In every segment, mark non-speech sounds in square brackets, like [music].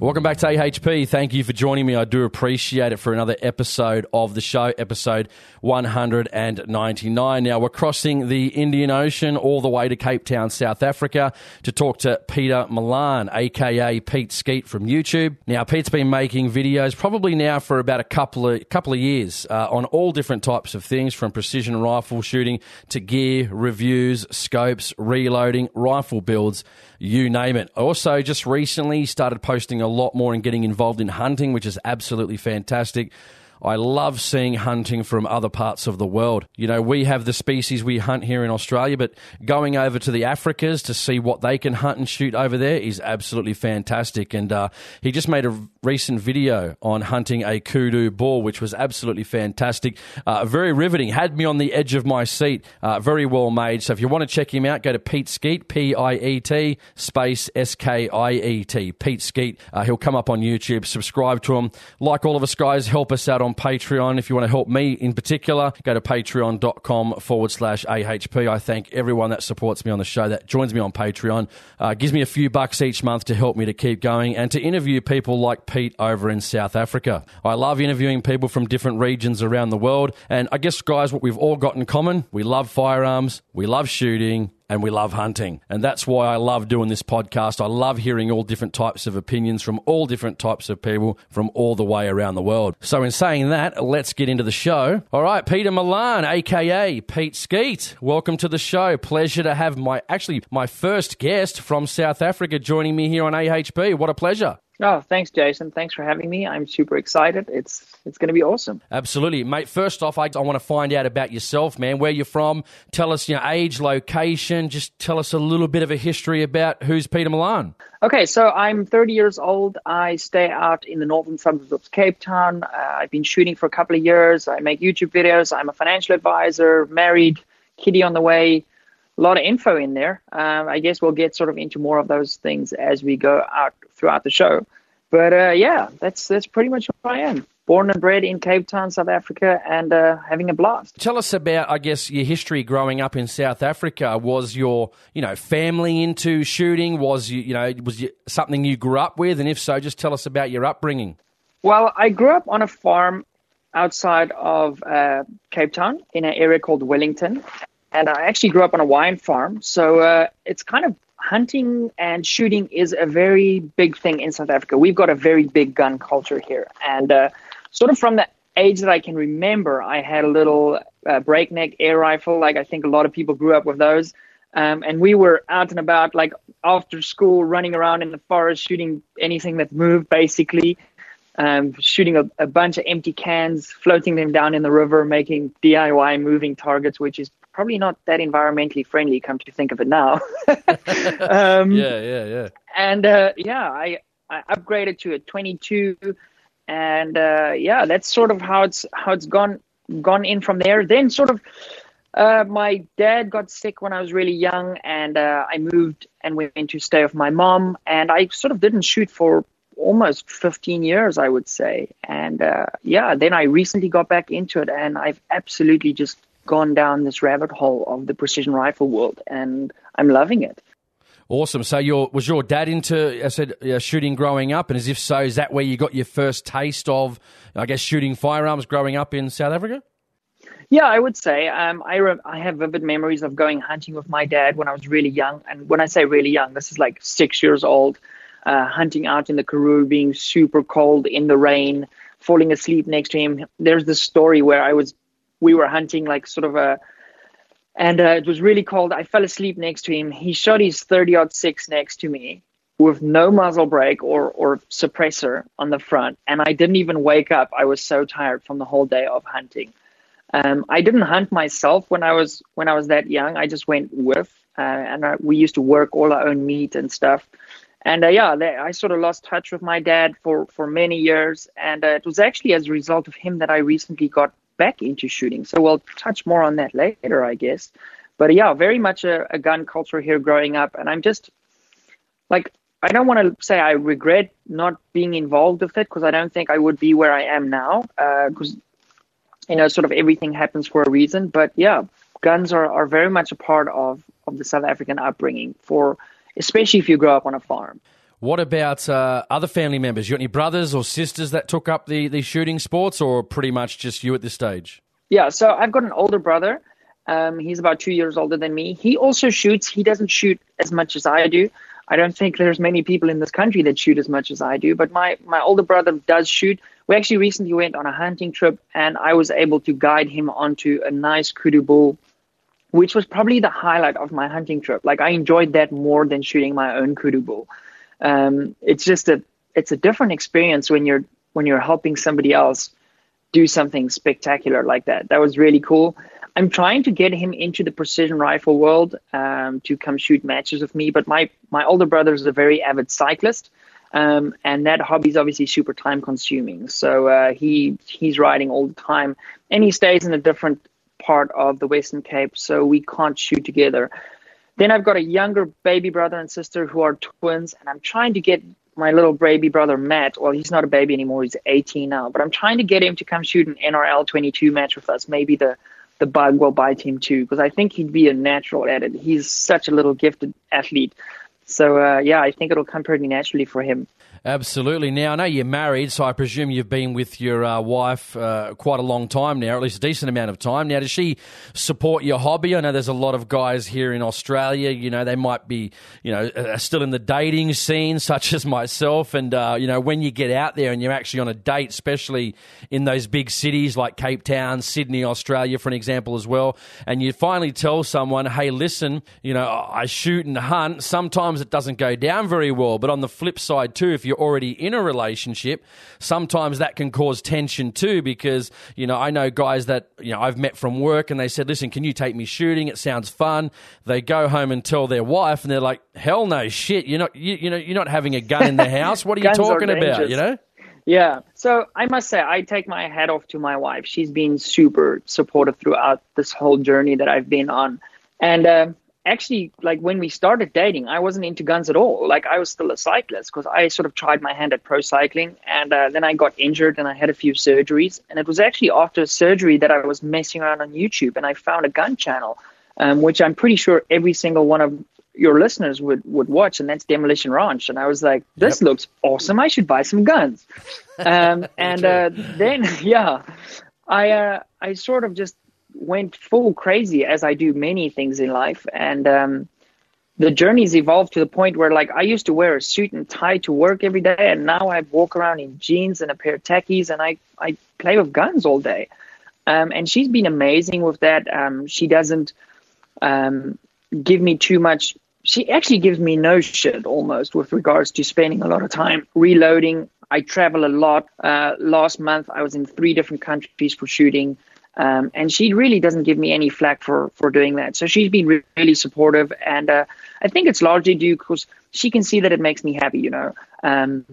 Welcome back to AHP. Thank you for joining me. I do appreciate it for another episode of the show, episode 199. Now, we're crossing the Indian Ocean all the way to Cape Town, South Africa, to talk to Peter Malan, aka Piet Skiet from YouTube. Now, Pete's been making videos probably now for about a couple of couple of years uh, on all different types of things, from precision rifle shooting to gear reviews, scopes, reloading, rifle builds you name it. Also, just recently started posting a lot more and getting involved in hunting, which is absolutely fantastic. I love seeing hunting from other parts of the world. You know, we have the species we hunt here in Australia, but going over to the Africas to see what they can hunt and shoot over there is absolutely fantastic. And uh, he just made a recent video on hunting a kudu boar, which was absolutely fantastic. Uh, very riveting. Had me on the edge of my seat. Uh, very well made. So if you want to check him out, go to Piet Skiet, P I E T space S K I E T. Piet Skiet. Uh, he'll come up on YouTube. Subscribe to him. Like all of us guys, help us out on Patreon. If you want to help me in particular, go to patreon.com forward slash AHP. I thank everyone that supports me on the show, that joins me on Patreon, uh, gives me a few bucks each month to help me to keep going and to interview people like Pete over in South Africa. I love interviewing people from different regions around the world. And I guess, guys, what we've all got in common, we love firearms, we love shooting, and we love hunting. And that's why I love doing this podcast. I love hearing all different types of opinions from all different types of people from all the way around the world. So, in saying that, let's get into the show. All right, Peter Malan, aka Piet Skiet, welcome to the show. Pleasure to have my actually my first guest from South Africa joining me here on AHP. What a pleasure. Oh, thanks, Jason. Thanks for having me. I'm super excited. It's it's going to be awesome. Absolutely, mate. First off, I, I want to find out about yourself, man. Where you're from? Tell us your age, location. Just tell us a little bit of a history about who's Peter Malan. Okay, so I'm 30 years old. I stay out in the northern suburbs of Cape Town. Uh, I've been shooting for a couple of years. I make YouTube videos. I'm a financial advisor, married, kitty on the way a lot of info in there. Um, I guess we'll get sort of into more of those things as we go out throughout the show. But uh, yeah, that's that's pretty much who I am. Born and bred in Cape Town, South Africa, and uh, having a blast. Tell us about, I guess, your history growing up in South Africa. Was your, you know, family into shooting? Was you, you know, was you, something you grew up with? And if so, just tell us about your upbringing. Well, I grew up on a farm outside of uh, Cape Town in an area called Wellington, and I actually grew up on a wine farm. So uh, it's kind of hunting and shooting is a very big thing in South Africa. We've got a very big gun culture here, and uh, sort of from the age that I can remember, I had a little uh, breakneck air rifle. Like I think a lot of people grew up with those. Um, and we were out and about, like after school, running around in the forest, shooting anything that moved, basically. Um, shooting a, a, bunch of empty cans, floating them down in the river, making DIY moving targets, which is probably not that environmentally friendly. Come to think of it now. [laughs] um, yeah, yeah, yeah. And uh, yeah, I I upgraded to a 22, and uh, yeah, that's sort of how it's how it's gone gone in from there. Then sort of. Uh, my dad got sick when I was really young, and uh, I moved and went to stay with my mom. And I sort of didn't shoot for almost 15 years, I would say. And uh, yeah, then I recently got back into it, and I've absolutely just gone down this rabbit hole of the precision rifle world, and I'm loving it. Awesome. So, your was your dad into I said uh, shooting growing up, and as if so, is that where you got your first taste of, I guess, shooting firearms growing up in South Africa? Yeah, I would say um, I re- I have vivid memories of going hunting with my dad when I was really young, and when I say really young, this is like six years old, uh, hunting out in the Karoo, being super cold in the rain, falling asleep next to him. There's this story where I was we were hunting like sort of a and uh, it was really cold. I fell asleep next to him. He shot his 30 odd six next to me with no muzzle brake or, or suppressor on the front. And I didn't even wake up. I was so tired from the whole day of hunting. Um, I didn't hunt myself when I was when I was that young. I just went with, uh, and I, we used to work all our own meat and stuff. And uh, yeah, I sort of lost touch with my dad for for many years, and uh, it was actually as a result of him that I recently got back into shooting. So we'll touch more on that later, I guess. but yeah, very much a, a gun culture here growing up, and I'm just like I don't want to say I regret not being involved with it because I don't think I would be where I am now because uh, you know sort of everything happens for a reason. But yeah, guns are, are very much a part of of the South African upbringing for especially if you grow up on a farm. What about uh, other family members? You got any brothers or sisters that took up the, the shooting sports, or pretty much just you at this stage? Yeah, so I've got an older brother. Um, he's about two years older than me. He also shoots. He doesn't shoot as much as I do. I don't think there's many people in this country that shoot as much as I do. But my my older brother does shoot. We actually recently went on a hunting trip, and I was able to guide him onto a nice kudu bull, which was probably the highlight of my hunting trip. Like I enjoyed that more than shooting my own kudu bull. Um, it's just a it's a different experience when you're when you're helping somebody else do something spectacular like that. That was really cool. I'm trying to get him into the precision rifle world um, to come shoot matches with me. But my my older brother is a very avid cyclist, um, and that hobby is obviously super time consuming. So uh, he he's riding all the time, and he stays in a different part of the Western Cape, so we can't shoot together. Then I've got a younger baby brother and sister who are twins, and I'm trying to get my little baby brother Matt. Well, he's not a baby anymore; he's 18 now. But I'm trying to get him to come shoot an NRL 22 match with us. Maybe the the bug will bite him too, because I think he'd be a natural at it. He's such a little gifted athlete. So uh, yeah, I think it'll come pretty naturally for him. Absolutely. Now, I know you're married, so I presume you've been with your uh, wife uh, quite a long time now, at least a decent amount of time. Now, does she support your hobby? I know there's a lot of guys here in Australia, you know, they might be, you know, uh, still in the dating scene, [laughs] such as myself. And, uh, you know, when you get out there and you're actually on a date, especially in those big cities like Cape Town, Sydney, Australia, for an example, as well, and you finally tell someone, hey, listen, you know, I shoot and hunt, sometimes it doesn't go down very well. But on the flip side, too, if you're already in a relationship, sometimes that can cause tension too. Because you know, I know guys that you know I've met from work, and they said, "Listen, can you take me shooting? It sounds fun." They go home and tell their wife, and they're like, "Hell no, shit! You're not, you, you know, you're not having a gun in the [laughs] house. What are you talking are about? You know." Yeah. So I must say, I take my hat off to my wife. She's been super supportive throughout this whole journey that I've been on. And uh, actually like when we started dating i wasn't into guns at all. Like i was still a cyclist because i sort of tried my hand at pro cycling and uh, then i got injured and i had a few surgeries. And it was actually after surgery that i was messing around on youtube and i found a gun channel um, which i'm pretty sure every single one of your listeners would would watch and that's demolition ranch. And i was like this yep. looks awesome. I should buy some guns. [laughs] Um, and uh, then [laughs] yeah i uh, i sort of just went full crazy as I do many things in life. And um, the journey's evolved to the point where, like, I used to wear a suit and tie to work every day, and now I walk around in jeans and a pair of tackies, and I, I play with guns all day. Um, and she's been amazing with that. Um, she doesn't um, give me too much. She actually gives me no shit almost with regards to spending a lot of time reloading. I travel a lot. Uh, last month, I was in three different countries for shooting. Um, and she really doesn't give me any flack for, for doing that. So she's been re- really supportive. And uh, I think it's largely due because she can see that it makes me happy, you know. Um,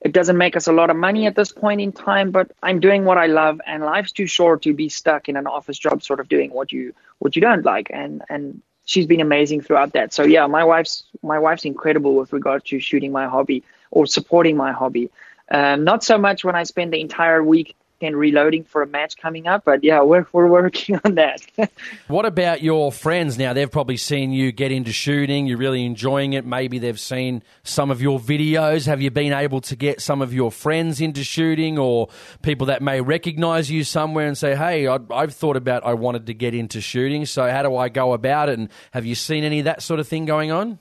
it doesn't make us a lot of money at this point in time, but I'm doing what I love, and life's too short to be stuck in an office job, sort of doing what you what you don't like. And and she's been amazing throughout that. So yeah, my wife's my wife's incredible with regard to shooting my hobby or supporting my hobby. Um, not so much when I spend the entire week and reloading for a match coming up. But yeah, we're, we're working on that. [laughs] what about your friends now? They've probably seen you get into shooting. You're really enjoying it. Maybe they've seen some of your videos. Have you been able to get some of your friends into shooting or people that may recognize you somewhere and say, hey, I, I've thought about I wanted to get into shooting. So how do I go about it? And have you seen any of that sort of thing going on?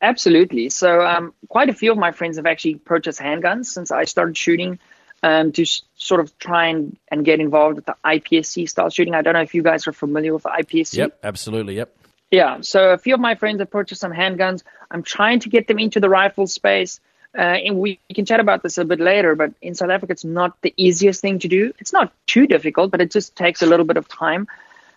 Absolutely. So, um, quite a few of my friends have actually purchased handguns since I started shooting um, to s- sort of try and, and get involved with the IPSC style shooting. I don't know if you guys are familiar with IPSC. Yep, absolutely. Yep. Yeah, so a few of my friends have purchased some handguns. I'm trying to get them into the rifle space. Uh, and we can chat about this a bit later, but in South Africa, it's not the easiest thing to do. It's not too difficult, but it just takes a little bit of time.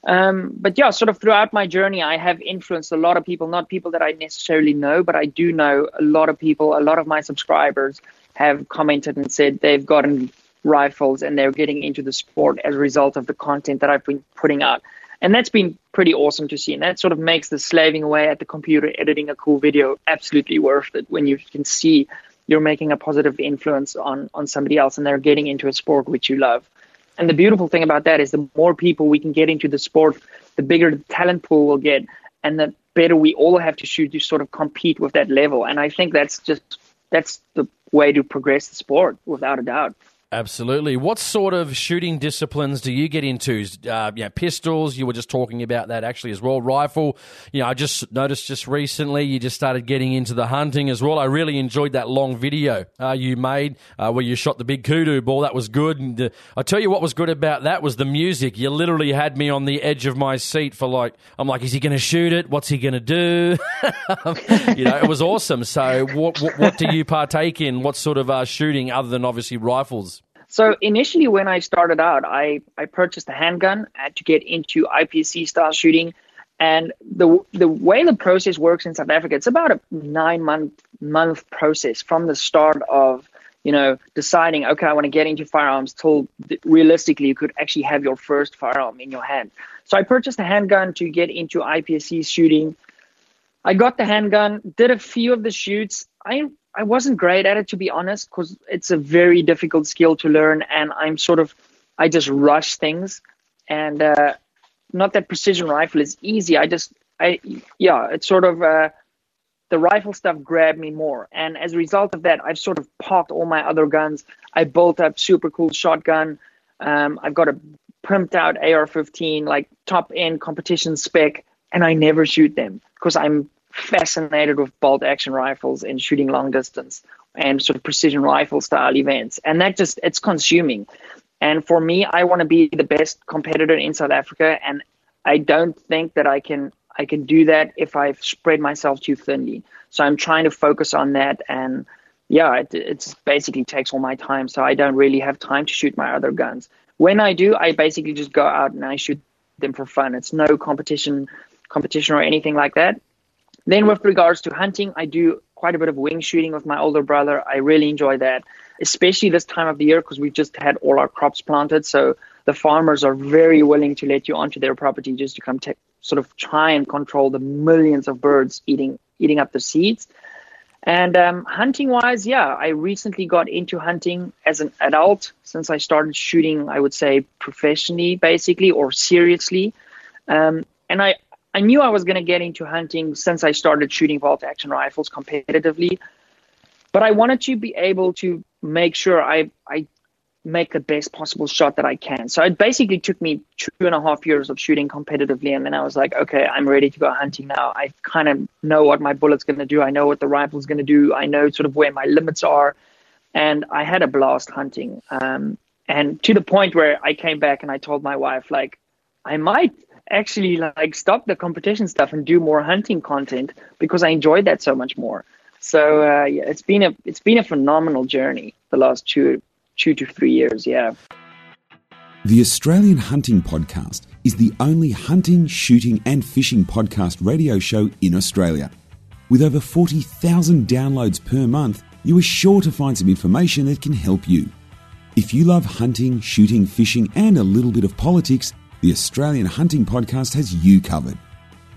Um, but yeah, sort of throughout my journey, I have influenced a lot of people, not people that I necessarily know, but I do know a lot of people, a lot of my subscribers have commented and said they've gotten rifles and they're getting into the sport as a result of the content that I've been putting out. And that's been pretty awesome to see. And that sort of makes the slaving away at the computer editing a cool video absolutely worth it when you can see you're making a positive influence on, on somebody else and they're getting into a sport which you love. And the beautiful thing about that is the more people we can get into the sport, the bigger the talent pool will get and the better we all have to shoot to sort of compete with that level. And I think that's just that's the way to progress the sport without a doubt. Absolutely. What sort of shooting disciplines do you get into? Uh, pistols. You were just talking about that actually as well. Rifle. You know, I just noticed just recently you just started getting into the hunting as well. I really enjoyed that long video uh, you made uh, where you shot the big kudu bull. That was good. And uh, I tell you what was good about that was the music. You literally had me on the edge of my seat for like, I'm like, is he going to shoot it? What's he going to do? [laughs] you know, it was awesome. So, what, what, what do you partake in? What sort of uh, shooting other than obviously rifles? So initially, when I started out, I, I purchased a handgun uh, to get into IPSC style shooting. And the the way the process works in South Africa, it's about a nine month month process from the start of you know deciding okay I want to get into firearms till realistically you could actually have your first firearm in your hand. So I purchased a handgun to get into IPSC shooting. I got the handgun, did a few of the shoots. I I wasn't great at it to be honest, because it's a very difficult skill to learn, and I'm sort of I just rush things, and uh, not that precision rifle is easy. I just I yeah, it's sort of uh, the rifle stuff grabbed me more, and as a result of that, I've sort of parked all my other guns. I built up super cool shotgun. Um, I've got a pimped out AR-15, like top end competition spec, and I never shoot them because I'm fascinated with bolt action rifles and shooting long distance and sort of precision rifle style events. And that just, it's consuming. And for me, I want to be the best competitor in South Africa. And I don't think that I can, I can do that if I spread myself too thinly. So I'm trying to focus on that. And yeah, it it's basically takes all my time. So I don't really have time to shoot my other guns. When I do, I basically just go out and I shoot them for fun. It's no competition, competition or anything like that. Then, with regards to hunting, I do quite a bit of wing shooting with my older brother. I really enjoy that, especially this time of the year because we've just had all our crops planted. So the farmers are very willing to let you onto their property just to come take, sort of try and control the millions of birds eating eating up the seeds. And um, hunting wise, yeah, I recently got into hunting as an adult since I started shooting, I would say professionally, basically, or seriously. Um, and I, I knew I was going to get into hunting since I started shooting bolt action rifles competitively, but I wanted to be able to make sure I, I make the best possible shot that I can. So it basically took me two and a half years of shooting competitively. And then I was like, okay, I'm ready to go hunting now. I kind of know what my bullet's going to do. I know what the rifle's going to do. I know sort of where my limits are. And I had a blast hunting. Um, and to the point where I came back and I told my wife, like, I might actually like stop the competition stuff and do more hunting content because I enjoyed that so much more. So uh, yeah, it's been a it's been a phenomenal journey the last two two to three years. Yeah. The Australian Hunting Podcast is the only hunting, shooting, and fishing podcast radio show in Australia. With over 40,000 downloads per month, you are sure to find some information that can help you. If you love hunting, shooting, fishing, and a little bit of politics, the Australian Hunting Podcast has you covered.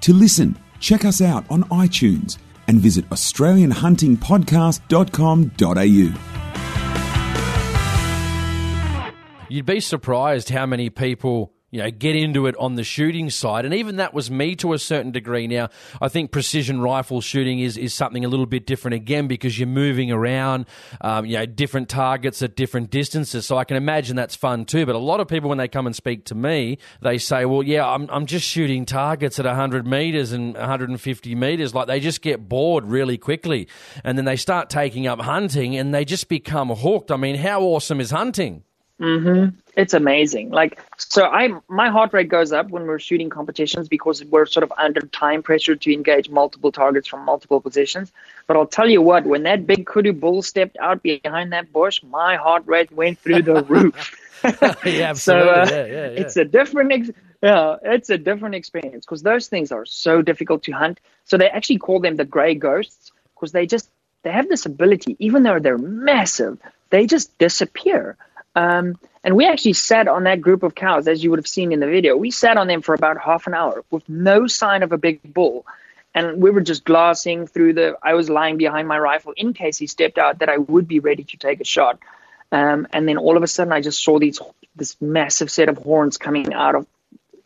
To listen, check us out on iTunes and visit australianhuntingpodcast.com.au. You'd be surprised how many people you know, get into it on the shooting side. And even that was me to a certain degree. Now, I think precision rifle shooting is, is something a little bit different again because you're moving around, um, you know, different targets at different distances. So I can imagine that's fun too. But a lot of people, when they come and speak to me, they say, well, yeah, I'm, I'm just shooting targets at 100 meters and 150 meters. Like they just get bored really quickly. And then they start taking up hunting and they just become hooked. I mean, how awesome is hunting? Mm-hmm. It's amazing. Like, so I, my heart rate goes up when we're shooting competitions because we're sort of under time pressure to engage multiple targets from multiple positions. But I'll tell you what, when that big kudu bull stepped out behind that bush, my heart rate went through the [laughs] roof. yeah, [laughs] so uh, yeah, yeah, yeah. it's a different, ex- yeah, it's a different experience because those things are so difficult to hunt. So they actually call them the gray ghosts because they just they have this ability, even though they're massive, they just disappear Um, and we actually sat on that group of cows, as you would have seen in the video. We sat on them for about half an hour with no sign of a big bull. And we were just glassing through the. I was lying behind my rifle in case he stepped out that I would be ready to take a shot. Um, and then all of a sudden, I just saw these this massive set of horns coming out of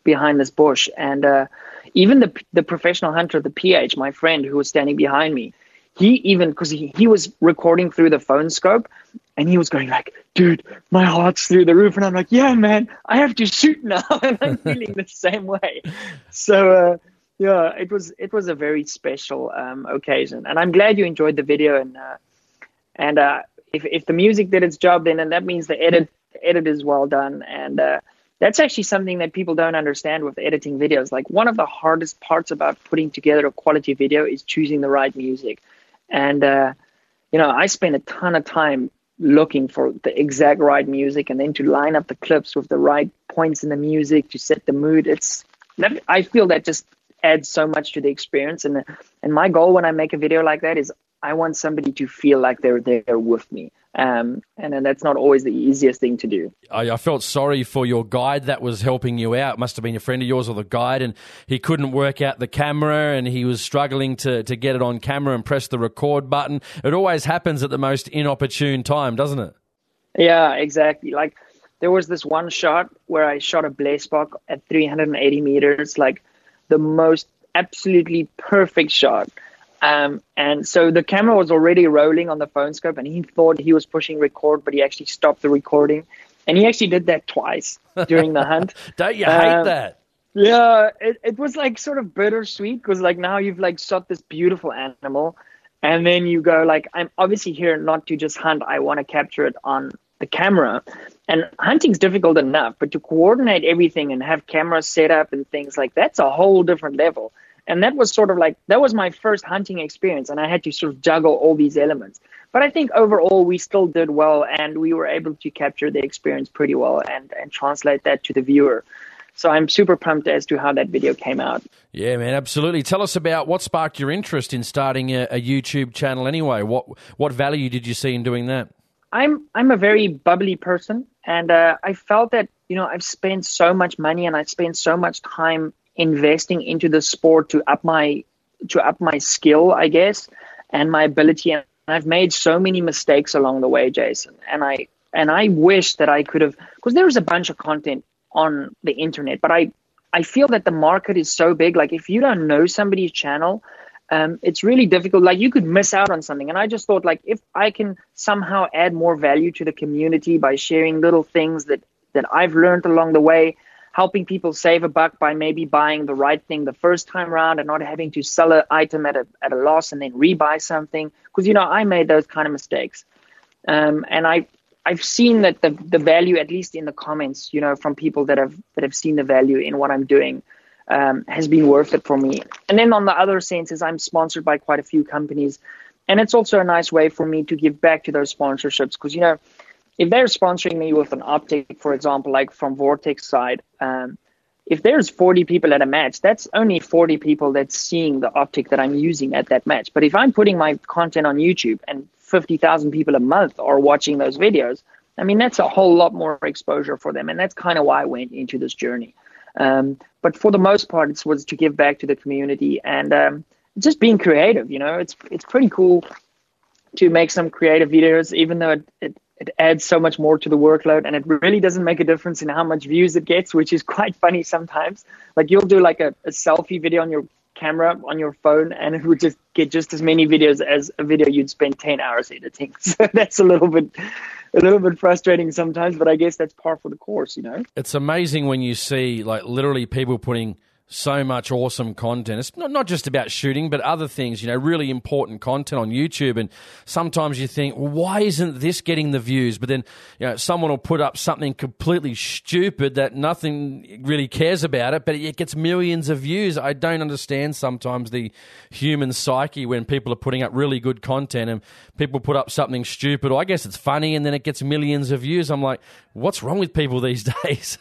behind this bush. And uh, even the the professional hunter, the PH, my friend who was standing behind me, he even because he, he was recording through the phone scope and he was going like dude my heart's through the roof. And i'm like yeah man i have to shoot now. [laughs] And i'm feeling the same way. So uh, yeah it was it was a very special um, occasion. And i'm glad you enjoyed the video. And uh, and uh, if, if the music did its job then and that means the edit the edit is well done. And uh, that's actually something that people don't understand with editing videos. Like one of the hardest parts about putting together a quality video is choosing the right music. And, uh, you know, I spend a ton of time looking for the exact right music and then to line up the clips with the right points in the music to set the mood. It's, I feel that just adds so much to the experience. And, and my goal when I make a video like that is I want somebody to feel like they're there with me. Um, and, and that's not always the easiest thing to do. I, I, felt sorry for your guide that was helping you out. It must have been a friend of yours or the guide, and he couldn't work out the camera and he was struggling to, to get it on camera and press the record button. It always happens at the most inopportune time, doesn't it? Yeah, exactly. Like there was this one shot where I shot a blesbok at 380 meters, like the most absolutely perfect shot um, and so the camera was already rolling on the phone scope, and he thought he was pushing record, but he actually stopped the recording. And he actually did that twice during the hunt. [laughs] Don't you hate um, that? Yeah, it, it was like sort of bittersweet because like now you've like shot this beautiful animal, and then you go like I'm obviously here not to just hunt. I want to capture it on the camera. And hunting's difficult enough, but to coordinate everything and have cameras set up and things like that's a whole different level and that was sort of like that was my first hunting experience and i had to sort of juggle all these elements. But i think overall we still did well and we were able to capture the experience pretty well and and translate that to the viewer. So i'm super pumped as to how that video came out. Yeah man absolutely. Tell us about what sparked your interest in starting a, a youtube channel anyway. What what value did you see in doing that? I'm i'm a very bubbly person and uh, i felt that you know i've spent so much money and i spent so much time investing into the sport to up my to up my skill, I guess, and my ability. And I've made so many mistakes along the way, Jason. And I and I wish that I could have because there's a bunch of content on the internet, but I I feel that the market is so big. Like if you don't know somebody's channel, um, it's really difficult. Like you could miss out on something. And I just thought like if I can somehow add more value to the community by sharing little things that that I've learned along the way, helping people save a buck by maybe buying the right thing the first time around and not having to sell an item at a, at a loss and then rebuy something. Because, you know, I made those kind of mistakes. Um, and I, I've seen that the, the value, at least in the comments, you know, from people that have, that have seen the value in what I'm doing, um, has been worth it for me. And then on the other senses, I'm sponsored by quite a few companies. And it's also a nice way for me to give back to those sponsorships because, you know, if they're sponsoring me with an optic, for example, like from Vortex side, um, if there's 40 people at a match, that's only 40 people that's seeing the optic that I'm using at that match. But if I'm putting my content on YouTube and 50,000 people a month are watching those videos, I mean, that's a whole lot more exposure for them. And that's kind of why I went into this journey. Um, but for the most part, it was to give back to the community and um, just being creative. You know, it's it's pretty cool to make some creative videos, even though it, it, it adds so much more to the workload and it really doesn't make a difference in how much views it gets which is [laughs] quite funny sometimes. Like you'll do like a, a selfie video on your camera on your phone and it would just get just as many videos as a video you'd spend 10 hours editing. [laughs] So that's a little bit a little bit frustrating sometimes but i guess that's par for the course you know? It's amazing when you see like literally people putting so much awesome content. It's not, not just about shooting, but other things, you know, really important content on YouTube. And sometimes you think, well, why isn't this getting the views? But then, you know, someone will put up something completely stupid that nothing really cares about it, but it gets millions of views. I don't understand sometimes the human psyche when people are putting up really good content and people put up something stupid, or I guess it's funny, and then it gets millions of views. I'm like, what's wrong with people these [laughs] days?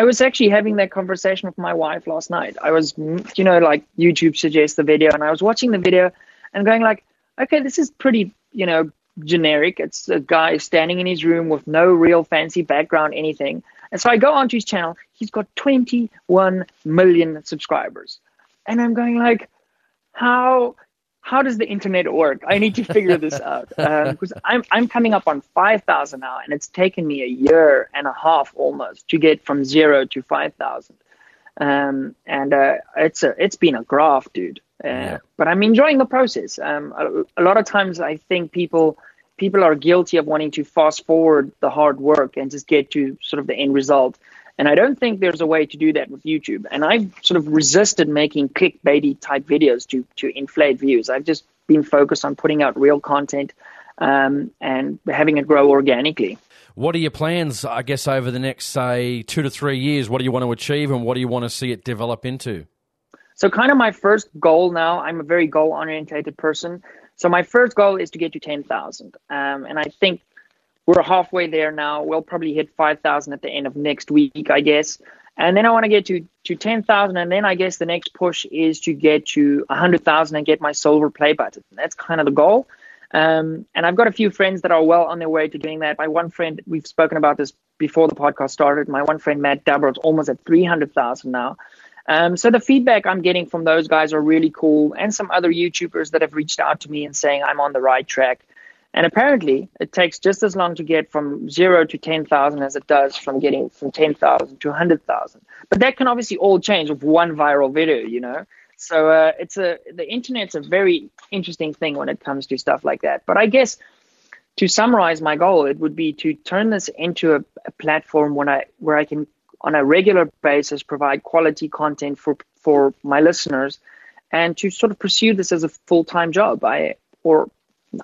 I was actually having that conversation with my wife last night. I was, you know, like YouTube suggests the video, and I was watching the video and going like, okay, this is pretty, you know, generic. It's a guy standing in his room with no real fancy background, anything. And so I go onto his channel. He's got 21 million subscribers. And I'm going like, how how does the internet work? I need to figure this out because [laughs] um, I'm I'm coming up on five thousand now, and it's taken me a year and a half almost to get from zero to five thousand. Um, and uh, it's a it's been a graft, dude. Uh, yeah. But I'm enjoying the process. Um, a, a lot of times I think people people are guilty of wanting to fast forward the hard work and just get to sort of the end result. And I don't think there's a way to do that with YouTube. And I've sort of resisted making clickbaity type videos to to inflate views. I've just been focused on putting out real content um, and having it grow organically. What are your plans, I guess, over the next, say, two to three years? What do you want to achieve and what do you want to see it develop into? So, kind of my first goal now, I'm a very goal orientated person. So, my first goal is to get to 10,000. Um, and I think we're halfway there now. We'll probably hit 5,000 at the end of next week, I guess. And then I want to get to, to 10,000. And then I guess the next push is to get to 100,000 and get my silver play button. That's kind of the goal. Um, and I've got a few friends that are well on their way to doing that. My one friend, we've spoken about this before the podcast started. My one friend, Matt Dabber, is almost at 300,000 now. Um, so the feedback I'm getting from those guys are really cool, and some other YouTubers that have reached out to me and saying I'm on the right track. And apparently, it takes just as long to get from zero to 10,000 as it does from getting from 10,000 to 100,000. But that can obviously all change with one viral video, you know? So uh, it's a the internet's a very interesting thing when it comes to stuff like that. But I guess to summarize my goal, it would be to turn this into a, a platform when I where I can on a regular basis provide quality content for for my listeners and to sort of pursue this as a full-time job. I or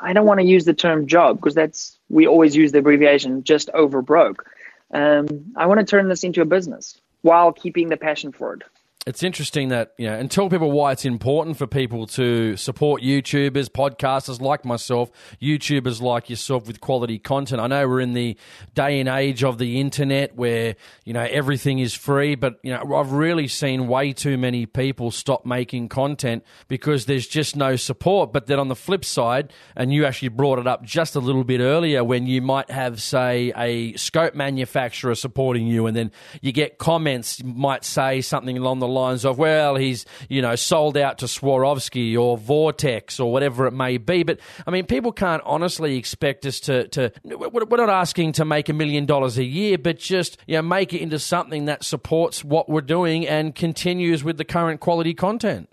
I don't want to use the term job because that's we always use the abbreviation just over broke. Um, I want to turn this into a business while keeping the passion for it it's interesting that you know and tell people why it's important for people to support YouTubers, podcasters like myself, YouTubers like yourself with quality content. I know we're in the day and age of the internet where you know everything is free, but you know I've really seen way too many people stop making content because there's just no support. But then on the flip side, and you actually brought it up just a little bit earlier, when you might have say a scope manufacturer supporting you, and then you get comments might say something along the lines of, well, he's, you know, sold out to Swarovski or Vortex or whatever it may be. But, I mean, people can't honestly expect us to, to we're not asking to make a million dollars a year, but just, you know, make it into something that supports what we're doing and continues with the current quality content.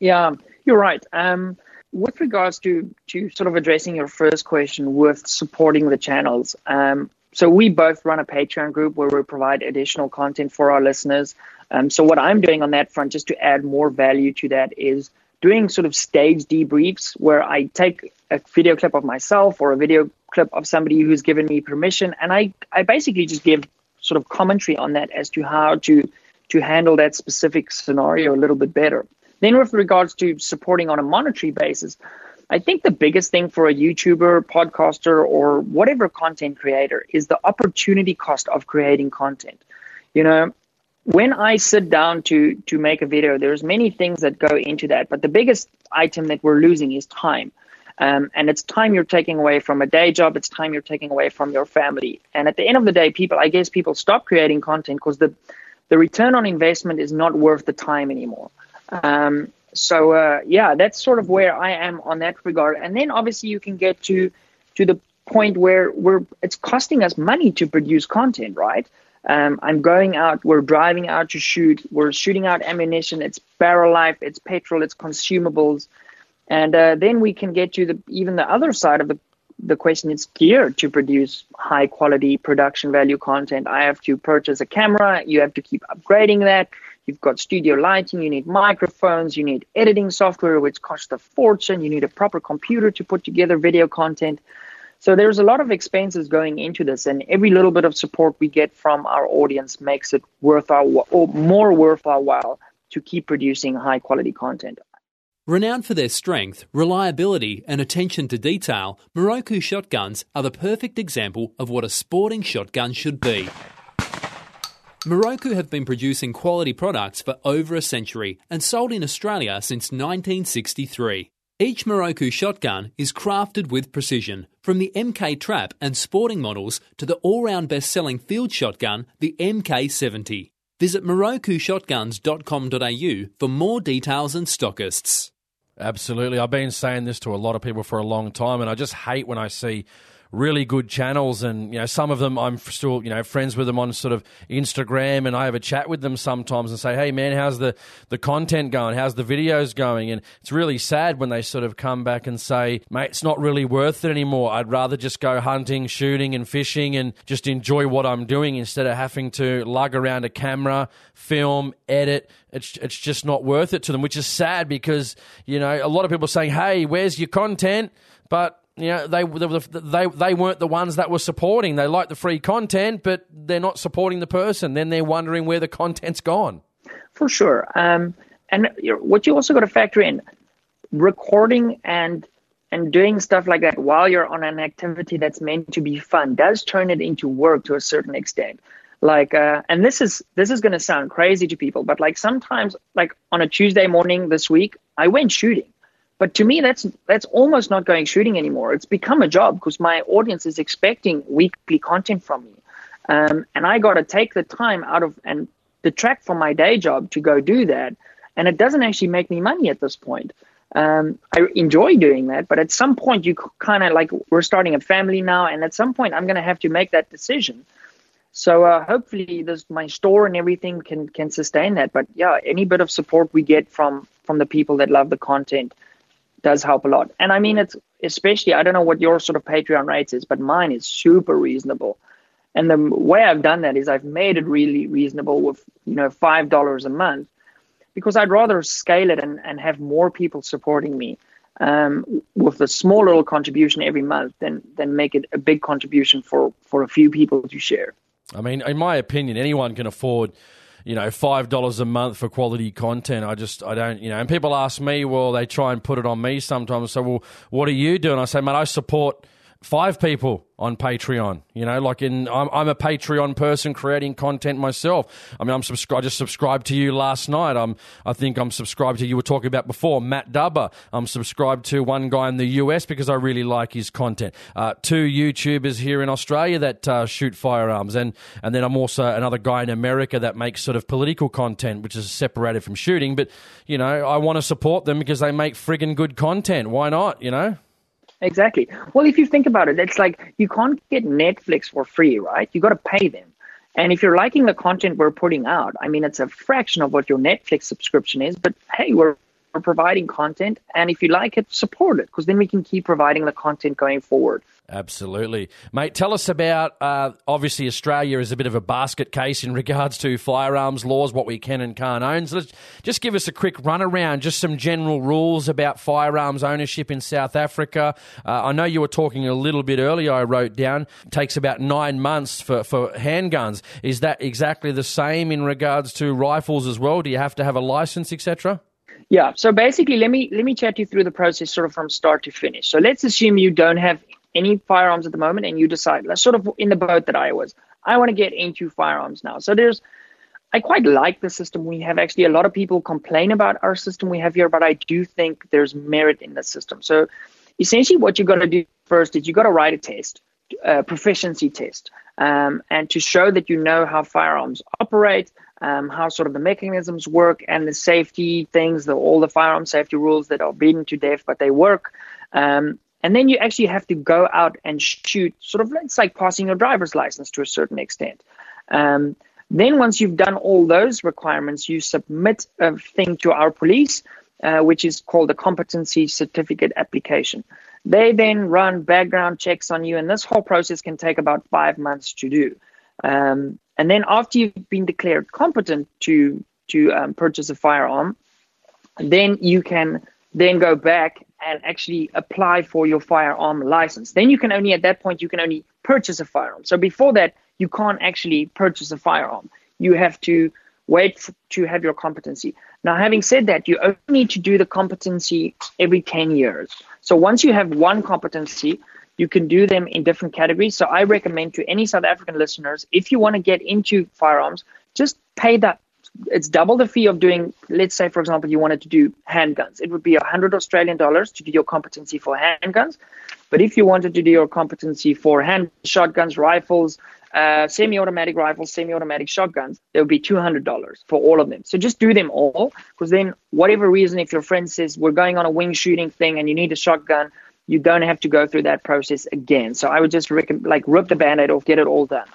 Yeah, you're right. Um, with regards to to sort of addressing your first question with supporting the channels, um, so we both run a Patreon group where we provide additional content for our listeners. Um, so what I'm doing on that front, just to add more value to that, is doing sort of stage debriefs where I take a video clip of myself or a video clip of somebody who's given me permission, and I I basically just give sort of commentary on that as to how to to handle that specific scenario a little bit better. Then, with regards to supporting on a monetary basis, I think the biggest thing for a YouTuber, podcaster, or whatever content creator is the opportunity cost of creating content. You know, when I sit down to to make a video, there's many things that go into that, but the biggest item that we're losing is time. Um, and it's time you're taking away from a day job. It's time you're taking away from your family. And at the end of the day, people, I guess, people stop creating content because the the return on investment is not worth the time anymore. Um, so uh, yeah, that's sort of where I am on that regard. And then obviously you can get to to the point where we're it's costing us money to produce content, right? Um, I'm going out, we're driving out to shoot, we're shooting out ammunition, it's barrel life, it's petrol, it's consumables. And uh, then we can get to the even the other side of the the question it's geared to produce high quality production value content. I have to purchase a camera, you have to keep upgrading that. You've got studio lighting, you need microphones, you need editing software, which costs a fortune. You need a proper computer to put together video content. So there's a lot of expenses going into this, and every little bit of support we get from our audience makes it worth our or more worth our while to keep producing high quality content. Renowned for their strength, reliability, and attention to detail, Miroku shotguns are the perfect example of what a sporting shotgun should be. Miroku have been producing quality products for over a century and sold in Australia since 1963. Each Miroku shotgun is crafted with precision, from the MK Trap and sporting models to the all round best selling field shotgun, the MK70. Visit mirokushotguns.com.au for more details and stockists. Absolutely. I've been saying this to a lot of people for a long time, and I just hate when I see really good channels, and you know some of them I'm still you know friends with them on sort of Instagram, and I have a chat with them sometimes and say, hey man, how's the the content going? How's the videos going? And it's really sad when they sort of come back and say, mate, it's not really worth it anymore. I'd rather just go hunting, shooting, and fishing, and just enjoy what I'm doing instead of having to lug around a camera, film, edit. It's it's just not worth it to them, which is sad because you know a lot of people are saying, hey, where's your content? But you know, they, they they weren't the ones that were supporting. They like the free content, but they're not supporting the person. Then they're wondering where the content's gone. For sure. Um, and what you also got to factor in, recording and and doing stuff like that while you're on an activity that's meant to be fun does turn it into work to a certain extent. Like, uh, and this is this is going to sound crazy to people, but like sometimes, like on a Tuesday morning this week, I went shooting but to me, that's that's almost not going shooting anymore. It's become a job because my audience is expecting weekly content from me, um, and I got to take the time out of and detract from my day job to go do that. And it doesn't actually make me money at this point. Um, I enjoy doing that, but at some point, you kind of like we're starting a family now, and at some point, I'm going to have to make that decision. So uh, hopefully, this my store and everything can can sustain that. But yeah, any bit of support we get from from the people that love the content does help a lot. And I mean, it's especially, I don't know what your sort of Patreon rates is, but mine is super reasonable. And the way I've done that is I've made it really reasonable with, you know, $5 a month because I'd rather scale it and, and have more people supporting me um, with a small little contribution every month than, than make it a big contribution for, for a few people to share. I mean, in my opinion, anyone can afford you know, five dollars a month for quality content. I just, I don't, you know. And people ask me, well, they try and put it on me sometimes. So, well, what are you doing? I say, man, I support five people on Patreon. You know, like in I'm, I'm, a Patreon person creating content myself. I mean, I'm subscribed. I just subscribed to you last night. I'm I think I'm subscribed to you were talking about before Matt Dubber. I'm subscribed to one guy in the US because I really like his content. Uh, two YouTubers here in Australia that uh, shoot firearms, and and then I'm also another guy in America that makes sort of political content, which is separated from shooting. But you know, I want to support them because they make friggin' good content. Why not? You know. Exactly. Well, if you think about it, it's like you can't get Netflix for free, right? You got to pay them. And if you're liking the content we're putting out, I mean, it's a fraction of what your Netflix subscription is, but hey, we're, we're providing content. And if you like it, support it because then we can keep providing the content going forward. Absolutely. Mate, tell us about uh, obviously, Australia is a bit of a basket case in [laughs] regards to firearms laws, what we can and can't own. So let's just give us a quick run around, just some general rules about firearms ownership in South Africa. Uh, I know you were talking a little bit earlier, I wrote down, takes about nine months for, for handguns. Is that exactly the same in regards to rifles as well? Do you have to have a license, etc.? Yeah. So basically, let me let me chat you through the process sort of from start to finish. So let's assume you don't have any firearms at the moment and you decide, that's sort of in the boat that I was. I want to get into firearms now. So there's, I quite like the system we have. Actually, a lot of people complain about our system we have here, but I do think there's merit in the system. So essentially, what you're to do first is you got to write a test, a proficiency test, um, and to show that you know how firearms operate, um, how sort of the mechanisms work, and the safety things, the, all the firearm safety rules that are beaten to death, but they work. Um, and then you actually have to go out and shoot, sort of, it's like passing your driver's license to a certain extent. Um, then, once you've done all those requirements, you submit a thing to our police, uh, which is called a competency certificate application. They then run background checks on you, and this whole process can take about five months to do. Um, and then, after you've been declared competent to to um, purchase a firearm, then you can then go back and actually apply for your firearm license. Then you can only, at that point, you can only purchase a firearm. So before that, you can't actually purchase a firearm. You have to wait for, to have your competency. Now, having said that, you only need to do the competency every 10 years. So once you have one competency, you can do them in different categories. So I recommend to any South African listeners, if you want to get into firearms, just pay that it's double the fee of doing. Let's say, for example, you wanted to do handguns. It would be hundred Australian dollars to do your competency for handguns. But if you wanted to do your competency for hand shotguns, rifles, uh, semi-automatic rifles, semi-automatic shotguns, there would be $200 for all of them. So just do them all, because then whatever reason, if your friend says we're going on a wing shooting thing and you need a shotgun, you don't have to go through that process again. So I would just recommend, like rip the band-aid off, get it all done.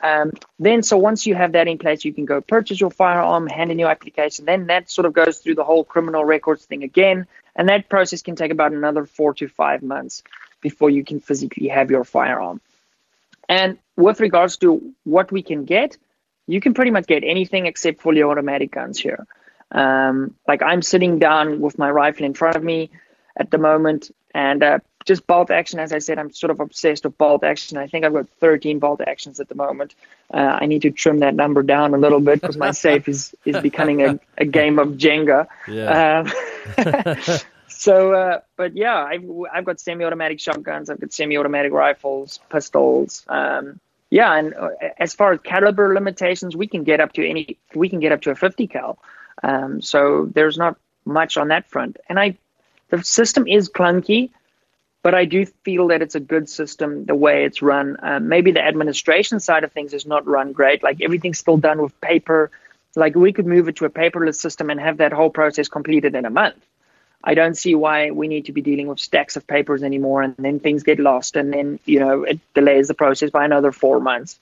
Um, then, so once you have that in place, you can go purchase your firearm, hand in your application. Then that sort of goes through the whole criminal records thing again, and that process can take about another four to five months before you can physically have your firearm. And with regards to what we can get, you can pretty much get anything except fully automatic guns here. Um, like I'm sitting down with my rifle in front of me at the moment, and uh, just bolt action. As I said, I'm sort of obsessed with bolt action. I think I've got 13 bolt actions at the moment. Uh, I need to trim that number down a little bit because my [laughs] safe is is becoming a, a game of Jenga. Yeah. Um, [laughs] [laughs] So, uh, but yeah, I've, I've got semi-automatic shotguns, I've got semi-automatic rifles, pistols. Um, yeah, and uh, as far as caliber limitations, we can get up to any, we can get up to a 50 cal. Um, so there's not much on that front. And I, the system is clunky, but I do feel that it's a good system the way it's run. Uh, maybe the administration side of things is not run great. Like everything's still done with paper. Like we could move it to a paperless system and have that whole process completed in a month. I don't see why we need to be dealing with stacks of papers anymore, and then things get lost, and then you know it delays the process by another four months.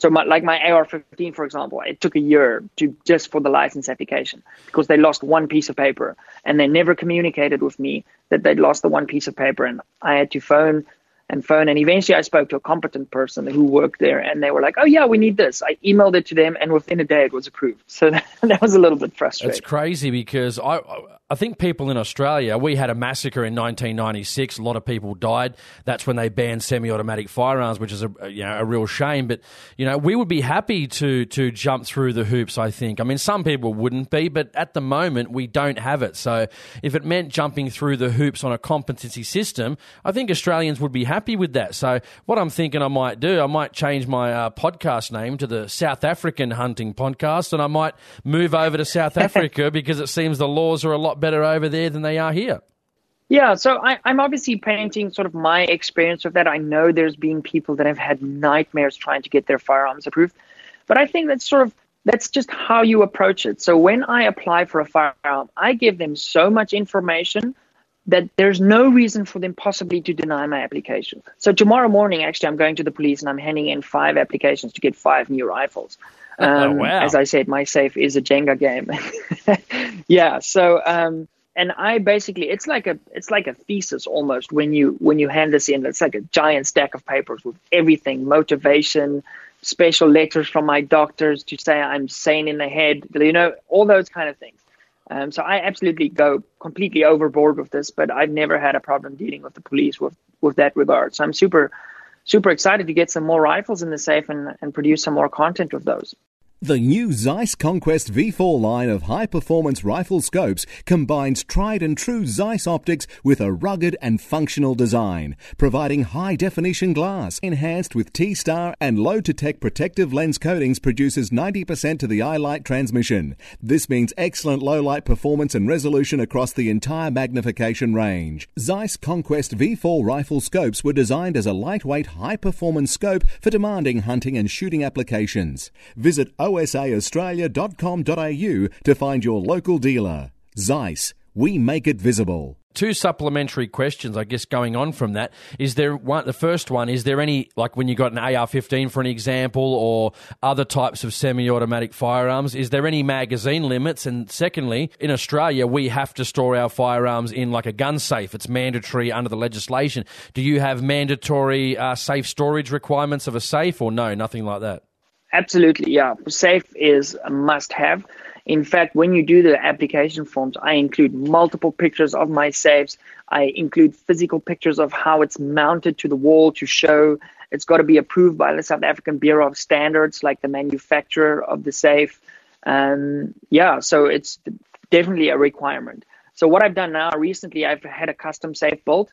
So, my, like my AR-15, for example, it took a year to just for the license application because they lost one piece of paper, and they never communicated with me that they'd lost the one piece of paper, and I had to phone and phone. And eventually I spoke to a competent person who worked there and they were like, oh, yeah, we need this. I emailed it to them and within a day it was approved. So [laughs] that was a little bit frustrating. It's crazy because I, I think people in Australia, we had a massacre in 1996. A lot of people died. That's when they banned semi-automatic firearms, which is a you know a real shame. But you know, we would be happy to to jump through the hoops. I think. I mean, some people wouldn't be, but at the moment we don't have it. So if it meant jumping through the hoops on a competency system, I think Australians would be happy with that. So what I'm thinking I might do, I might change my uh, podcast name to the South African Hunting Podcast, and I might move over to South [laughs] Africa because it seems the laws are a lot better over there than they are here. Yeah, so I, am obviously painting sort of my experience with that. I know there's been people that have had nightmares trying to get their firearms approved, but I think that's sort of that's just how you approach it. So when I apply for a firearm, I give them so much information that there's no reason for them possibly to deny my application. So tomorrow morning, actually, I'm going to the police and I'm handing in five applications to get five new rifles. [laughs] Oh, um, oh, wow. As I said, my safe is a Jenga game. [laughs] yeah. So, um, and I basically, it's like a, it's like a thesis almost when you, when you hand this in, it's like a giant stack of papers with everything, motivation, special letters from my doctors to say I'm sane in the head, you know, all those kind of things. Um, so I absolutely go completely overboard with this, but I've never had a problem dealing with the police with, with that regard. So I'm super, super excited to get some more rifles in the safe and, and produce some more content with those. The new Zeiss Conquest V4 line of high performance rifle scopes combines tried and true Zeiss optics with a rugged and functional design, providing high definition glass enhanced with T star and LotuTec protective lens coatings produces 90% to the eye light transmission. This means excellent low light performance and resolution across the entire magnification range. Zeiss Conquest V4 rifle scopes were designed as a lightweight, high performance scope for demanding hunting and shooting applications. Visit osaaustralia.com.au to find your local dealer. Zeiss, we make it visible. Two supplementary questions, I guess, going on from that. Is there one? The first one is there any like when you got an AR-15 for an example, or other types of semi-automatic firearms? Is there any magazine limits? And secondly, in Australia, we have to store our firearms in like a gun safe. It's mandatory under the legislation. Do you have mandatory uh, safe storage requirements of a safe, or no, nothing like that? Absolutely, yeah. Safe is a must have. In fact, when you do the application forms, I include multiple pictures of my safes. I include physical pictures of how it's mounted to the wall to show it's got to be approved by the South African Bureau of Standards, like the manufacturer of the safe. Um, yeah, so it's definitely a requirement. So what I've done now recently, I've had a custom safe built,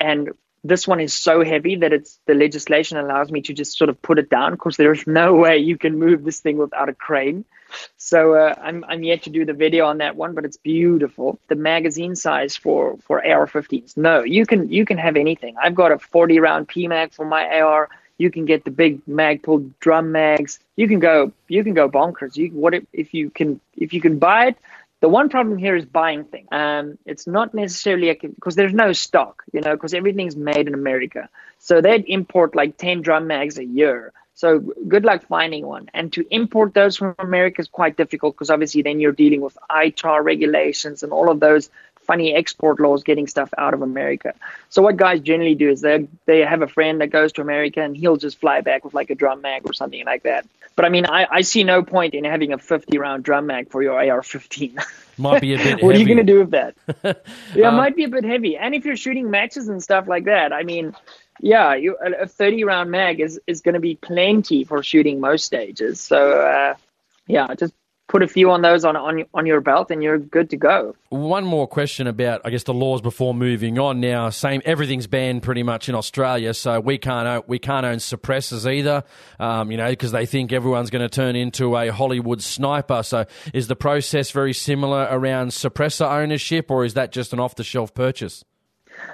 and this one is so heavy that it's the legislation allows me to just sort of put it down because there is no [laughs] way you can move this thing without a crane. so uh, I'm I'm yet to do the video on that one, but it's beautiful. The magazine size for for AR-15s. No, you can you can have anything. I've got a 40 round PMag for my AR. You can get the big Magpul drum mags. You can go you can go bonkers. You what if, if you can if you can buy it. The one problem here is buying things. Um, it's not necessarily because there's no stock, you know, because everything's made in America. So they'd import like 10 drum mags a year. So good luck finding one. And to import those from America is quite difficult because obviously then you're dealing with ITAR regulations and all of those funny export laws getting stuff out of America. So what guys generally do is they they have a friend that goes to America and he'll just fly back with like a drum mag or something like that. But I mean, I, I see no point in having a 50 round drum mag for your AR-15. [laughs] Might be a bit. [laughs] what heavy. are you going to do with that? [laughs] yeah, it Um, might be a bit heavy. And if you're shooting matches and stuff like that, I mean, yeah, you, a a 30 round mag is, is going to be plenty for shooting most stages. So, uh, yeah, just put a few on those on, on, on your belt and you're good to go. One more question about, I guess, the laws before moving on. Now, same everything's banned pretty much in Australia, so we can't own, we can't own suppressors either. Um, you know, because they think everyone's going to turn into a Hollywood sniper. So, is the process very similar around suppressor ownership, or is that just an off the shelf purchase?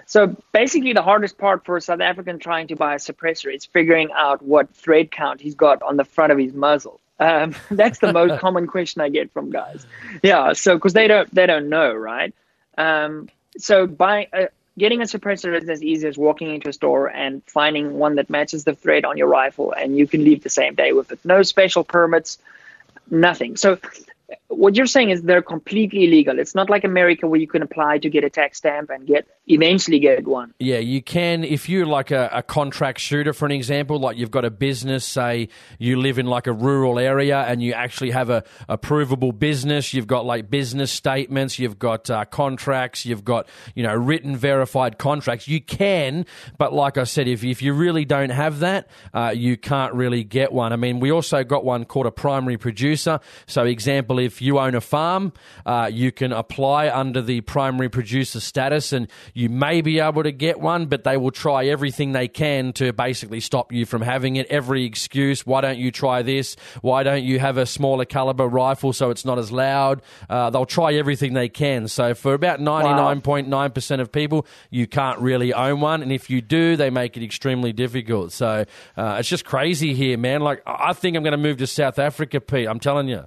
So basically, the hardest part for a South African trying to buy a suppressor is figuring out what thread count he's got on the front of his muzzle. Um, [laughs] that's the most common question I get from guys. Yeah, so because they don't they don't know, right? Um, so by uh, getting a suppressor is as easy as walking into a store and finding one that matches the thread on your rifle, and you can leave the same day with it. No special permits, nothing. So what you're saying is they're completely illegal. It's not like America where you can apply to get a tax stamp and get eventually get one. Yeah, you can if you're like a, a contract shooter, for an example, like you've got a business, say you live in like a rural area and you actually have a, a provable business. You've got like business statements, you've got uh, contracts, you've got you know written verified contracts. You can, but like I said, if if you really don't have that, uh, you can't really get one. I mean, we also got one called a primary producer. So, example, if you own a farm, uh, you can apply under the primary producer status and you may be able to get one, but they will try everything they can to basically stop you from having it. Every excuse, why don't you try this? Why don't you have a smaller caliber rifle so it's not as loud? Uh, they'll try everything they can. So for about 99.9% of people, you can't really own one. And if you do, they make it extremely difficult. So uh, it's just crazy here, man. Like, I I think I'm going to move to South Africa, Pete. I'm telling you.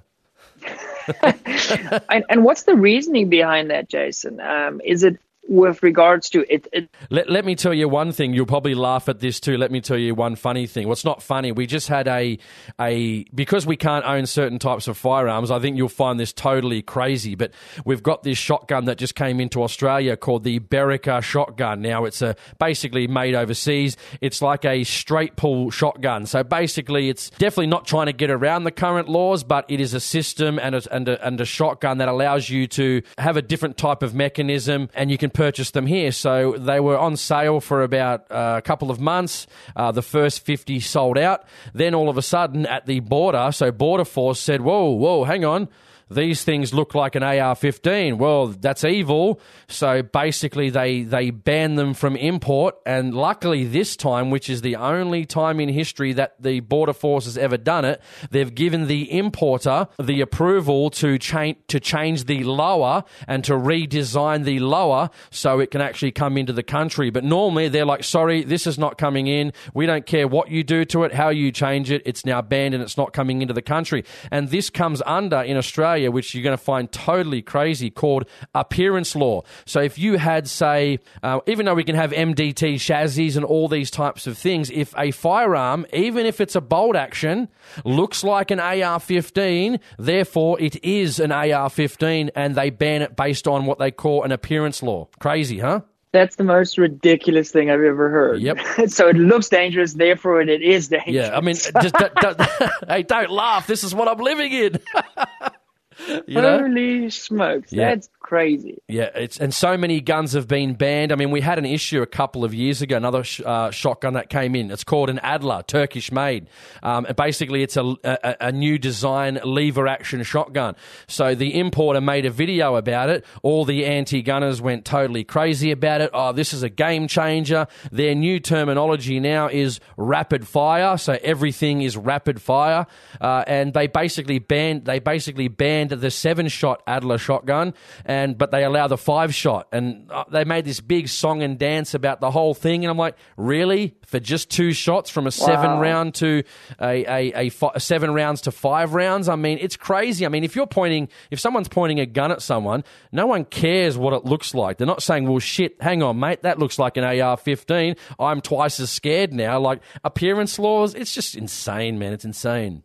[laughs] [laughs] and, and what's the reasoning behind that, Jason? Um, is it with regards to it, it? Let, let me tell you one thing. You'll probably laugh at this too. Let me tell you one funny thing. It's not funny. We just had a a because we can't own certain types of firearms. I think you'll find this totally crazy. But we've got this shotgun that just came into Australia called the Berica shotgun. Now it's a basically made overseas. It's like a straight pull shotgun. So basically, it's definitely not trying to get around the current laws, but it is a system and a, and a, and a shotgun that allows you to have a different type of mechanism, and you can purchase them here. So they were on sale for about uh, a couple of months. Uh, the first 50 sold out. Then all of a sudden at the border, so Border Force said, whoa, whoa, hang on. These things look like an AR 15. Well, that's evil. So basically, they, they banned them from import. And luckily, this time, which is the only time in history that the Border Force has ever done it, they've given the importer the approval to change, to change the lower and to redesign the lower so it can actually come into the country. But normally, they're like, sorry, this is not coming in. We don't care what you do to it, how you change it. It's now banned and it's not coming into the country. And this comes under in Australia, which you're going to find totally crazy, called appearance law. So if you had, say, uh, even though we can have MDT chassis and all these types of things, if a firearm, even if it's a bolt action, looks like an AR 15, therefore it is an AR 15, and they ban it based on what they call an appearance law. Crazy, huh? That's the most ridiculous thing I've ever heard. Yep. [laughs] so it looks dangerous, therefore it is dangerous. Yeah, I mean, just, don't, don't, [laughs] [laughs] hey, don't laugh. This is what I'm living in. [laughs] you know? Holy smokes, Yeah. that's crazy. Yeah, it's and so many guns have been banned. I mean, we had an issue a couple of years ago. Another sh- uh, shotgun that came in. It's called an Adler, Turkish made. Um, and basically, it's a, a, a new design lever action shotgun. So the importer made a video about it. All the anti gunners went totally crazy about it. Oh, this is a game changer. Their new terminology now is rapid fire. So everything is rapid fire, uh, and they basically banned they basically banned the seven shot Adler shotgun and but they allow the five shot, and uh, they made this big song and dance about the whole thing, and I'm like, really for just two shots from a seven Wow. round to a, a, a, fi- seven rounds to five rounds? I mean, it's crazy. I mean, if you're pointing, if someone's pointing a gun at someone, no one cares what it looks like. They're not saying, well, shit, hang on, mate, that looks like an AR-15. I'm twice as scared now. Like appearance laws, it's just insane, man. It's insane.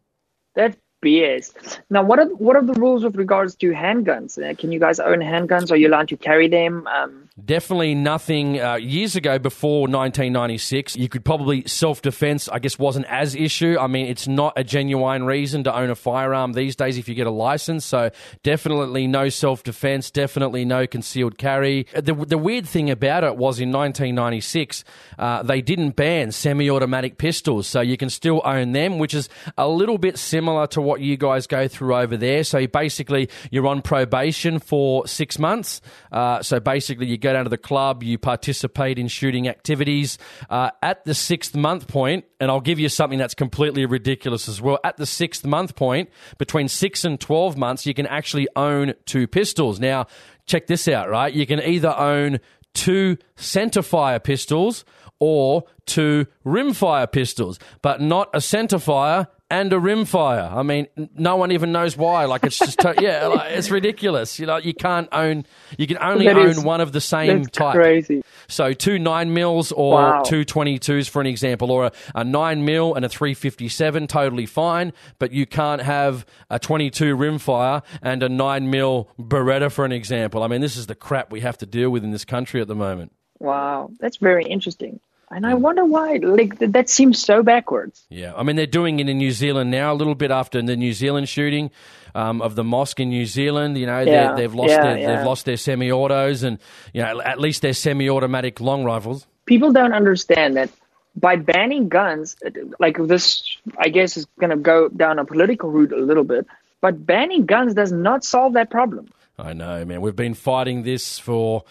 That's BS. Now, what are what are the rules with regards to handguns? Uh, can you guys own handguns? Are you allowed to carry them? Um, Definitely nothing. Uh, years ago, before 1996, you could probably self defense. I guess wasn't as issue. I mean, it's not a genuine reason to own a firearm these days if you get a license. So definitely no self defense. Definitely no concealed carry. The, the weird thing about it was in 1996, uh, they didn't ban semi-automatic pistols, so you can still own them, which is a little bit similar to what you guys go through over there. So basically, you're on probation for six months. Uh, so basically, you go down to the club, you participate in shooting activities. Uh, at the sixth month point, and I'll give you something that's completely ridiculous as well. At the sixth month point, between six and 12 months, you can actually own two pistols. Now, check this out, right? You can either own two centerfire pistols or two rimfire pistols, but not a centerfire and a rimfire. I mean, no one even knows why. Like it's just to- yeah, like, it's ridiculous. You know, you can't own. You can only That own is- one of the same that's type. crazy. So two nine mils or Wow. two twenty twos for an example, or a, a nine mil and a three fifty seven, totally fine. But you can't have a twenty two rimfire and a nine mil Beretta for an example. I mean, this is the crap we have to deal with in this country at the moment. Wow, that's very interesting. And I wonder why. Like th- that seems so backwards. Yeah, I mean they're doing it in New Zealand now. A little bit after the New Zealand shooting um, of the mosque in New Zealand, you know, Yeah, they, they've lost yeah, their yeah. they've lost their semi-autos and you know at least their semi-automatic long rifles. People don't understand that by banning guns, like this, I guess is going to go down a political route a little bit. But banning guns does not solve that problem. I know, man. We've been fighting this for,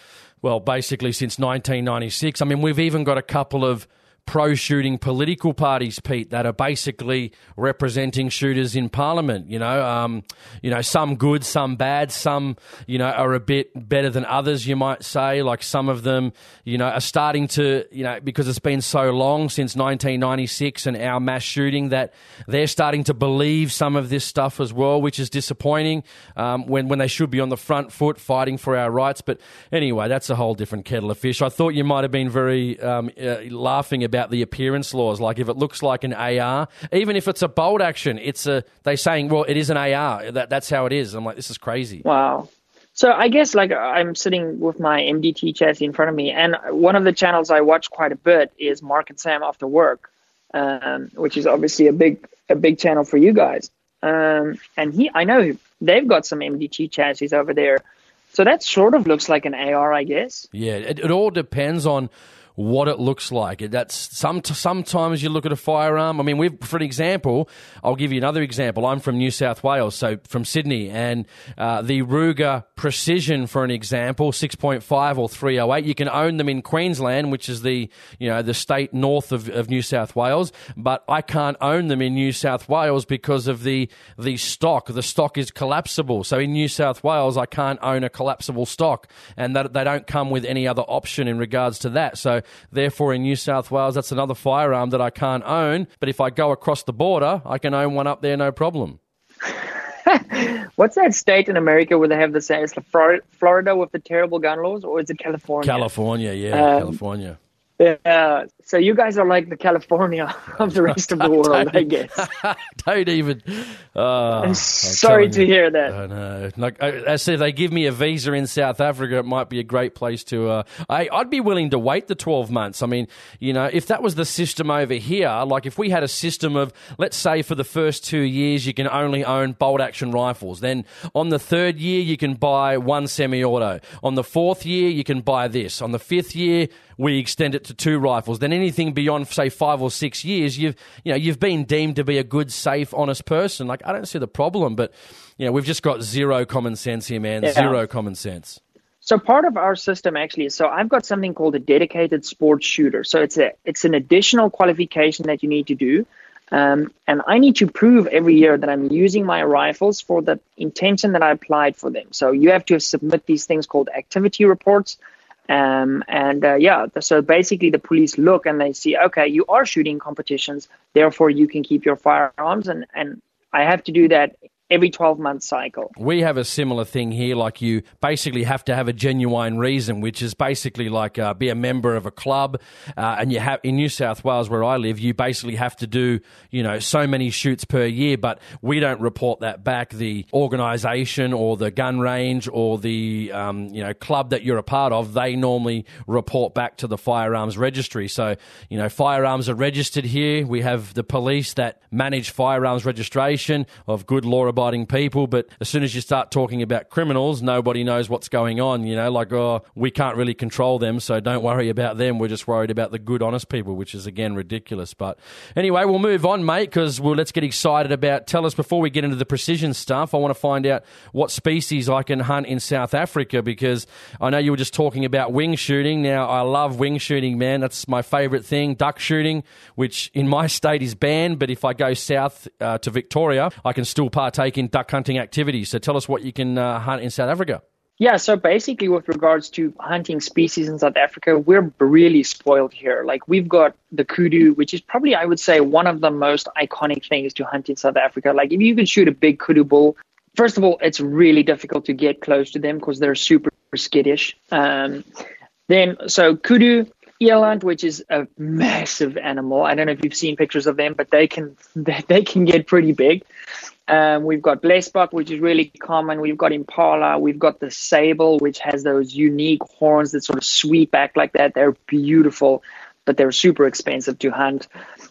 well, basically since 1996. I mean, we've even got a couple of pro shooting political parties, Pete, that are basically representing shooters in Parliament. You know, um, you know, some good, some bad, some you know are a bit better than others. You might say, like some of them, you know, are starting to, you know, because it's been so long since 1996 and our mass shooting that they're starting to believe some of this stuff as well, which is disappointing um, when when they should be on the front foot fighting for our rights. But anyway, that's a whole different kettle of fish. I thought you might have been very um, uh, laughing about the appearance laws. Like if it looks like an AR, even if it's a bolt action, it's a they saying, well, it is an AR. That that's how it is. I'm like, this is crazy. Wow. So I guess like I'm sitting with my MDT chassis in front of me, and one of the channels I watch quite a bit is Mark and Sam After Work, um, which is obviously a big a big channel for you guys. Um, and he, I know they've got some MDT chassis over there, so that sort of looks like an AR, I guess. Yeah, it, it all depends on what it looks like. That's some sometimes you look at a firearm. I mean, we've for an example, I'll give you another example. I'm from New South Wales, so from Sydney, and uh, the Ruger Precision, for an example, 6.5 or 308. You can own them in Queensland, which is the you know the state north of, of New South Wales, but I can't own them in New South Wales because of the the stock. The stock is collapsible, so in New South Wales, I can't own a collapsible stock, and that they don't come with any other option in regards to that. So therefore, in New South Wales, that's another firearm that I can't own. But if I go across the border, I can own one up there, no problem. [laughs] What's that state in America where they have the same? Is it Florida, Florida with the terrible gun laws, or is it California? California, yeah, Um, California. Yeah. So you guys are like the California [laughs] of the rest of the [laughs] world, I guess. [laughs] don't even. Uh, I'm sorry to you. hear that. I know. Like I, I said, they give me a visa in South Africa. It might be a great place to. Uh, I, I'd be willing to wait the twelve months. I mean, you know, if that was the system over here, like if we had a system of, let's say, for the first two years you can only own bolt action rifles. Then on the third year you can buy one semi-auto. On the fourth year you can buy this. On the fifth year we extend it to two rifles. Then anything beyond, say, five or six years, you've you know you've been deemed to be a good, safe, honest person. Like I don't see the problem, but you know we've just got zero common sense here, man. Yeah. Zero common sense. So part of our system actually, so I've got something called a dedicated sports shooter. So it's a it's an additional qualification that you need to do. Um, and I need to prove every year that I'm using my rifles for the intention that I applied for them. So you have to submit these things called activity reports. Um, and uh, yeah, so basically the police look and they see, okay, you are shooting competitions, therefore you can keep your firearms. And, and I have to do that every 12 month cycle. We have a similar thing here. Like you basically have to have a genuine reason, which is basically like uh, be a member of a club. Uh, and you have in New South Wales, where I live, you basically have to do you know so many shoots per year. But we don't report that back. The organisation or the gun range or the um, you know club that you're a part of, they normally report back to the firearms registry. So you know firearms are registered here. We have the police that manage firearms registration of good law abiding people, but as soon as you start talking about criminals, nobody knows what's going on. You know, like, oh, we can't really control them, so don't worry about them. We're just worried about the good, honest people, which is again ridiculous. But anyway, we'll move on, mate, because well, let's get excited about. Tell us before we get into the precision stuff. I want to find out what species I can hunt in South Africa because I know you were just talking about wing shooting. Now, I love wing shooting, man. That's my favourite thing. Duck shooting, which in my [laughs] state is banned, but if I go south uh, to Victoria, I can still partake in duck hunting activities. So tell us what you can uh, hunt in South Africa. Yeah, so basically, with regards to hunting species in South Africa, we're really spoiled here. Like, we've got the kudu, which is probably, I would say, one of the most iconic things to hunt in South Africa. Like, if you can shoot a big kudu bull, first of all, it's really difficult to get close to them because they're super skittish. Um, then, so kudu, eland, which is a massive animal. I don't know if you've seen pictures of them, but they can [laughs] they, they can get pretty big. Um, we've got blesbok, which is really common. We've got impala. We've got the sable, which has those unique horns that sort of sweep back like that. They're beautiful, but they're super expensive to hunt.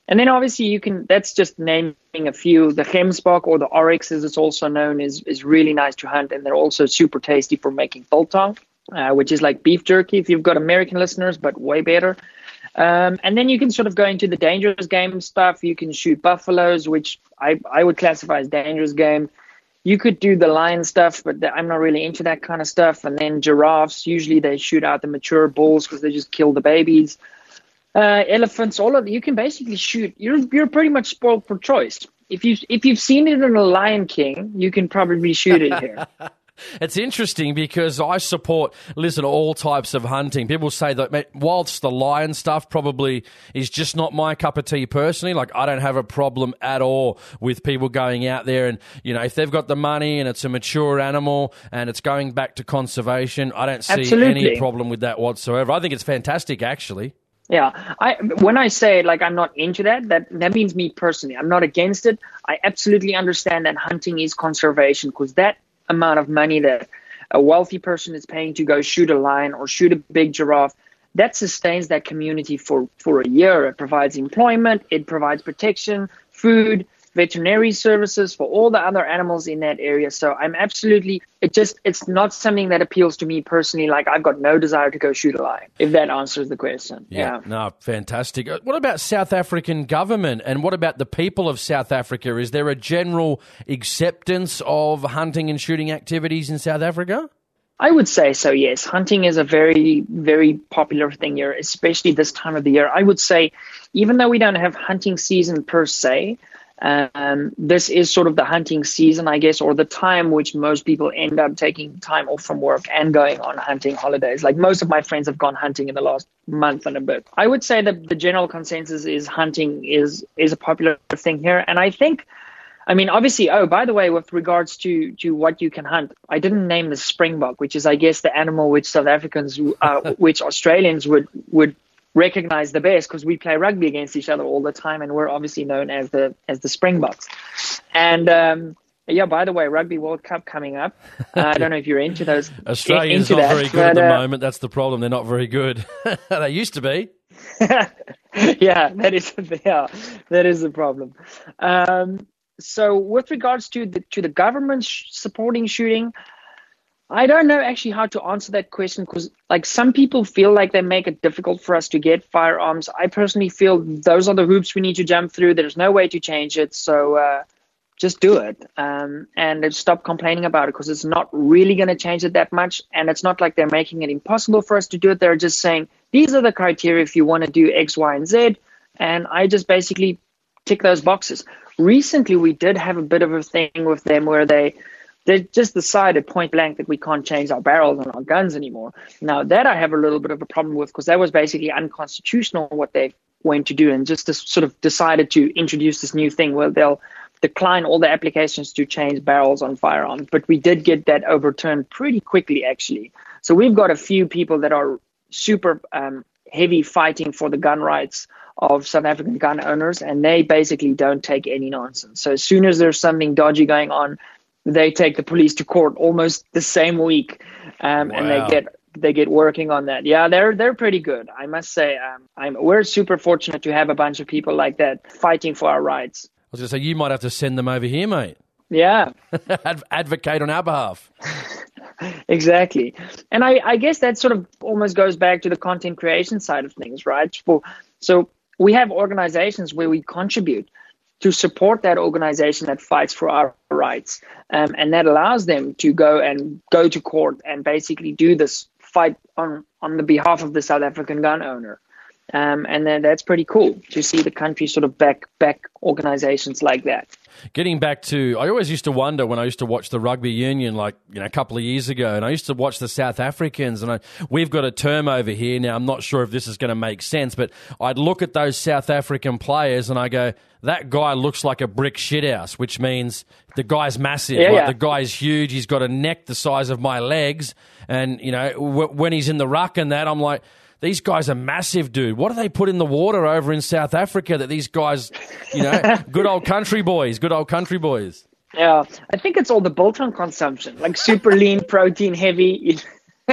And then obviously you can. That's just naming a few. The gemsbok or the oryx, as it's also known, is is really nice to hunt, and they're also super tasty for making biltong, uh, which is like beef jerky. If you've got American listeners, but way better. Um, and then you can sort of go into the dangerous game stuff. You can shoot buffaloes, which I, I would classify as dangerous game. You could do the lion stuff, but I'm not really into that kind of stuff. And then giraffes, usually they shoot out the mature bulls because they just kill the babies. Uh, elephants, all of you can basically shoot. You're you're pretty much spoiled for choice. If you if you've seen it in a Lion King, you can probably shoot it here. [laughs] It's interesting because I support, listen, all types of hunting. People say that whilst the lion stuff probably is just not my cup of tea personally, like I don't have a problem at all with people going out there and, you know, if they've got the money and it's a mature animal and it's going back to conservation, I don't see Absolutely. any problem with that whatsoever. I think it's fantastic, actually. Yeah, I when I say like I'm not into that, that that means me personally. I'm not against it. I absolutely understand that hunting is conservation because that amount of money that a wealthy person is paying to go shoot a lion or shoot a big giraffe that sustains that community for for a year. It provides employment it provides protection food veterinary services for all the other animals in that area. So i'm absolutely it just it's not something that appeals to me personally. Like i've got no desire to go shoot a lion if that answers the question. Yeah, yeah. no fantastic. Uh, what about south african government? And what about the people of south africa? Is there a general acceptance of hunting and shooting activities in south africa? I would say so, yes. Hunting is a very, very popular thing here, especially this time of the year. I would say, even though we don't have hunting season per se, um, this is sort of the hunting season, I guess, or the time which most people end up taking time off from work and going on hunting holidays. Like most of my friends have gone hunting in the last month and a bit. I would say that the general consensus is hunting is is a popular thing here, and I think. I mean, obviously. Oh, by the way, with regards to to what you can hunt, I didn't name the springbok, which is, I guess, the animal which South Africans, uh, [laughs] which Australians would would recognize the best because we play rugby against each other all the time, and we're obviously known as the as the Springboks. And um, yeah, by the way, Rugby World Cup coming up. [laughs] Uh, I don't know if you're into those. [laughs] Australia's into not that, very good but, at the uh, moment. That's the problem. They're not very good. [laughs] they used to be. yeah, that is yeah, that is the problem. Um, so, with regards to the to the government sh- supporting shooting, I don't know actually how to answer that question because, like, some people feel like they make it difficult for us to get firearms. I personally feel those are the hoops we need to jump through. There's no way to change it, so uh, just do it um, and stop complaining about it because it's not really going to change it that much. And it's not like they're making it impossible for us to do it. They're just saying these are the criteria if you want to do X, Y, and Z. And I just basically tick those boxes. Recently, we did have a bit of a thing with them where they they just decided point blank that we can't change our barrels on our guns anymore. Now that I have a little bit of a problem with because that was basically unconstitutional what they went to do and just to sort of decided to introduce this new thing where they'll decline all the applications to change barrels on firearms. But we did get that overturned pretty quickly actually. So we've got a few people that are super um, heavy fighting for the gun rights of South African gun owners, and they basically don't take any nonsense. So as soon as there's something dodgy going on, they take the police to court almost the same week, um, and they get they get working on that. Yeah, they're they're pretty good, I must say. Um, I'm we're super fortunate to have a bunch of people like that fighting for our rights. I was going to say, you might have to send them over here, mate. Yeah, [laughs] Ad- advocate on our behalf. [laughs] exactly. And I, I guess that sort of almost goes back to the content creation side of things, right? For, so we have organizations where we contribute to support that organization that fights for our rights, um, and that allows them to go and go to court and basically do this fight on on the behalf of the South African gun owner. Um, and then that's pretty cool to see the country sort of back back organizations like that. Getting back to, I always used to wonder when I used to watch the rugby union, like you know, a couple of years ago, and I used to watch the South Africans, and I, we've got a term over here now. I'm not sure if this is going to make sense, but I'd look at those South African players and I go, that guy looks like a brick shithouse, which means the guy's massive. Yeah, like, yeah. The guy's huge. He's got a neck the size of my legs, and you know, w- when he's in the ruck and that, I'm like. These guys are massive, dude. What do they put in the water over in South Africa that these guys, you know, [laughs] good old country boys, good old country boys. Yeah, I think it's all the biltong consumption, like super lean, protein heavy.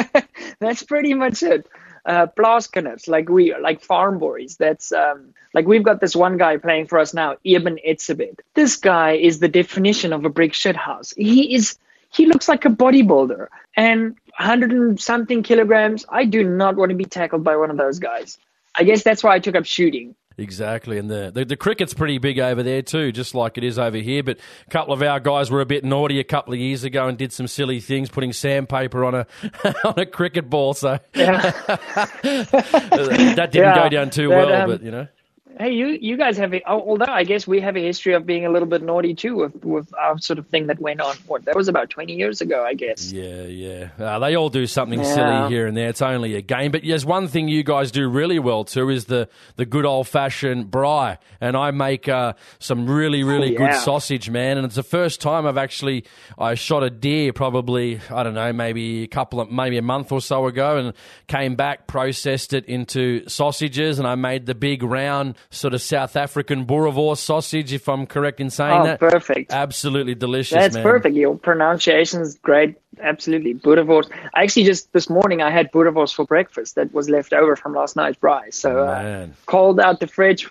[laughs] That's pretty much it. Uh, Plaaskinders, like we, like farm boys. That's um, like we've got this one guy playing for us now, Eben Etzebeth. This guy is the definition of a brick shit house. He is. He looks like a bodybuilder, and 100 and something kilograms. I do not want to be tackled by one of those guys. I guess that's why I took up shooting. Exactly, and the, the the cricket's pretty big over there too, just like it is over here. But a couple of our guys were a bit naughty a couple of years ago and did some silly things, putting sandpaper on a [laughs] on a cricket ball. So [laughs] that didn't Yeah, go down too that, well, um, but you know. Hey, you you guys have, a, although I guess we have a history of being a little bit naughty too with with our sort of thing that went on. What that was about twenty years ago, I guess. Yeah, yeah. Uh, they all do something Yeah. silly here and there. It's only a game. But yes, one thing you guys do really well too is the, the good old fashioned braai. And I make uh, some really, really Oh, good sausage, man. And it's the first time I've actually I shot a deer probably I don't know maybe a couple of maybe a month or so ago, and came back, processed it into sausages, and I made the big round sort of South African boerewors sausage, if I'm correct in saying Oh, that. perfect. Absolutely delicious, That's man. perfect. Your pronunciation is great. Absolutely. Boerewors. I actually just this morning I had boerewors for breakfast that was left over from last night's braai. So uh, cold out the fridge,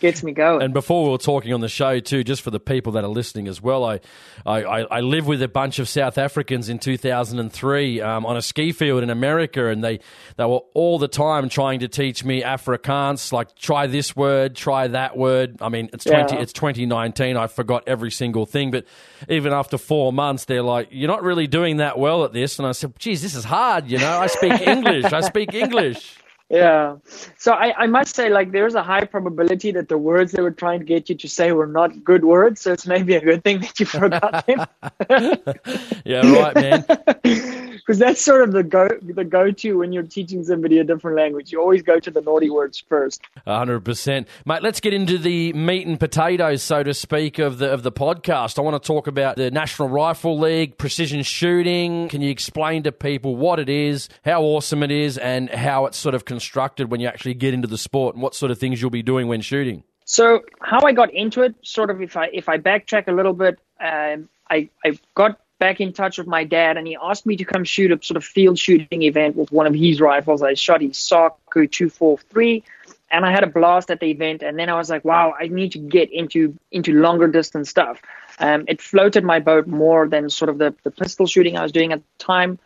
gets me going. And before we were talking on the show too, just for the people that are listening as well, I I, I, lived with a bunch of South Africans in 2003 um, on a ski field in America, and they they were all the time trying to teach me Afrikaans, like try this word, try that word. I mean, it's 20 Yeah. it's 2019. I forgot every single thing, but even after four months, they're like, "You're not really doing that well at this." And I said, "Geez, this is hard. You know, I speak [laughs] English. I speak English." Yeah. So I, I must say, like, there's a high probability that the words they were trying to get you to say were not good words. So it's maybe a good thing that you forgot them. [laughs] Yeah, right, man. [laughs] because that's sort of the go the go to when you're teaching somebody a different language. You always go to the naughty words first. hundred percent, mate. Let's get into the meat and potatoes, so to speak, of the of the podcast. I want to talk about the National Rifle League, precision shooting. Can you explain to people what it is, how awesome it is, and how it's sort of constructed when you actually get into the sport, and what sort of things you'll be doing when shooting? So how I got into it, sort of, if I if I backtrack a little bit, um, I I got back in touch with my dad, and he asked me to come shoot a sort of field shooting event with one of his rifles. I shot his Sako 243, and I had a blast at the event. And then I was like, wow, I need to get into into longer distance stuff. Um, it floated my boat more than sort of the, the pistol shooting I was doing at the time.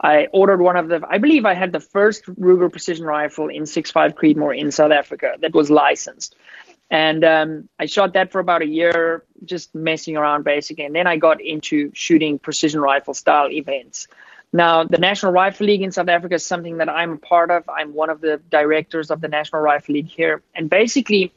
I ordered one of the, I believe I had the first Ruger precision rifle in 6.5 Creedmoor in South Africa that was licensed. And um, I shot that for about a year, just messing around basically. And then I got into shooting precision rifle style events. Now, the National Rifle League in South Africa is something that I'm a part of. I'm one of the directors of the National Rifle League here. And basically,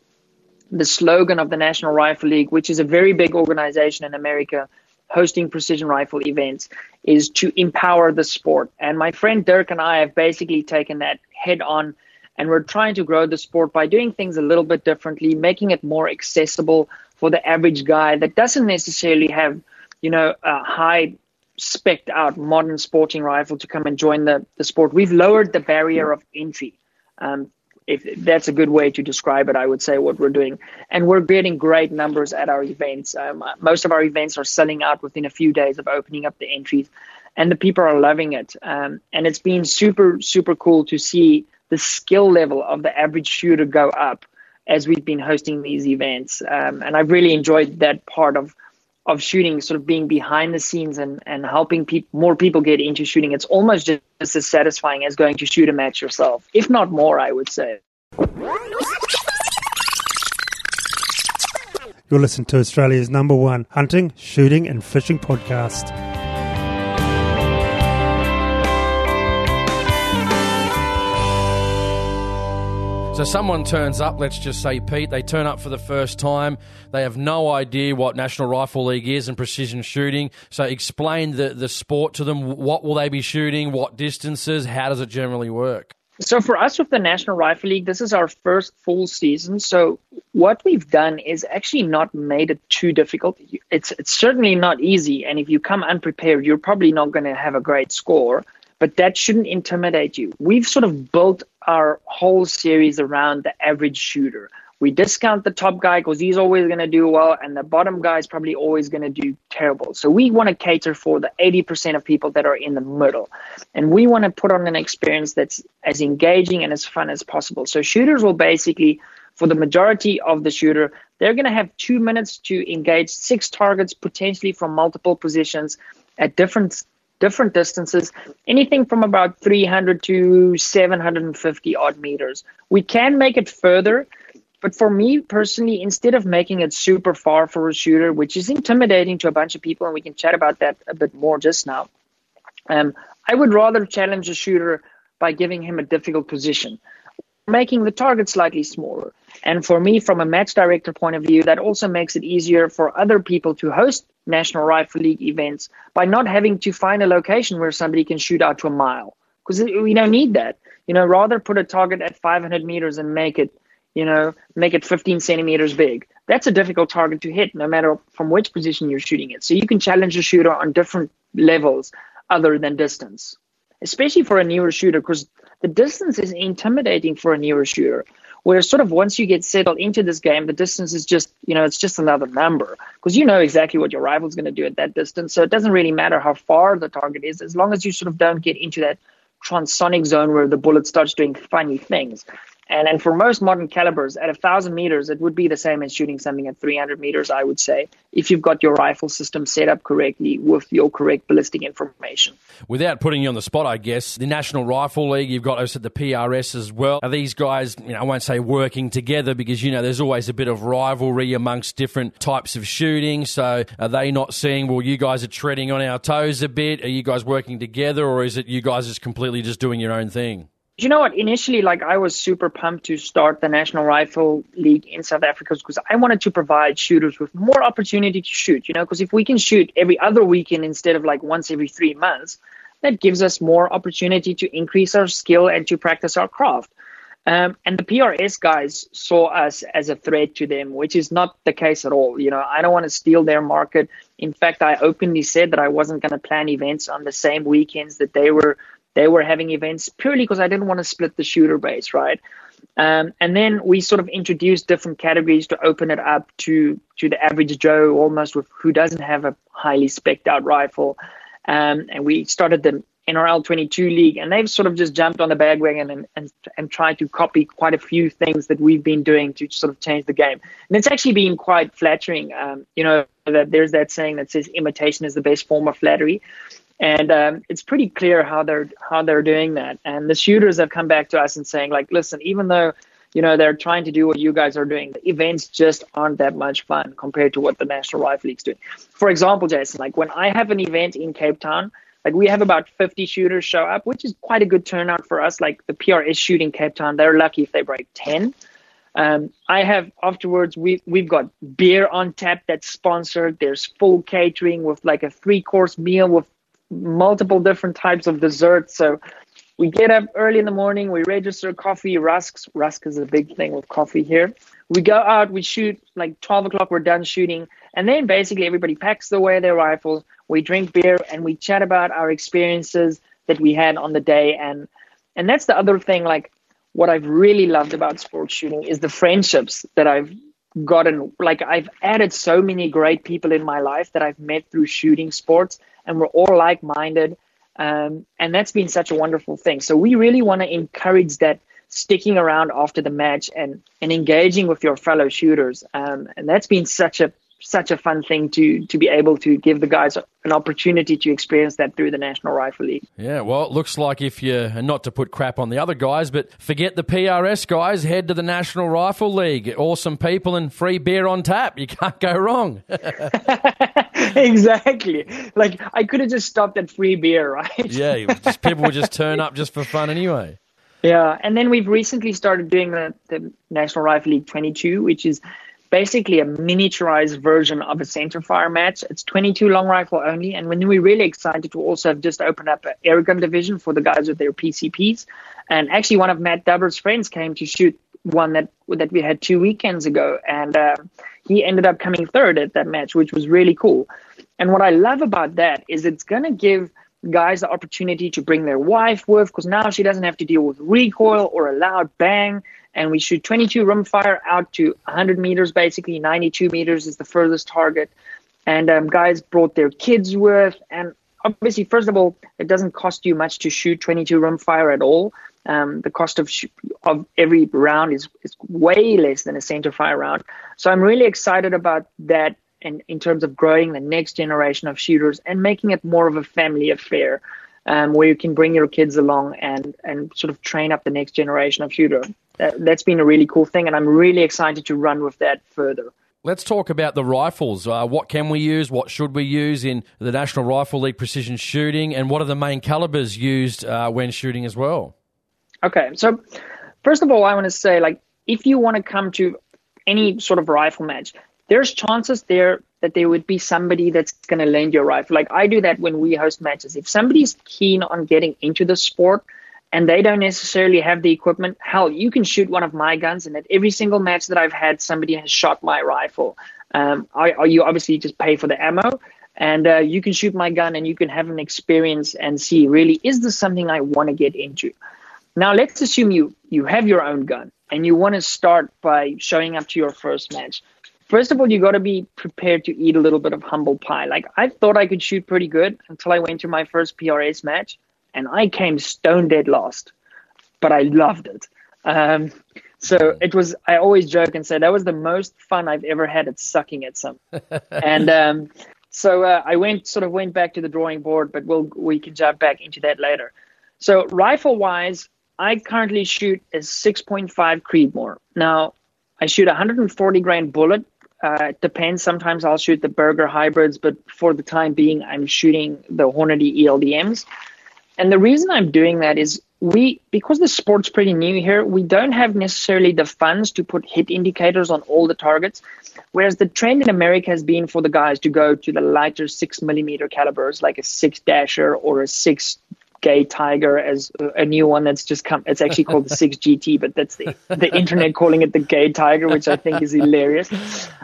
the slogan of the National Rifle League, which is a very big organization in America hosting precision rifle events, is to empower the sport. And my friend Dirk and I have basically taken that head on and we're trying to grow the sport by doing things a little bit differently, making it more accessible for the average guy that doesn't necessarily have, you know, a high spec out modern sporting rifle to come and join the, the sport. We've lowered the barrier of entry. Um, if that's a good way to describe it, I would say what we're doing. And we're getting great numbers at our events. Um, most of our events are selling out within a few days of opening up the entries, and the people are loving it. Um, and it's been super, super cool to see the skill level of the average shooter go up as we've been hosting these events. Um, and I've really enjoyed that part of of shooting, sort of being behind the scenes and, and helping people, more people get into shooting. It's almost just as satisfying as going to shoot a match yourself, if not more, I would say. You're listening to Australia's number one hunting, shooting, and fishing podcast. So someone turns up, let's just say Pete, they turn up for the first time. They have no idea what National Rifle League is and precision shooting. So explain the, the sport to them. What will they be shooting? What distances? How does it generally work? So for us with the National Rifle League, this is our first full season. So what we've done is actually not made it too difficult. It's it's certainly not easy, and if you come unprepared, you're probably not going to have a great score but that shouldn't intimidate you. We've sort of built our whole series around the average shooter. We discount the top guy because he's always going to do well, and the bottom guy is probably always going to do terrible. So we want to cater for the 80% of people that are in the middle. And we want to put on an experience that's as engaging and as fun as possible. So shooters will basically, for the majority of the shooter, they're going to have two minutes to engage six targets, potentially from multiple positions at different different distances, anything from about 300 to 750 odd meters. We can make it further, but for me personally, instead of making it super far for a shooter, which is intimidating to a bunch of people, and we can chat about that a bit more just now, um, I would rather challenge a shooter by giving him a difficult position making the target slightly smaller. And for me, from a match director point of view, that also makes it easier for other people to host National Rifle League events by not having to find a location where somebody can shoot out to a mile. Because we don't need that. You know, rather put a target at 500 meters and make it, you know, make it 15 centimeters big. That's a difficult target to hit, no matter from which position you're shooting it. So you can challenge a shooter on different levels other than distance, especially for a newer shooter, because the distance is intimidating for a newer shooter. Where sort of once you get settled into this game, the distance is just, you know, it's just another number because you know exactly what your rival's going to do at that distance. So it doesn't really matter how far the target is as long as you sort of don't get into that transonic zone where the bullet starts doing funny things. And and for most modern calibers, at a thousand meters, it would be the same as shooting something at 300 meters. I would say, if you've got your rifle system set up correctly with your correct ballistic information. Without putting you on the spot, I guess the National Rifle League, you've got also the PRS as well. Are these guys? You know, I won't say working together because you know there's always a bit of rivalry amongst different types of shooting. So are they not seeing? Well, you guys are treading on our toes a bit. Are you guys working together, or is it you guys just completely just doing your own thing? You know what? Initially, like I was super pumped to start the National Rifle League in South Africa because I wanted to provide shooters with more opportunity to shoot. You know, because if we can shoot every other weekend instead of like once every three months, that gives us more opportunity to increase our skill and to practice our craft. Um, and the PRS guys saw us as a threat to them, which is not the case at all. You know, I don't want to steal their market. In fact, I openly said that I wasn't going to plan events on the same weekends that they were they were having events purely because I didn't want to split the shooter base, right? Um, and then we sort of introduced different categories to open it up to to the average Joe, almost with who doesn't have a highly specced out rifle. Um, and we started the NRL 22 league, and they've sort of just jumped on the bandwagon and, and and tried to copy quite a few things that we've been doing to sort of change the game. And it's actually been quite flattering. Um, you know, that there's that saying that says imitation is the best form of flattery, and um, it's pretty clear how they're how they're doing that. And the shooters have come back to us and saying like, listen, even though you know they're trying to do what you guys are doing, the events just aren't that much fun compared to what the National Rifle League's doing. For example, Jason, like when I have an event in Cape Town like we have about 50 shooters show up, which is quite a good turnout for us. Like the PRS shooting Cape Town, they're lucky if they break 10. Um, I have afterwards we we've got beer on tap that's sponsored. There's full catering with like a three course meal with multiple different types of desserts. So we get up early in the morning, we register coffee, rusks. Rusk is a big thing with coffee here. We go out, we shoot like 12 o'clock, we're done shooting. And then basically everybody packs away their rifles we drink beer and we chat about our experiences that we had on the day and and that's the other thing like what I've really loved about sports shooting is the friendships that I've gotten like I've added so many great people in my life that I've met through shooting sports and we're all like-minded um, and that's been such a wonderful thing. So we really want to encourage that sticking around after the match and and engaging with your fellow shooters um, and that's been such a such a fun thing to to be able to give the guys an opportunity to experience that through the National Rifle League. Yeah, well, it looks like if you and not to put crap on the other guys, but forget the PRS guys, head to the National Rifle League. Awesome people and free beer on tap. You [laughs] can't go wrong. [laughs] exactly. Like I could have just stopped at free beer, [laughs] right? yeah, just, people would just turn up just for fun anyway. Yeah, and then we've recently started doing the, the National Rifle League 22, which is basically a miniaturized version of a center fire match. It's 22 long rifle only, and when we really excited to also have just opened up an airgun division for the guys with their PCPs. And actually, one of Matt Dubber's friends came to shoot one that that we had two weekends ago, and uh, he ended up coming third at that match, which was really cool. And what I love about that is it's gonna give guys the opportunity to bring their wife with because now she doesn't have to deal with recoil or a loud bang and we shoot 22 rimfire out to 100 meters basically 92 meters is the furthest target. And um, guys brought their kids with and obviously first of all it doesn't cost you much to shoot 22 rimfire at all. Um, the cost of sh- of every round is, is way less than a center fire round. So i'm really excited about that and in terms of growing the next generation of shooters and making it more of a family affair um, where you can bring your kids along and and sort of train up the next generation of shooter. That, that's been a really cool thing, and I'm really excited to run with that further. Let's talk about the rifles. Uh, what can we use? What should we use in the National Rifle League precision shooting? And what are the main calibers used uh, when shooting as well? Okay, so first of all, I want to say, like, if you want to come to any sort of rifle match, there's chances there that there would be somebody that's going to lend your rifle. Like I do that when we host matches. If somebody's keen on getting into the sport and they don't necessarily have the equipment, hell, you can shoot one of my guns. And at every single match that I've had, somebody has shot my rifle. Um, I, I, you obviously just pay for the ammo and uh, you can shoot my gun and you can have an experience and see really is this something I want to get into. Now let's assume you you have your own gun and you want to start by showing up to your first match first of all, you got to be prepared to eat a little bit of humble pie. Like I thought I could shoot pretty good until I went to my first PRS match, and I came stone dead last, but I loved it. Um, so it was. I always joke and say that was the most fun I've ever had at sucking at some. [laughs] and um, so uh, I went sort of went back to the drawing board, but we'll we can jump back into that later. So rifle wise, I currently shoot a 6.5 Creedmoor. Now I shoot a 140 grain bullet uh, it depends. Sometimes I'll shoot the Berger hybrids, but for the time being, I'm shooting the Hornady ELDMs. And the reason I'm doing that is we, because the sport's pretty new here, we don't have necessarily the funds to put hit indicators on all the targets. Whereas the trend in America has been for the guys to go to the lighter six millimeter calibers, like a six dasher or a six Gate Tiger as a new one that's just come. It's actually called the 6 GT, but that's the the internet calling it the gay Tiger, which I think is hilarious.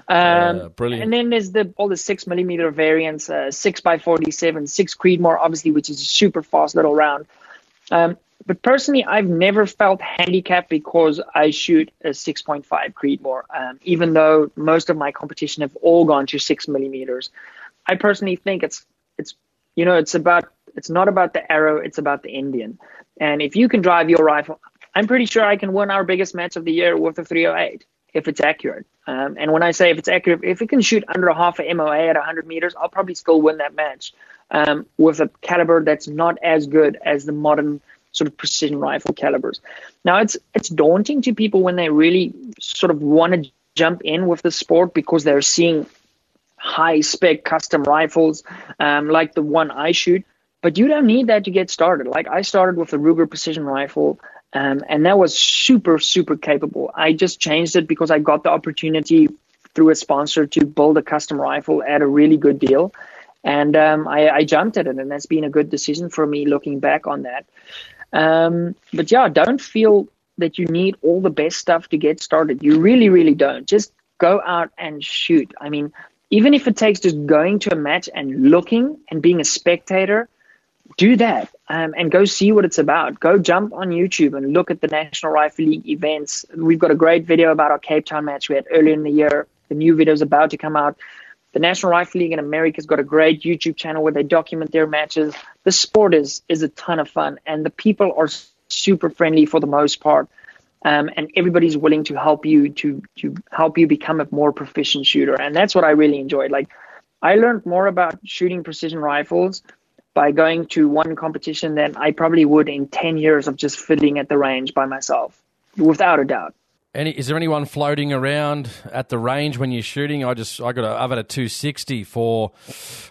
Um, Uh, brilliant. And then there's the all the six millimeter variants, uh, six by 47, six Creedmoor, obviously, which is a super fast little round. Um, but personally, I've never felt handicapped because I shoot a 6.5 Creedmoor, um, even though most of my competition have all gone to six millimeters. I personally think it's it's you know it's about it's not about the arrow, it's about the Indian. And if you can drive your rifle, I'm pretty sure I can win our biggest match of the year with a 308 if it's accurate. Um, and when I say if it's accurate, if it can shoot under a half a MOA at 100 meters, I'll probably still win that match um, with a caliber that's not as good as the modern sort of precision rifle calibers. Now it's it's daunting to people when they really sort of want to jump in with the sport because they're seeing high spec custom rifles um, like the one I shoot. But you don't need that to get started. Like I started with the Ruger precision rifle, um, and that was super super capable. I just changed it because I got the opportunity through a sponsor to build a custom rifle at a really good deal. And um, I, I jumped at it, and that's been a good decision for me looking back on that. Um, but yeah, don't feel that you need all the best stuff to get started. You really, really don't. Just go out and shoot. I mean, even if it takes just going to a match and looking and being a spectator, do that um, and go see what it's about. Go jump on YouTube and look at the National Rifle League events. We've got a great video about our Cape Town match we had earlier in the year. The new video is about to come out. The National Rifle League in America's got a great YouTube channel where they document their matches. The sport is is a ton of fun, and the people are super friendly for the most part. Um, and everybody's willing to help you to to help you become a more proficient shooter, and that's what I really enjoyed. Like, I learned more about shooting precision rifles by going to one competition than I probably would in ten years of just fiddling at the range by myself, without a doubt. Any, is there anyone floating around at the range when you're shooting? I just I got a I've had a 260 for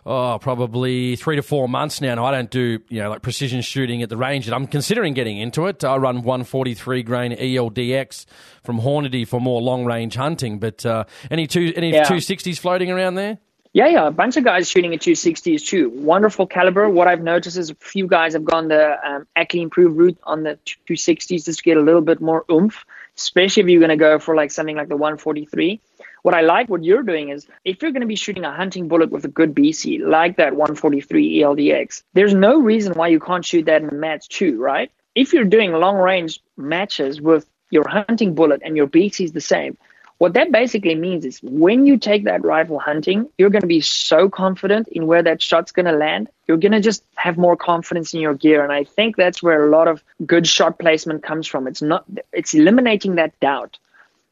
oh probably three to four months now, and I don't do you know like precision shooting at the range, and I'm considering getting into it. I run 143 grain ELDX from Hornady for more long range hunting. But uh, any two any Yeah. 260s floating around there? Yeah, yeah, a bunch of guys shooting at 260s too. Wonderful caliber. What I've noticed is a few guys have gone the um, Ackley improved route on the 260s just to get a little bit more oomph, especially if you're going to go for like something like the 143. What I like what you're doing is if you're going to be shooting a hunting bullet with a good BC like that 143 ELDX, there's no reason why you can't shoot that in a match too, right? If you're doing long range matches with your hunting bullet and your BC is the same, what that basically means is when you take that rifle hunting, you're going to be so confident in where that shot's going to land. You're going to just have more confidence in your gear. And I think that's where a lot of good shot placement comes from. It's not, it's eliminating that doubt.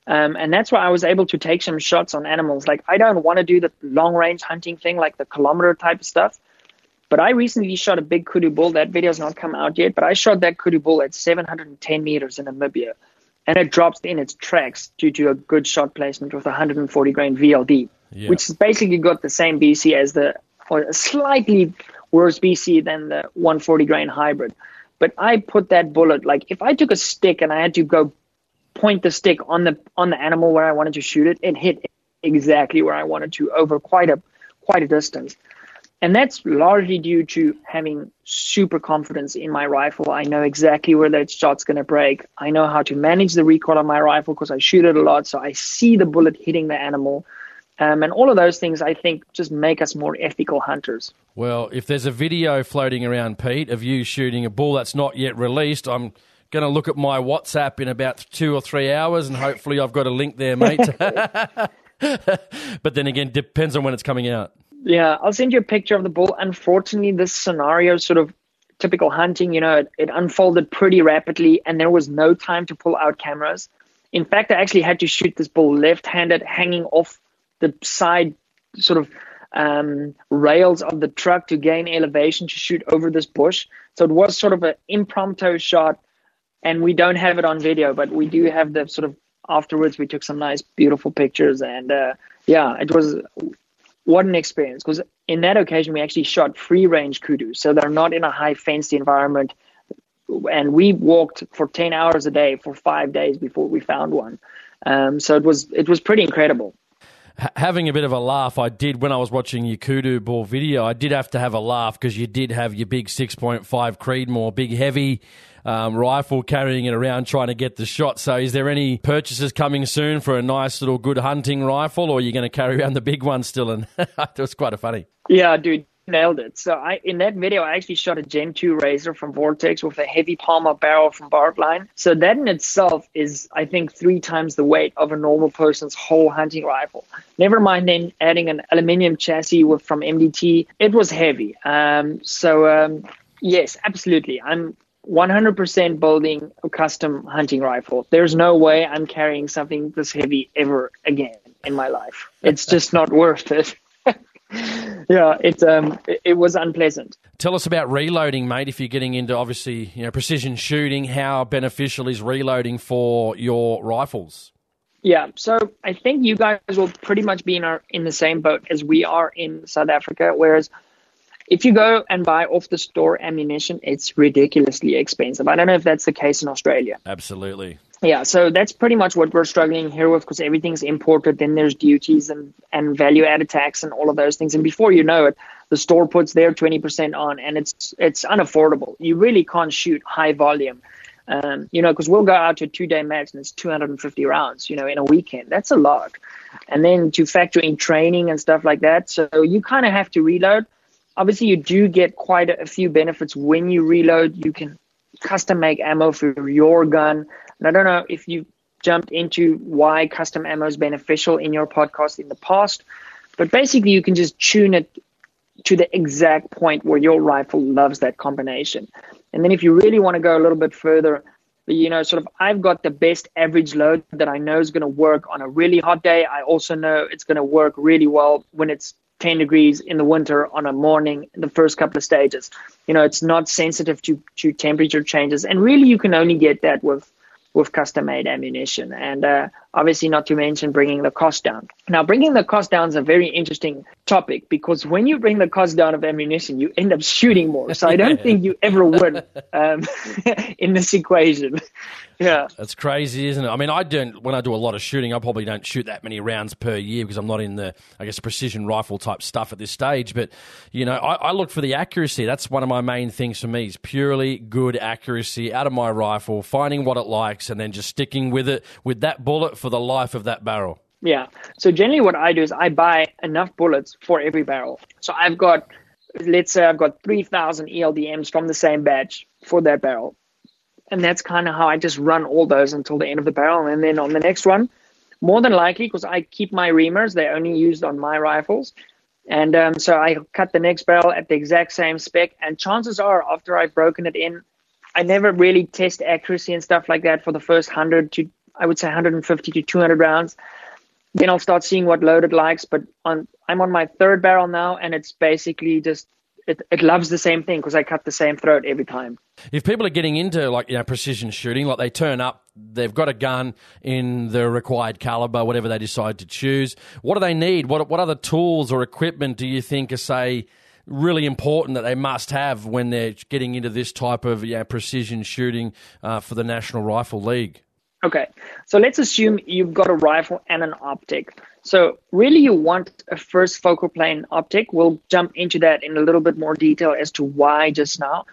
Um, and that's why I was able to take some shots on animals. Like, I don't want to do the long range hunting thing, like the kilometer type of stuff. But I recently shot a big kudu bull. That video's not come out yet, but I shot that kudu bull at 710 meters in Namibia and it drops in its tracks due to a good shot placement with 140 grain VLD, Yeah. which has basically got the same BC as the, or a slightly worse BC than the 140 grain hybrid. But I put that bullet like if I took a stick and I had to go point the stick on the on the animal where I wanted to shoot it, it hit exactly where I wanted to over quite a quite a distance. And that's largely due to having super confidence in my rifle. I know exactly where that shot's going to break. I know how to manage the recoil on my rifle because I shoot it a lot. So I see the bullet hitting the animal. Um, and all of those things, I think, just make us more ethical hunters. Well, if there's a video floating around, Pete, of you shooting a bull that's not yet released, I'm going to look at my WhatsApp in about two or three hours, and hopefully I've got a link there, mate. [laughs] [laughs] but then again, depends on when it's coming out. Yeah, I'll send you a picture of the bull. Unfortunately, this scenario, sort of typical hunting, you know, it, it unfolded pretty rapidly, and there was no time to pull out cameras. In fact, I actually had to shoot this bull left-handed, hanging off the side, sort of um, rails of the truck to gain elevation to shoot over this bush. So it was sort of an impromptu shot, and we don't have it on video, but we do have the sort of afterwards. We took some nice, beautiful pictures, and uh, yeah, it was what an experience because in that occasion we actually shot free range kudu so they're not in a high fenced environment and we walked for 10 hours a day for five days before we found one um, so it was it was pretty incredible having a bit of a laugh, I did when I was watching your kudu bull video. I did have to have a laugh because you did have your big 6.5 Creedmoor, big heavy um, rifle carrying it around trying to get the shot. So, is there any purchases coming soon for a nice little good hunting rifle, or are you going to carry around the big one still? And [laughs] it was quite a funny. Yeah, dude nailed it. So I in that video I actually shot a Gen 2 Razor from Vortex with a heavy Palma barrel from Bartlein. So that in itself is I think three times the weight of a normal person's whole hunting rifle. Never mind then adding an aluminium chassis with from MDT. It was heavy. Um, so um, yes, absolutely. I'm 100% building a custom hunting rifle. There's no way I'm carrying something this heavy ever again in my life. It's just not [laughs] worth it. [laughs] yeah, it um, it, it, was unpleasant. Tell us about reloading, mate. If you're getting into obviously you know precision shooting, how beneficial is reloading for your rifles? Yeah, so I think you guys will pretty much be in our in the same boat as we are in South Africa. Whereas if you go and buy off the store ammunition, it's ridiculously expensive. I don't know if that's the case in Australia. Absolutely. Yeah, so that's pretty much what we're struggling here with because everything's imported. Then there's duties and, and value added tax and all of those things. And before you know it, the store puts their 20% on and it's it's unaffordable. You really can't shoot high volume. Um, you know, because we'll go out to a two day match and it's 250 rounds, you know, in a weekend. That's a lot. And then to factor in training and stuff like that. So you kind of have to reload. Obviously, you do get quite a, few benefits when you reload. You can custom make ammo for your gun. And I don't know if you jumped into why custom ammo is beneficial in your podcast in the past, but basically you can just tune it to the exact point where your rifle loves that combination. And then if you really want to go a little bit further, you know, sort of, I've got the best average load that I know is going to work on a really hot day. I also know it's going to work really well when it's 10 degrees in the winter on a morning in the first couple of stages. You know, it's not sensitive to, to temperature changes. And really, you can only get that with with custom made ammunition and uh, obviously not to mention bringing the cost down now bringing the cost down is a very interesting topic because when you bring the cost down of ammunition you end up shooting more so i don't [laughs] think you ever win um, [laughs] in this equation [laughs] yeah. that's crazy, isn't it? I mean, I don't, when I do a lot of shooting, I probably don't shoot that many rounds per year because I'm not in the, I guess, precision rifle type stuff at this stage. But, you know, I, I look for the accuracy. That's one of my main things for me is purely good accuracy out of my rifle, finding what it likes and then just sticking with it, with that bullet for the life of that barrel. Yeah. So generally what I do is I buy enough bullets for every barrel. So I've got, let's say I've got 3,000 ELDMs from the same batch for that barrel and that's kind of how I just run all those until the end of the barrel. And then on the next one, more than likely, because I keep my reamers, they're only used on my rifles. And um, so I cut the next barrel at the exact same spec. And chances are, after I've broken it in, I never really test accuracy and stuff like that for the first 100 to, I would say, 150 to 200 rounds. Then I'll start seeing what loaded likes. But on, I'm on my third barrel now, and it's basically just it, it loves the same thing because I cut the same throat every time. If people are getting into like you know precision shooting, like they turn up, they've got a gun in the required caliber, whatever they decide to choose. What do they need? What what other tools or equipment do you think are say really important that they must have when they're getting into this type of know, precision shooting uh, for the National Rifle League? Okay, so let's assume you've got a rifle and an optic. So really you want a first focal plane optic. We'll jump into that in a little bit more detail as to why just now.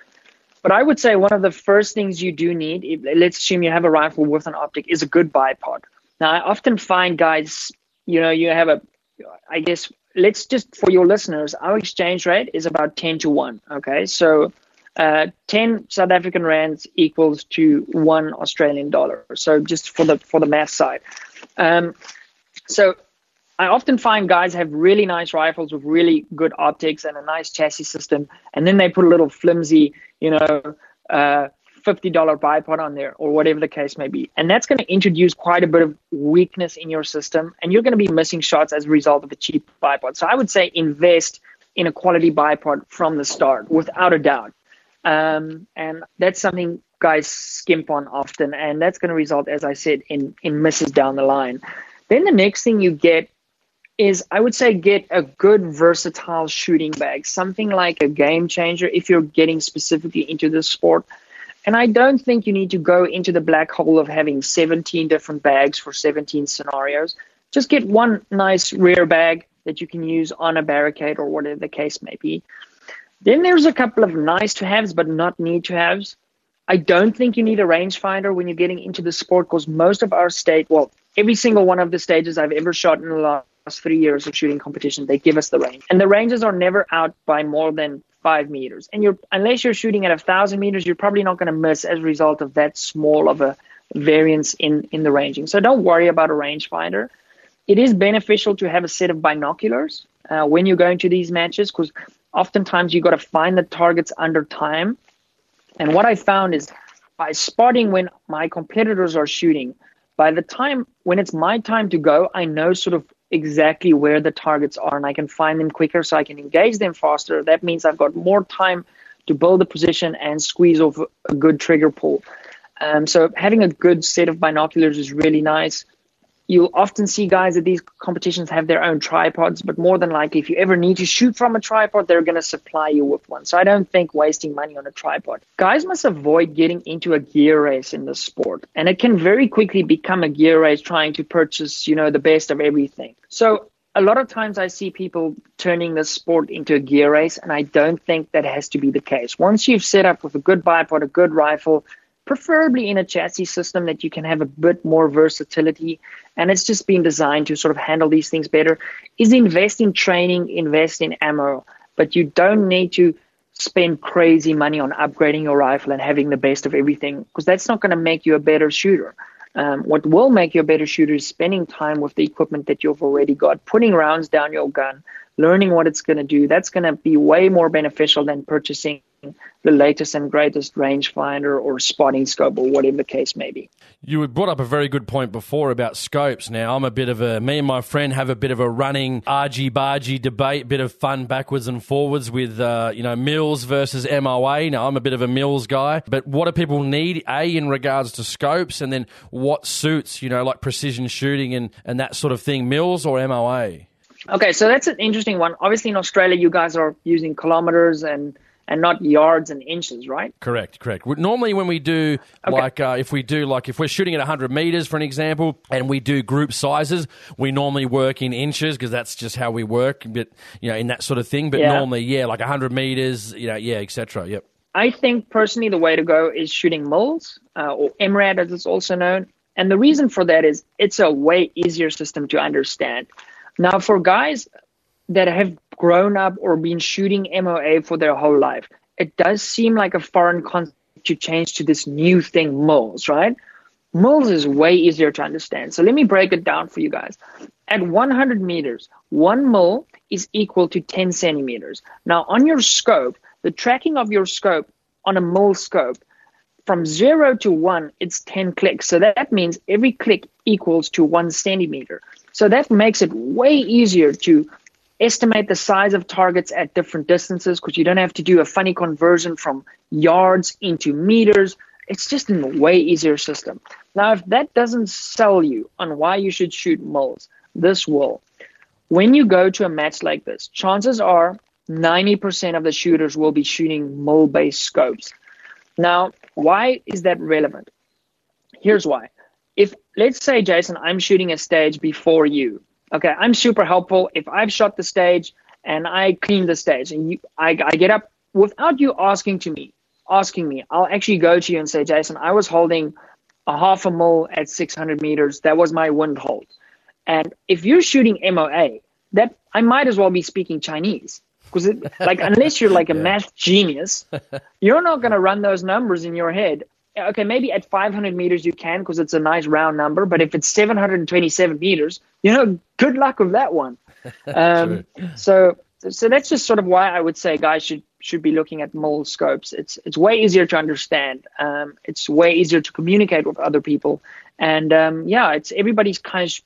But I would say one of the first things you do need, if, let's assume you have a rifle with an optic, is a good bipod. Now I often find guys, you know, you have a, I guess, let's just, for your listeners, our exchange rate is about 10 to 1. Okay. So uh, 10 South African rands equals to one Australian dollar. So just for the, for the math side. Um, so I often find guys have really nice rifles with really good optics and a nice chassis system, and then they put a little flimsy, you know, uh, $50 bipod on there or whatever the case may be. And that's going to introduce quite a bit of weakness in your system, and you're going to be missing shots as a result of a cheap bipod. So I would say invest in a quality bipod from the start, without a doubt. Um, and that's something guys skimp on often, and that's going to result, as I said, in, in misses down the line. Then the next thing you get is I would say get a good versatile shooting bag, something like a game changer if you're getting specifically into the sport. And I don't think you need to go into the black hole of having 17 different bags for 17 scenarios. just get one nice rear bag that you can use on a barricade or whatever the case may be. Then there's a couple of nice to haves, but not need to haves. I don't think you need a rangefinder when you're getting into the sport because most of our state, well, every single one of the stages I've ever shot in the last three years of shooting competition, they give us the range. And the ranges are never out by more than five meters. And you're unless you're shooting at a thousand meters, you're probably not going to miss as a result of that small of a variance in, in the ranging. So don't worry about a rangefinder. It is beneficial to have a set of binoculars uh, when you're going to these matches because oftentimes you got to find the targets under time. And what I found is by spotting when my competitors are shooting, by the time when it's my time to go, I know sort of exactly where the targets are and I can find them quicker so I can engage them faster. That means I've got more time to build a position and squeeze off a good trigger pull. Um, so having a good set of binoculars is really nice you'll often see guys at these competitions have their own tripods, but more than likely, if you ever need to shoot from a tripod, they're going to supply you with one. So I don't think wasting money on a tripod. Guys must avoid getting into a gear race in the sport, and it can very quickly become a gear race trying to purchase, you know, the best of everything. So a lot of times I see people turning the sport into a gear race, and I don't think that has to be the case. Once you've set up with a good bipod, a good rifle, preferably in a chassis system that you can have a bit more versatility and it's just been designed to sort of handle these things better is invest in training invest in ammo. But you don't need to spend crazy money on upgrading your rifle and having the best of everything because that's not going to make you a better shooter. Um, what will make you a better shooter is spending time with the equipment that you've already got putting rounds down your gun learning what it's going to do. That's going to be way more beneficial than purchasing the latest and greatest rangefinder or spotting scope or whatever the case may be. You brought up a very good point before about scopes. Now, I'm a bit of a, me and my friend have a bit of a running argy bargy debate, bit of fun backwards and forwards with, uh, you know, Mills versus MOA. Now, I'm a bit of a Mills guy, but what do people need, A, in regards to scopes, and then what suits, you know, like precision shooting and, and that sort of thing, Mills or MOA? Okay, so that's an interesting one. Obviously, in Australia, you guys are using kilometers and and not yards and inches, right? Correct, correct. Normally, when we do okay. like uh, if we do like if we're shooting at 100 meters, for an example, and we do group sizes, we normally work in inches because that's just how we work. But you know, in that sort of thing. But yeah. normally, yeah, like 100 meters, you know, yeah, etc. Yep. I think personally, the way to go is shooting mils uh, or MRAD, as it's also known. And the reason for that is it's a way easier system to understand. Now, for guys that have grown up or been shooting MOA for their whole life, it does seem like a foreign concept to change to this new thing, mils, right? Mils is way easier to understand. So let me break it down for you guys. At 100 meters, one mil is equal to 10 centimeters. Now, on your scope, the tracking of your scope on a mil scope, from zero to one, it's 10 clicks. So that means every click equals to one centimeter. So that makes it way easier to estimate the size of targets at different distances because you don't have to do a funny conversion from yards into meters. It's just a way easier system. Now, if that doesn't sell you on why you should shoot mils, this will. When you go to a match like this, chances are 90% of the shooters will be shooting mil based scopes. Now, why is that relevant? Here's why. If, let's say, Jason, I'm shooting a stage before you, Okay, I'm super helpful. If I've shot the stage and I clean the stage and you, I, I get up without you asking to me, asking me, I'll actually go to you and say, Jason, I was holding a half a mil at 600 meters. That was my wind hold. And if you're shooting MOA, that I might as well be speaking Chinese because like unless you're like a [laughs] yeah. math genius, you're not going to run those numbers in your head okay, maybe at 500 meters you can because it's a nice round number. But if it's 727 meters, you know, good luck with that one. [laughs] Um, so, so that's just sort of why I would say guys should should be looking at mil scopes. It's it's way easier to understand. Um, it's way easier to communicate with other people, and um, yeah, it's everybody's kind of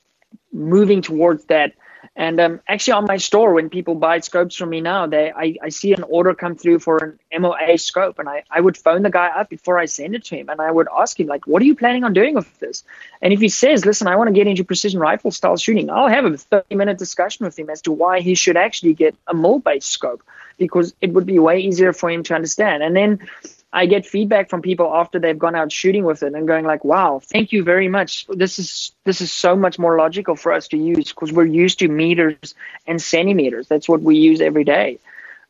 moving towards that and um, actually, on my store, when people buy scopes from me now, they I, I see an order come through for an MOA scope, and I, I would phone the guy up before I send it to him, and I would ask him like, "What are you planning on doing with this?" And if he says, "Listen, I want to get into precision rifle style shooting," I'll have a 30 minute discussion with him as to why he should actually get a mil based scope because it would be way easier for him to understand. And then I get feedback from people after they've gone out shooting with it and going like, "Wow, thank you very much. This is this is so much more logical for us to use because we're used to meters and centimeters. That's what we use every day."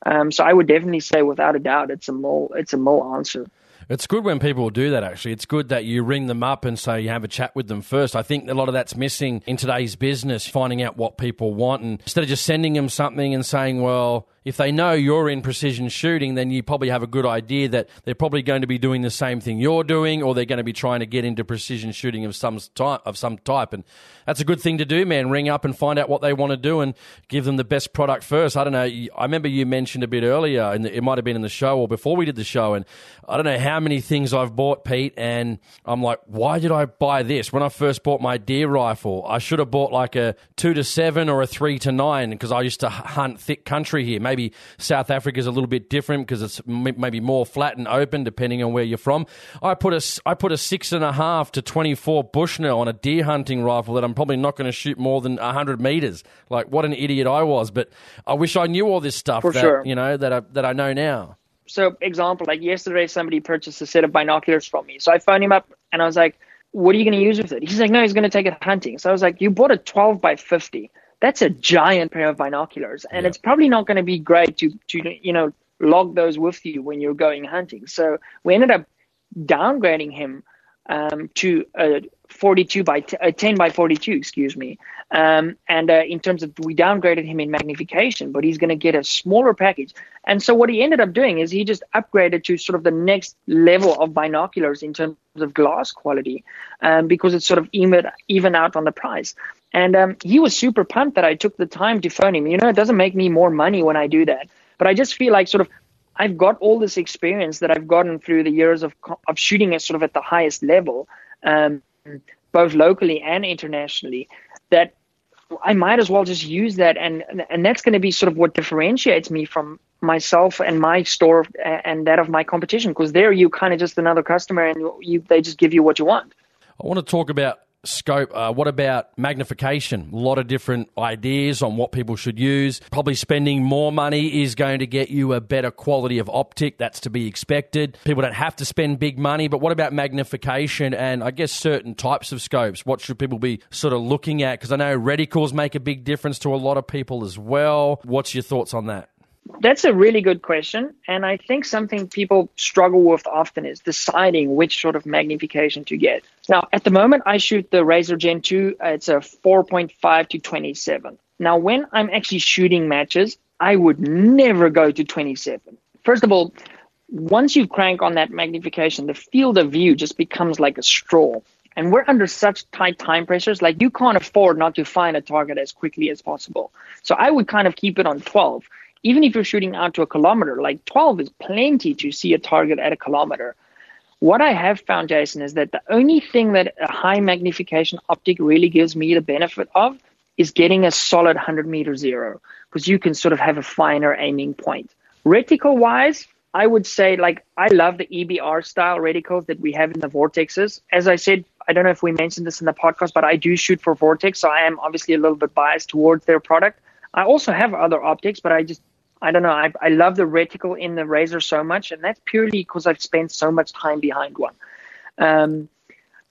Um, so I would definitely say, without a doubt, it's a mil. it's a mil answer. It's good when people do that, actually. It's good that you ring them up and say you have a chat with them first. I think a lot of that's missing in today's business, finding out what people want. And instead of just sending them something and saying, well, if they know you're in precision shooting, then you probably have a good idea that they're probably going to be doing the same thing you're doing, or they're going to be trying to get into precision shooting of some type. Of some type, and that's a good thing to do, man. Ring up and find out what they want to do, and give them the best product first. I don't know. I remember you mentioned a bit earlier, and it might have been in the show or before we did the show, and I don't know how many things I've bought, Pete, and I'm like, why did I buy this? When I first bought my deer rifle, I should have bought like a two to seven or a three to nine because I used to hunt thick country here maybe South Africa is a little bit different because it's maybe more flat and open depending on where you're from. I put a I put a six and a half to twenty four Bushnell on a deer hunting rifle that I'm probably not going to shoot more than hundred meters. Like what an idiot I was! But I wish I knew all this stuff. For that, sure. You know that I, that I know now. So, example, like yesterday, somebody purchased a set of binoculars from me. So I phoned him up and I was like, "What are you going to use with it?" He's like, "No, he's going to take it hunting." So I was like, "You bought a 12 by 50." That's a giant pair of binoculars and yeah. it's probably not going to be great to to you know log those with you when you're going hunting. So we ended up downgrading him um, to a 42 by t- a 10 by 42 excuse me. Um, and uh, in terms of we downgraded him in magnification but he's going to get a smaller package. And so what he ended up doing is he just upgraded to sort of the next level of binoculars in terms of glass quality um, because it's sort of even, even out on the price and um, he was super pumped that I took the time to phone him. You know, it doesn't make me more money when I do that, but I just feel like sort of I've got all this experience that I've gotten through the years of of shooting at sort of at the highest level, um, both locally and internationally. That I might as well just use that, and and that's going to be sort of what differentiates me from myself and my store and that of my competition. Because there, you kind of just another customer, and you they just give you what you want. I want to talk about scope. Uh, what about magnification? A lot of different ideas on what people should use. Probably spending more money is going to get you a better quality of optic. That's to be expected. People don't have to spend big money, but what about magnification and I guess certain types of scopes? What should people be sort of looking at? Because I know reticles make a big difference to a lot of people as well. What's your thoughts on that? That's a really good question. And I think something people struggle with often is deciding which sort of magnification to get. Now, at the moment, I shoot the Razor Gen 2. Uh, it's a 4.5 to 27. Now, when I'm actually shooting matches, I would never go to 27. First of all, once you crank on that magnification, the field of view just becomes like a straw. And we're under such tight time pressures, like you can't afford not to find a target as quickly as possible. So I would kind of keep it on 12 even if you're shooting out to a kilometer, like 12 is plenty to see a target at a kilometer. What I have found, Jason, is that the only thing that a high magnification optic really gives me the benefit of is getting a solid 100 meter zero, because you can sort of have a finer aiming point. Reticle wise, I would say like I love the EBR style reticles that we have in the vortexes. As I said, I don't know if we mentioned this in the podcast, but I do shoot for Vortex, so I am obviously a little bit biased towards their product. I also have other optics, but I just I don't know. I, I love the reticle in the Razor so much, and that's purely because I've spent so much time behind one. Um,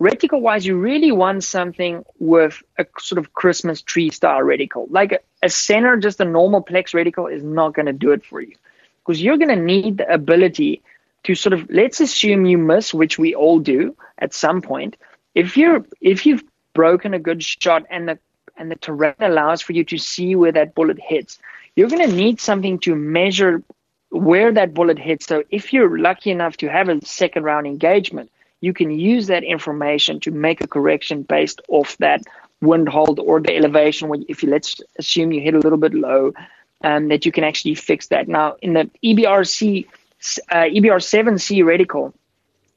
reticle wise, you really want something with a sort of Christmas tree style reticle. Like a, a center, just a normal Plex reticle is not going to do it for you because you're going to need the ability to sort of let's assume you miss, which we all do at some point. If you're if you've broken a good shot and the and the terrain allows for you to see where that bullet hits, you're going to need something to measure where that bullet hits. So if you're lucky enough to have a second round engagement, you can use that information to make a correction based off that wind hold or the elevation. If you let's assume you hit a little bit low, um, that you can actually fix that. Now in the EBRC uh, EBR7C reticle,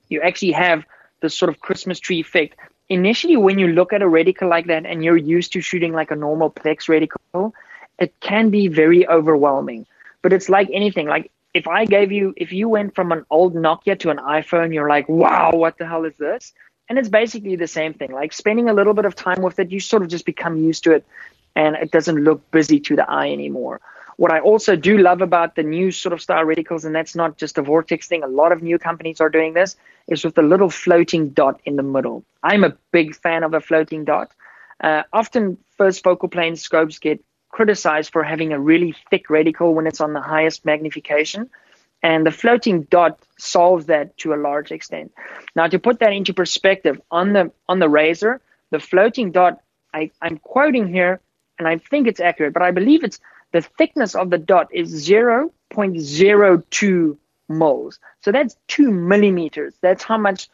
you actually have the sort of Christmas tree effect. Initially, when you look at a reticle like that and you're used to shooting like a normal Plex reticle, it can be very overwhelming. But it's like anything. Like if I gave you, if you went from an old Nokia to an iPhone, you're like, wow, what the hell is this? And it's basically the same thing. Like spending a little bit of time with it, you sort of just become used to it and it doesn't look busy to the eye anymore. What I also do love about the new sort of style reticles, and that's not just a Vortex thing, a lot of new companies are doing this, is with the little floating dot in the middle. I'm a big fan of a floating dot. Uh, often, first focal plane scopes get criticized for having a really thick reticle when it's on the highest magnification. And the floating dot solves that to a large extent. Now, to put that into perspective, on the on the Razor, the floating dot, I, I'm quoting here, and I think it's accurate, but I believe it's the thickness of the dot is 0.02 mils. So that's two millimeters. That's how much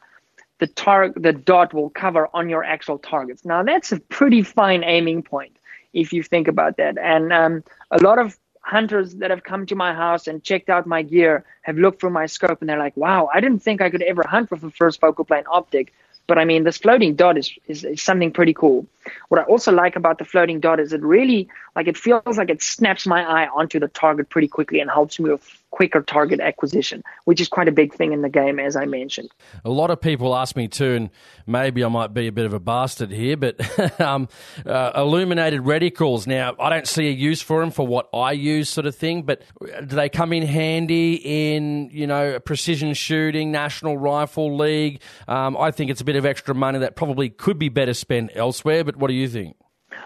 the tar- the dot will cover on your actual targets. Now that's a pretty fine aiming point if you think about that. And um, a lot of hunters that have come to my house and checked out my gear have looked through my scope and they're like, wow, I didn't think I could ever hunt with a first focal plane optic. But I mean, this floating dot is, is, is, something pretty cool. What I also like about the floating dot is it really, like, it feels like it snaps my eye onto the target pretty quickly and helps me with quicker target acquisition, which is quite a big thing in the game, as I mentioned. A lot of people ask me too, and maybe I might be a bit of a bastard here, but [laughs] um, uh, illuminated reticles. Now, I don't see a use for them for what I use, sort of thing. But do they come in handy in you know precision shooting, National Rifle League? Um, I think it's a bit of extra money that probably could be better spent elsewhere. But what do you think?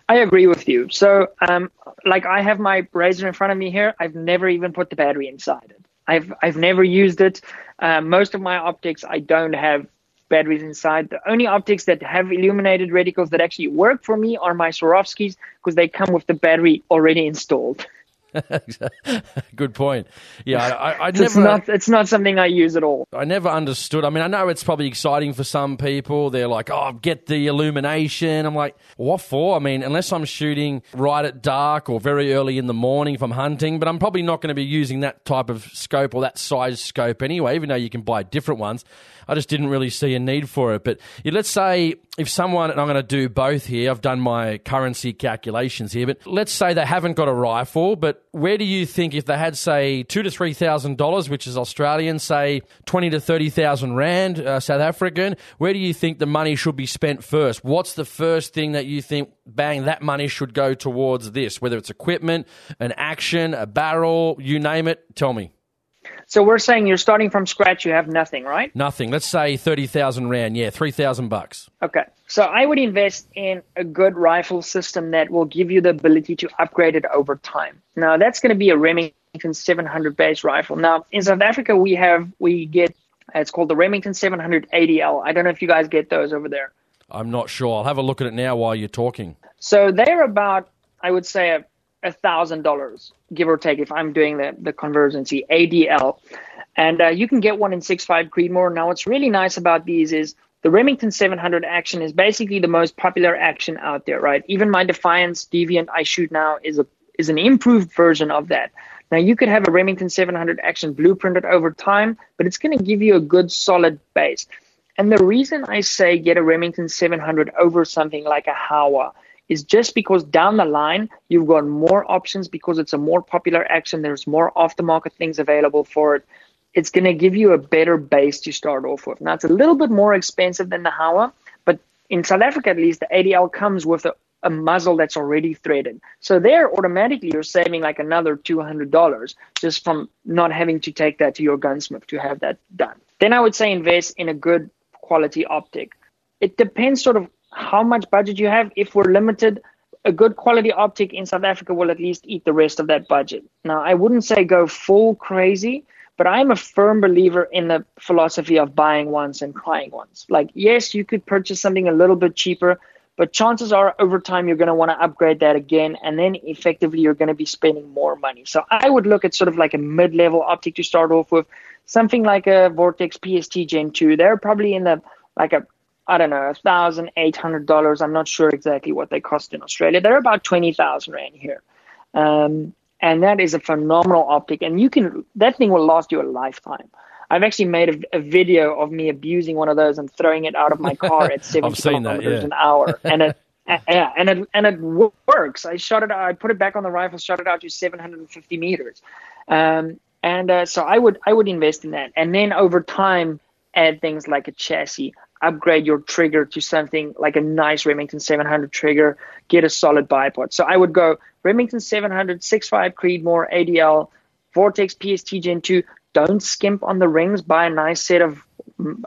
I agree with you. So, um, like I have my razor in front of me here. I've never even put the battery inside it. I've I've never used it. Uh, most of my optics, I don't have batteries inside. The only optics that have illuminated reticles that actually work for me are my Swarovskis because they come with the battery already installed. [laughs] [laughs] Good point. Yeah, I, I never. It's not, it's not something I use at all. I never understood. I mean, I know it's probably exciting for some people. They're like, "Oh, get the illumination." I'm like, "What for?" I mean, unless I'm shooting right at dark or very early in the morning if I'm hunting, but I'm probably not going to be using that type of scope or that size scope anyway. Even though you can buy different ones, I just didn't really see a need for it. But yeah, let's say if someone, and I'm going to do both here, I've done my currency calculations here, but let's say they haven't got a rifle, but where do you think if they had, say, two to three thousand dollars, which is Australian, say twenty to thirty thousand rand, uh, South African, where do you think the money should be spent first? What's the first thing that you think, bang, that money should go towards this? Whether it's equipment, an action, a barrel, you name it. Tell me. So we're saying you're starting from scratch. You have nothing, right? Nothing. Let's say thirty thousand rand. Yeah, three thousand bucks. Okay. So I would invest in a good rifle system that will give you the ability to upgrade it over time. Now that's going to be a Remington 700 base rifle. Now in South Africa we have we get it's called the Remington 700 ADL. I don't know if you guys get those over there. I'm not sure. I'll have a look at it now while you're talking. So they're about I would say a thousand dollars, give or take, if I'm doing the the convergency ADL, and uh, you can get one in six five Creedmoor. Now, what's really nice about these is the Remington 700 action is basically the most popular action out there, right? Even my Defiance Deviant I shoot now is a is an improved version of that. Now you could have a Remington 700 action blueprinted over time, but it's going to give you a good solid base. And the reason I say get a Remington 700 over something like a Howa is just because down the line you've got more options because it's a more popular action. There's more aftermarket things available for it. It's going to give you a better base to start off with. Now it's a little bit more expensive than the Howa, but in South Africa at least, the ADL comes with a, a muzzle that's already threaded. So there, automatically you're saving like another two hundred dollars just from not having to take that to your gunsmith to have that done. Then I would say invest in a good quality optic. It depends sort of how much budget you have. If we're limited, a good quality optic in South Africa will at least eat the rest of that budget. Now, I wouldn't say go full crazy, but I'm a firm believer in the philosophy of buying once and crying once. Like, yes, you could purchase something a little bit cheaper, but chances are over time you're going to want to upgrade that again, and then effectively you're going to be spending more money. So I would look at sort of like a mid level optic to start off with, something like a Vortex PST Gen 2. They're probably in the like a I don't know, thousand eight hundred dollars. I'm not sure exactly what they cost in Australia. They're about twenty thousand rand here, um, and that is a phenomenal optic. And you can that thing will last you a lifetime. I've actually made a, a video of me abusing one of those and throwing it out of my car at [laughs] seventy kilometers that, yeah. an hour, and it. [laughs] Yeah, and it and it works. I shot it. I put it back on the rifle, shot it out to 750 meters, um, and uh, so I would I would invest in that, and then over time add things like a chassis upgrade your trigger to something like a nice Remington 700 trigger, get a solid bipod. So I would go Remington 700, 6.5 Creedmoor, ADL, Vortex PST Gen 2. Don't skimp on the rings. Buy a nice set of mm,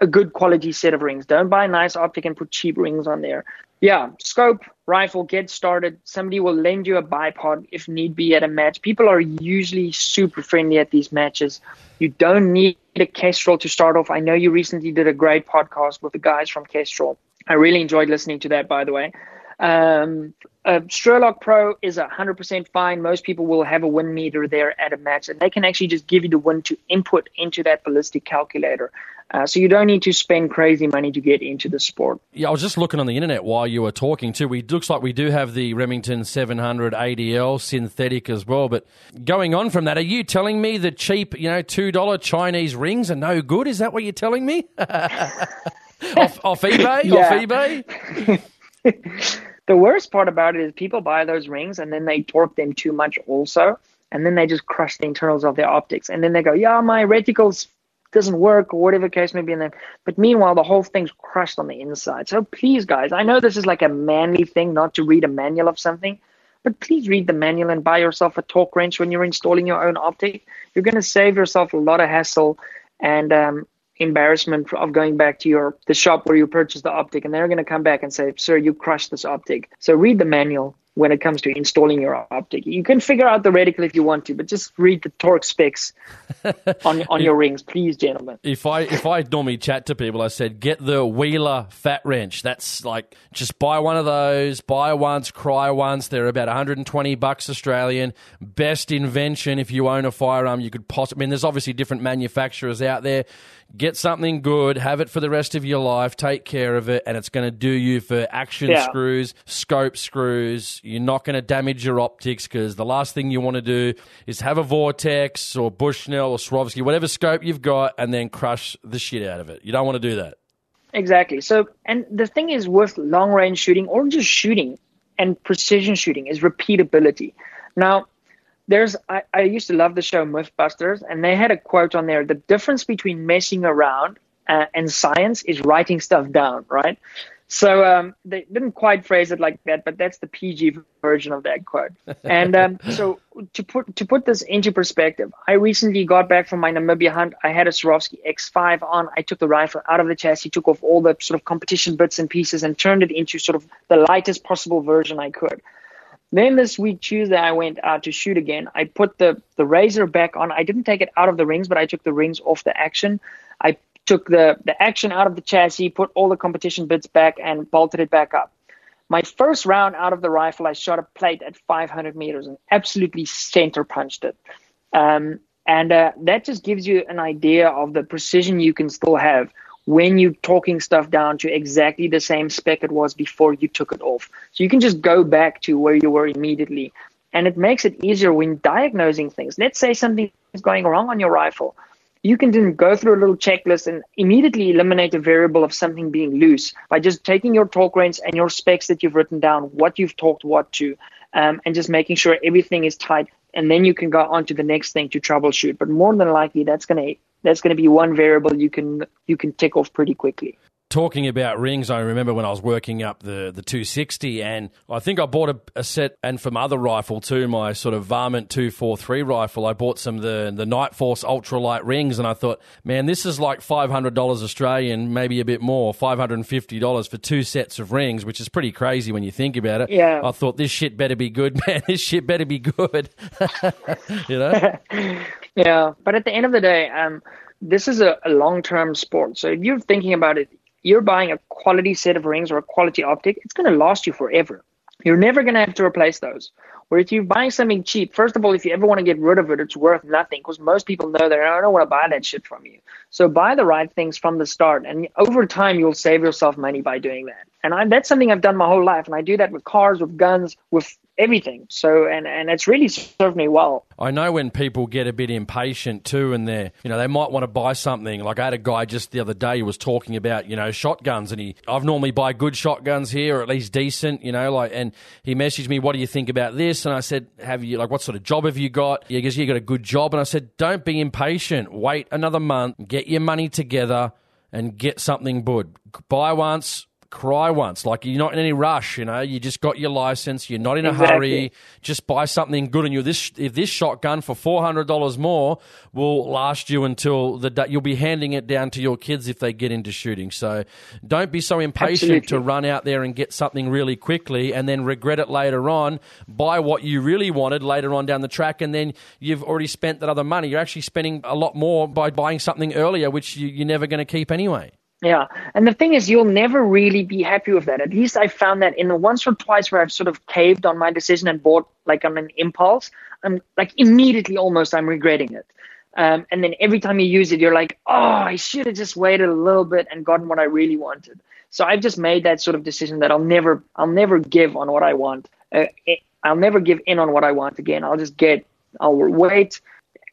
a good quality set of rings. Don't buy a nice optic and put cheap rings on there. Yeah, scope, rifle, get started. Somebody will lend you a bipod if need be at a match. People are usually super friendly at these matches. You don't need a Kestrel to start off. I know you recently did a great podcast with the guys from Kestrel. I really enjoyed listening to that, by the way. Um, Strelok Pro is 100% fine. Most people will have a wind meter there at a match, and they can actually just give you the wind to input into that ballistic calculator. Uh, so you don't need to spend crazy money to get into the sport. Yeah, I was just looking on the internet while you were talking too. We looks like we do have the Remington 700 ADL synthetic as well. But going on from that, are you telling me the cheap, you know, two dollar Chinese rings are no good? Is that what you're telling me? [laughs] off, off [laughs] eBay? Off eBay? [laughs] the worst part about it is people buy those rings and then they torque them too much also and then they just crush the internals of their optics and then they go yeah my reticles doesn't work or whatever case may be. And then, but meanwhile, the whole thing's crushed on the inside. So please, guys, I know this is like a manly thing not to read a manual of something, but please read the manual and buy yourself a torque wrench when you're installing your own optic. You're going to save yourself a lot of hassle and um, embarrassment of going back to your the shop where you purchased the optic, and they're going to come back and say, "Sir, you crushed this optic." So read the manual when it comes to installing your optic. You can figure out the reticle if you want to, but just read the torque specs [laughs] on on your rings, please, gentlemen. If I if I normally chat to people, I said get the Wheeler fat wrench. That's like just buy one of those, buy once, cry once. They're about 120 bucks Australian. Best invention if you own a firearm you could possibly. I mean, there's obviously different manufacturers out there. Get something good, have it for the rest of your life, take care of it, and it's going to do you for action yeah. screws, scope screws, you're not going to damage your optics because the last thing you want to do is have a Vortex or Bushnell or Swarovski, whatever scope you've got, and then crush the shit out of it. You don't want to do that. Exactly. So, and the thing is with long range shooting or just shooting and precision shooting is repeatability. Now, there's I, I used to love the show Mythbusters, and they had a quote on there: the difference between messing around uh, and science is writing stuff down, right? So um, they didn't quite phrase it like that, but that's the PG version of that quote. [laughs] And um, so to put to put this into perspective, I recently got back from my Namibia hunt. I had a Swarovski X5 on. I took the rifle out of the chassis, took off all the sort of competition bits and pieces, and turned it into sort of the lightest possible version I could. Then this week Tuesday, I went out to shoot again. I put the the razor back on. I didn't take it out of the rings, but I took the rings off the action. I took the, the action out of the chassis, put all the competition bits back, and bolted it back up. My first round out of the rifle, I shot a plate at 500 meters and absolutely center punched it. Um, and uh, that just gives you an idea of the precision you can still have when you're torquing stuff down to exactly the same spec it was before you took it off. So you can just go back to where you were immediately. And it makes it easier when diagnosing things. Let's say something is going wrong on your rifle you can then go through a little checklist and immediately eliminate a variable of something being loose by just taking your torque range and your specs that you've written down, what you've torqued what to, um, and just making sure everything is tight. And then you can go on to the next thing to troubleshoot. But more than likely, that's gonna that's gonna be one variable you can you can tick off pretty quickly talking about rings, I remember when I was working up the, the 260, and I think I bought a, a, set, and from other rifle too, my sort of Varmint 243 rifle, I bought some of the, the Nightforce ultralight rings, and I thought, man, this is like $500 Australian, maybe a bit more, $550 for two sets of rings, which is pretty crazy when you think about it. Yeah. I thought, this shit better be good, [laughs] man. This shit better be good. [laughs] you know? [laughs] yeah. But at the end of the day, um, this is a, a long term sport. So if you're thinking about it, you're buying a quality set of rings or a quality optic, it's going to last you forever. You're never going to have to replace those. Where if you're buying something cheap, first of all, if you ever want to get rid of it, it's worth nothing because most people know that I don't want to buy that shit from you. So buy the right things from the start, and over time, you'll save yourself money by doing that. And I, that's something I've done my whole life, and I do that with cars, with guns, with everything. So and and it's really served me well. I know when people get a bit impatient too, and they're you know they might want to buy something. Like I had a guy just the other day who was talking about you know shotguns, and he I've normally buy good shotguns here or at least decent, you know, like and he messaged me, "What do you think about this?" And I said, "Have you like what sort of job have you got?" He goes, "You got a good job," and I said, "Don't be impatient. Wait another month, get your money together." and get something good. Buy once, cry once. Like you're not in any rush, you know. You just got your license. You're not in a Exactly. hurry. Just buy something good, and you this if this shotgun for four hundred dollars more will last you until the day you'll be handing it down to your kids if they get into shooting. So don't be so impatient to run out there and get something really quickly and then regret it later on. Buy what you really wanted later on down the track, and then you've already spent that other money. You're actually spending a lot more by buying something earlier, which you, you're never going to keep anyway. Yeah, and the thing is, you'll never really be happy with that. At least I found that in the once or twice where I've sort of caved on my decision and bought like on an impulse, I'm like immediately almost I'm regretting it. Um, and then every time you use it, you're like, oh, I should have just waited a little bit and gotten what I really wanted. So I've just made that sort of decision that I'll never, I'll never give on what I want. Uh, I'll never give in on what I want again. I'll just get, I'll wait,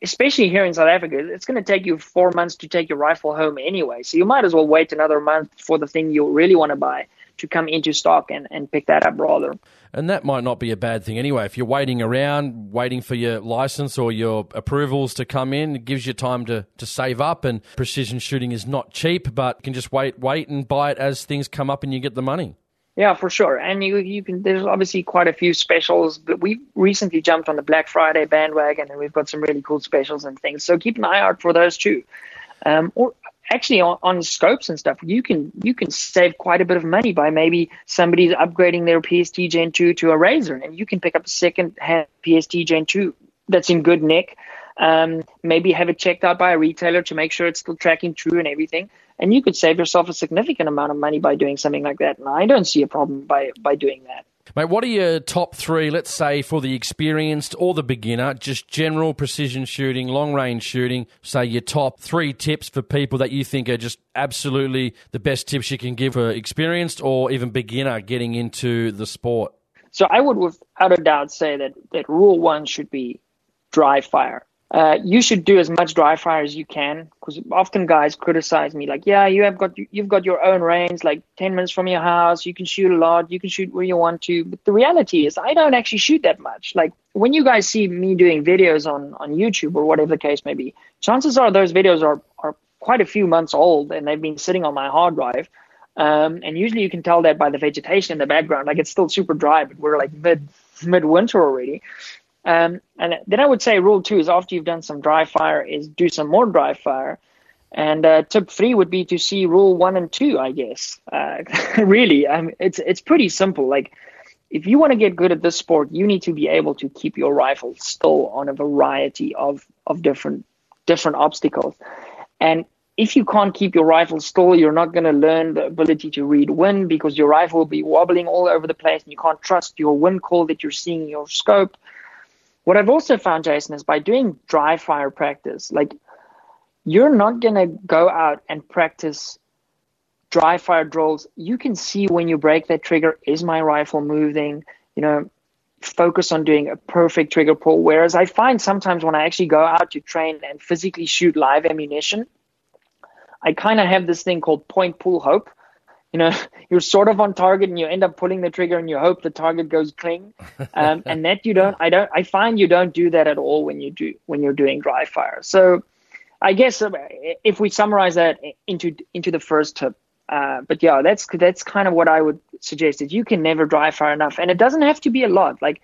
especially here in South Africa, it's going to take you four months to take your rifle home anyway. So you might as well wait another month for the thing you really want to buy to come into stock and, and pick that up rather. And that might not be a bad thing anyway. If you're waiting around, waiting for your license or your approvals to come in, it gives you time to, to save up. And precision shooting is not cheap, but you can just wait, wait and buy it as things come up and you get the money. Yeah, for sure. And you you can there's obviously quite a few specials, but we recently jumped on the Black Friday bandwagon and we've got some really cool specials and things. So keep an eye out for those too. Um, or actually on, on scopes and stuff, you can you can save quite a bit of money by maybe somebody's upgrading their PST Gen 2 to a Razor and you can pick up a second hand PST Gen 2 that's in good nick. Um, maybe have it checked out by a retailer to make sure it's still tracking true and everything. And you could save yourself a significant amount of money by doing something like that. And I don't see a problem by by doing that. Mate, what are your top three, let's say, for the experienced or the beginner, just general precision shooting, long range shooting? Say your top three tips for people that you think are just absolutely the best tips you can give for experienced or even beginner getting into the sport. So I would, without a doubt, say that that rule one should be dry fire. Uh, you should do as much dry fire as you can because often guys criticize me like, yeah, you have got you've got your own range, like ten minutes from your house, you can shoot a lot, you can shoot where you want to. But the reality is, I don't actually shoot that much. Like when you guys see me doing videos on on YouTube or whatever the case may be, chances are those videos are are quite a few months old and they've been sitting on my hard drive. Um, and usually you can tell that by the vegetation in the background. Like it's still super dry, but we're like mid mid winter already. Um, and then I would say rule two is after you've done some dry fire is do some more dry fire. And uh, tip three would be to see rule one and two, I guess. Uh, [laughs] really, I mean, it's it's pretty simple. Like if you want to get good at this sport, you need to be able to keep your rifle still on a variety of of different different obstacles. And if you can't keep your rifle still, you're not going to learn the ability to read wind because your rifle will be wobbling all over the place and you can't trust your wind call that you're seeing in your scope. What I've also found, Jason, is by doing dry fire practice, like you're not going to go out and practice dry fire drills. You can see when you break that trigger, is my rifle moving? You know, focus on doing a perfect trigger pull. Whereas I find sometimes when I actually go out to train and physically shoot live ammunition, I kind of have this thing called point pull hope. You know, [laughs] you're sort of on target and you end up pulling the trigger and you hope the target goes cling. Um, [laughs] and that you don't, I don't, I find you don't do that at all when you do, when you're doing dry fire. So I guess uh, if we summarize that into, into the first tip, uh, but yeah, that's, that's kind of what I would suggest is you can never dry fire enough. And it doesn't have to be a lot. Like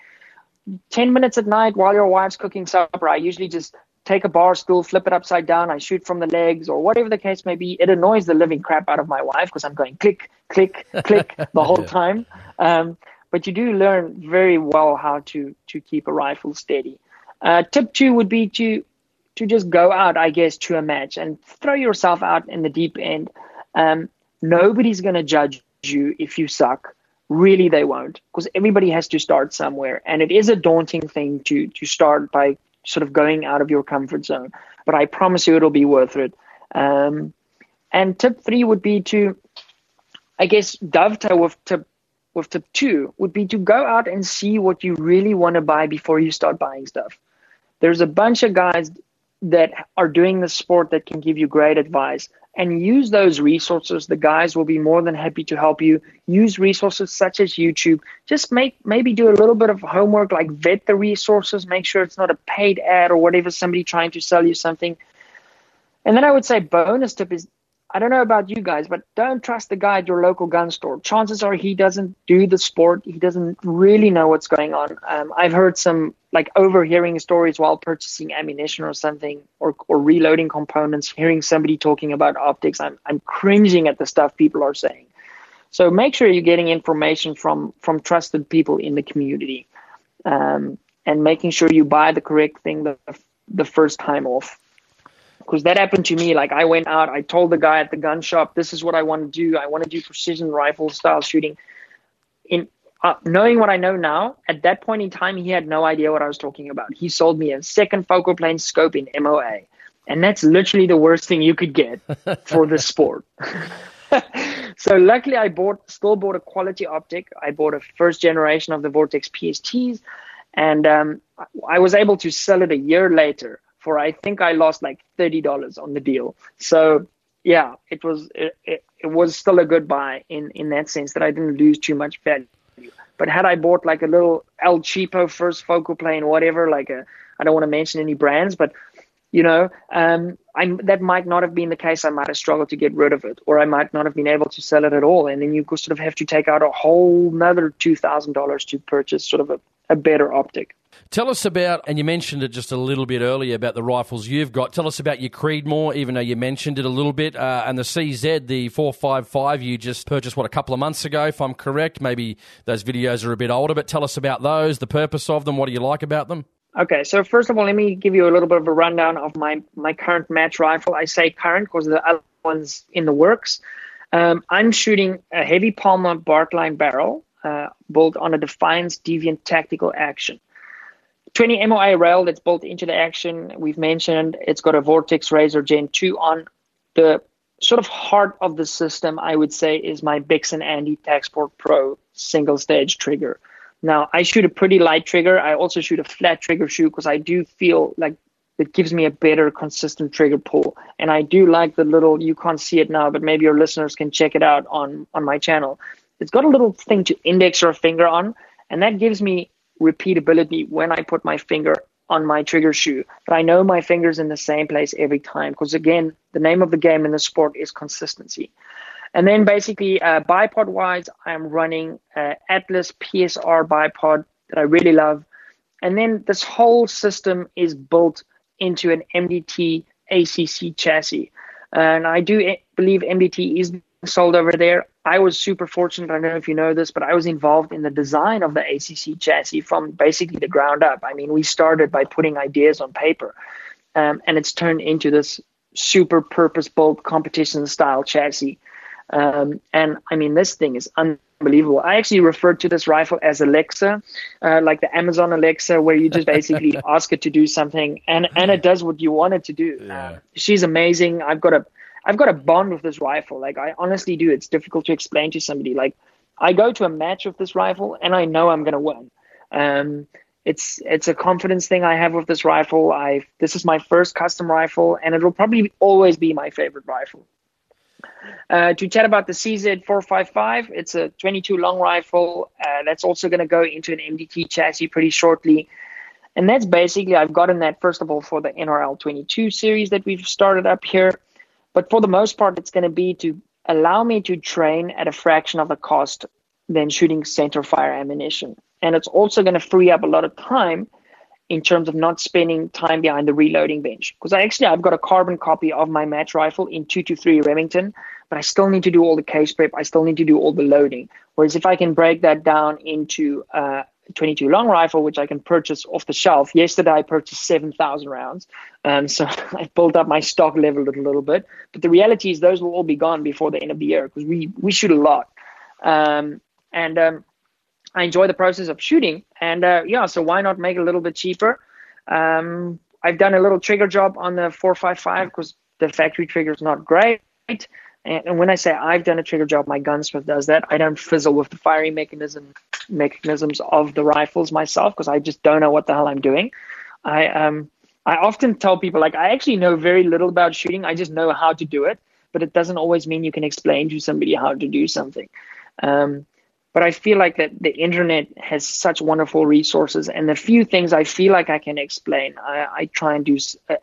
10 minutes at night while your wife's cooking supper, I usually just take a bar stool, flip it upside down, I shoot from the legs or whatever the case may be. It annoys the living crap out of my wife because I'm going click, click, click [laughs] the whole time. Um, but you do learn very well how to to keep a rifle steady. Uh, tip two would be to to just go out, I guess, to a match and throw yourself out in the deep end. Um, nobody's going to judge you if you suck. Really, they won't, because everybody has to start somewhere, and it is a daunting thing to to start by sort of going out of your comfort zone. But I promise you, it'll be worth it. Um, and tip three would be to, I guess, dovetail with tip with tip two would be to go out and see what you really want to buy before you start buying stuff. There's a bunch of guys that are doing the sport that can give you great advice and use those resources. The guys will be more than happy to help you. Use resources such as YouTube. Just make maybe do a little bit of homework, like vet the resources, make sure it's not a paid ad or whatever, somebody trying to sell you something. And then I would say bonus tip is I don't know about you guys, but don't trust the guy at your local gun store. Chances are he doesn't do the sport. He doesn't really know what's going on. Um, I've heard some like overhearing stories while purchasing ammunition or something, or or reloading components. Hearing somebody talking about optics, I'm I'm cringing at the stuff people are saying. So make sure you're getting information from from trusted people in the community, um, and making sure you buy the correct thing the the first time off because that happened to me. Like I went out, I told the guy at the gun shop, "This is what I want to do. I want to do precision rifle style shooting." In uh, knowing what I know now, at that point in time, he had no idea what I was talking about. He sold me a second focal plane scope in MOA, and that's literally the worst thing you could get [laughs] for the sport. [laughs] so luckily, I bought still bought a quality optic. I bought a first generation of the Vortex PSTs, and um, I was able to sell it a year later for I think I lost like thirty dollars on the deal. So yeah, it was it, it, it, was still a good buy in in that sense that I didn't lose too much value. But had I bought like a little El Cheapo first focal plane, whatever, like a I don't want to mention any brands, but you know, um, I'm, that might not have been the case. I might have struggled to get rid of it, or I might not have been able to sell it at all. And then you sort of have to take out a whole another two thousand dollars to purchase sort of a, a better optic. Tell us about, and you mentioned it just a little bit earlier about the rifles you've got. Tell us about your Creedmoor, even though you mentioned it a little bit, uh, and the CZ, the 455 you just purchased, what, a couple of months ago, if I'm correct. Maybe those videos are a bit older, but tell us about those, the purpose of them, what do you like about them? Okay, so first of all, let me give you a little bit of a rundown of my, my current match rifle. I say current because the other one's in the works. Um, I'm shooting a heavy Palma Bartlein barrel uh, built on a Defiance Deviant Tactical Action. 20 MOA rail that's built into the action. We've mentioned it's got a Vortex Razor Gen 2 on. The sort of heart of the system, I would say, is my Bix'N Andy TacSport Pro single stage trigger. Now, I shoot a pretty light trigger. I also shoot a flat trigger shoot because I do feel like it gives me a better consistent trigger pull. And I do like the little, you can't see it now, but maybe your listeners can check it out on, on my channel. It's got a little thing to index your finger on, and that gives me repeatability when I put my finger on my trigger shoe. But I know my finger's in the same place every time because, again, the name of the game in the sport is consistency. And then basically, uh, bipod wise, I'm running uh, Atlas PSR bipod that I really love. And then this whole system is built into an MDT ACC chassis. And I do believe MDT is sold over there. I was super fortunate. I don't know if you know this, but I was involved in the design of the ACC chassis from basically the ground up. I mean, we started by putting ideas on paper, um, and it's turned into this super purpose built competition style chassis. Um, and I mean, this thing is unbelievable. I actually refer to this rifle as Alexa, uh, like the Amazon Alexa, where you just basically [laughs] ask it to do something, and and it does what you want it to do. Yeah. Uh, she's amazing. I've got a I've got a bond with this rifle. Like I honestly do. It's difficult to explain to somebody. Like I go to a match with this rifle and I know I'm going to win. Um, it's it's a confidence thing I have with this rifle. I this is my first custom rifle, and it'll probably always be my favorite rifle. Uh, to chat about the CZ455, it's a 22 long rifle uh, that's also going to go into an MDT chassis pretty shortly. And that's basically, I've gotten that first of all for the NRL 22 series that we've started up here. But for the most part, it's going to be to allow me to train at a fraction of the cost than shooting center fire ammunition. And it's also going to free up a lot of time in terms of not spending time behind the reloading bench. Because I actually I've got a carbon copy of my match rifle in two two three Remington, but I still need to do all the case prep. I still need to do all the loading. Whereas if I can break that down into uh, 22 long rifle, which I can purchase off the shelf. Yesterday, I purchased 7,000 rounds. Um, [laughs] so I built up my stock level a little bit. But the reality is those will all be gone before the end of the year because we, we shoot a lot. Um, and um, I enjoy the process of shooting. And uh, yeah, so why not make it a little bit cheaper? Um, I've done a little trigger job on the 455 because the factory trigger is not great. And when I say I've done a trigger job, my gunsmith does that. I don't fizzle with the firing mechanism mechanisms of the rifles myself because I just don't know what the hell I'm doing. I um I often tell people like I actually know very little about shooting. I just know how to do it, but it doesn't always mean you can explain to somebody how to do something. Um, but I feel like that the internet has such wonderful resources, and the few things I feel like I can explain, I, I try and do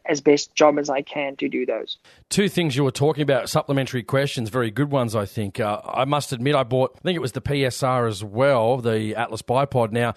as best job as I can to do those. Two things you were talking about, supplementary questions, very good ones, I think. Uh, I must admit, I bought, I think it was the PSR as well, the Atlas bipod. Now,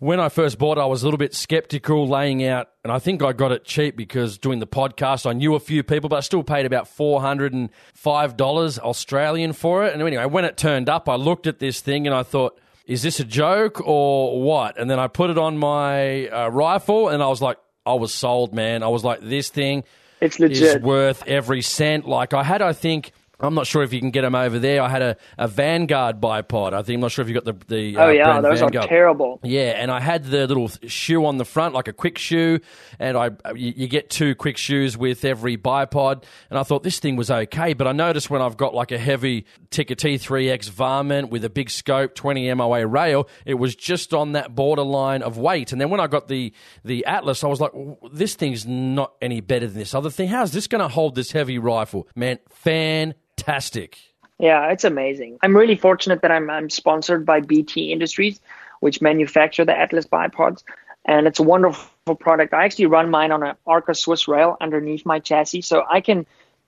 when I first bought it, I was a little bit skeptical laying out, and I think I got it cheap because doing the podcast, I knew a few people, but I still paid about $405 Australian for it. And anyway, when it turned up, I looked at this thing and I thought, is this a joke or what? And then I put it on my uh, rifle and I was like, I was sold, man. I was like, this thing it's legit. is worth every cent. Like I had, I think, I'm not sure if you can get them over there. I had a, a Vanguard bipod. I think I'm not sure if you got the the. Uh, oh yeah, those Vanguard. are terrible. Yeah, and I had the little shoe on the front, like a quick shoe, and I you, you, get two quick shoes with every bipod. And I thought this thing was okay, but I noticed when I've got like a heavy Tikka T3X varmint with a big scope, 20 MOA rail, it was just on that borderline of weight. And then when I got the the Atlas, I was like, this thing's not any better than this other thing. How's this going to hold this heavy rifle? Man, fan fantastic. Yeah, it's amazing. I'm really fortunate that I'm, I'm sponsored by BT Industries, which manufacture the Atlas bipods, and it's a wonderful product. I actually run mine on an Arca Swiss rail underneath my chassis, so I can,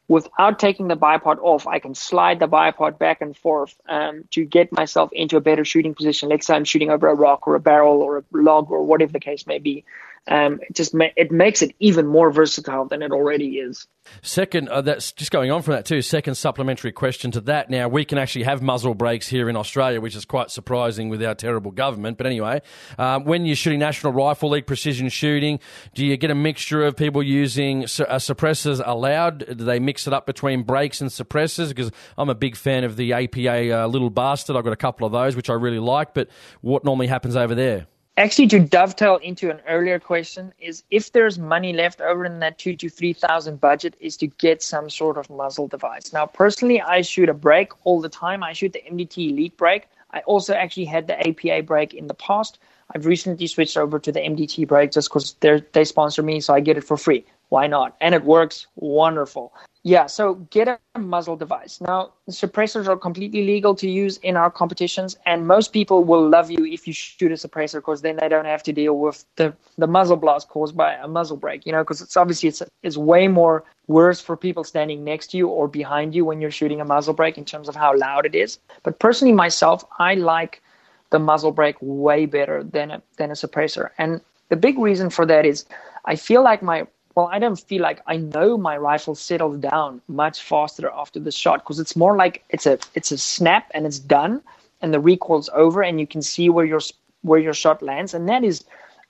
without taking the bipod off, I can slide the bipod back and forth um, to get myself into a better shooting position. Let's say I'm shooting over a rock or a barrel or a log or whatever the case may be um, it just ma- it makes it even more versatile than it already is. Second, uh, that's just going on from that too. Second supplementary question to that. Now we can actually have muzzle brakes here in Australia, which is quite surprising with our terrible government. But anyway, um, when you're shooting National Rifle League precision shooting, do you get a mixture of people using su- uh, suppressors allowed? Do they mix it up between brakes and suppressors? Because I'm a big fan of the APA uh, little bastard. I've got a couple of those which I really like. But what normally happens over there? Actually to dovetail into an earlier question is if there's money left over in that two to three thousand budget is to get some sort of muzzle device. Now personally i shoot a brake all the time. I shoot the mdt elite brake i also actually had the apa brake in the past. I've recently switched over to the mdt brake just because they sponsor me so i get it for free why not and it works wonderful yeah, so get a muzzle device. Now, suppressors are completely legal to use in our competitions, and most people will love you if you shoot a suppressor because then they don't have to deal with the, the muzzle blast caused by a muzzle brake, you know, because it's obviously it's, it's way more worse for people standing next to you or behind you when you're shooting a muzzle brake in terms of how loud it is. But personally, myself, I like the muzzle brake way better than a, than a suppressor. And the big reason for that is I feel like my well, I don't feel like I know my rifle settles down much faster after the shot because it's more like it's a it's a snap and it's done, and the recoil's over, and you can see where your where your shot lands, and that is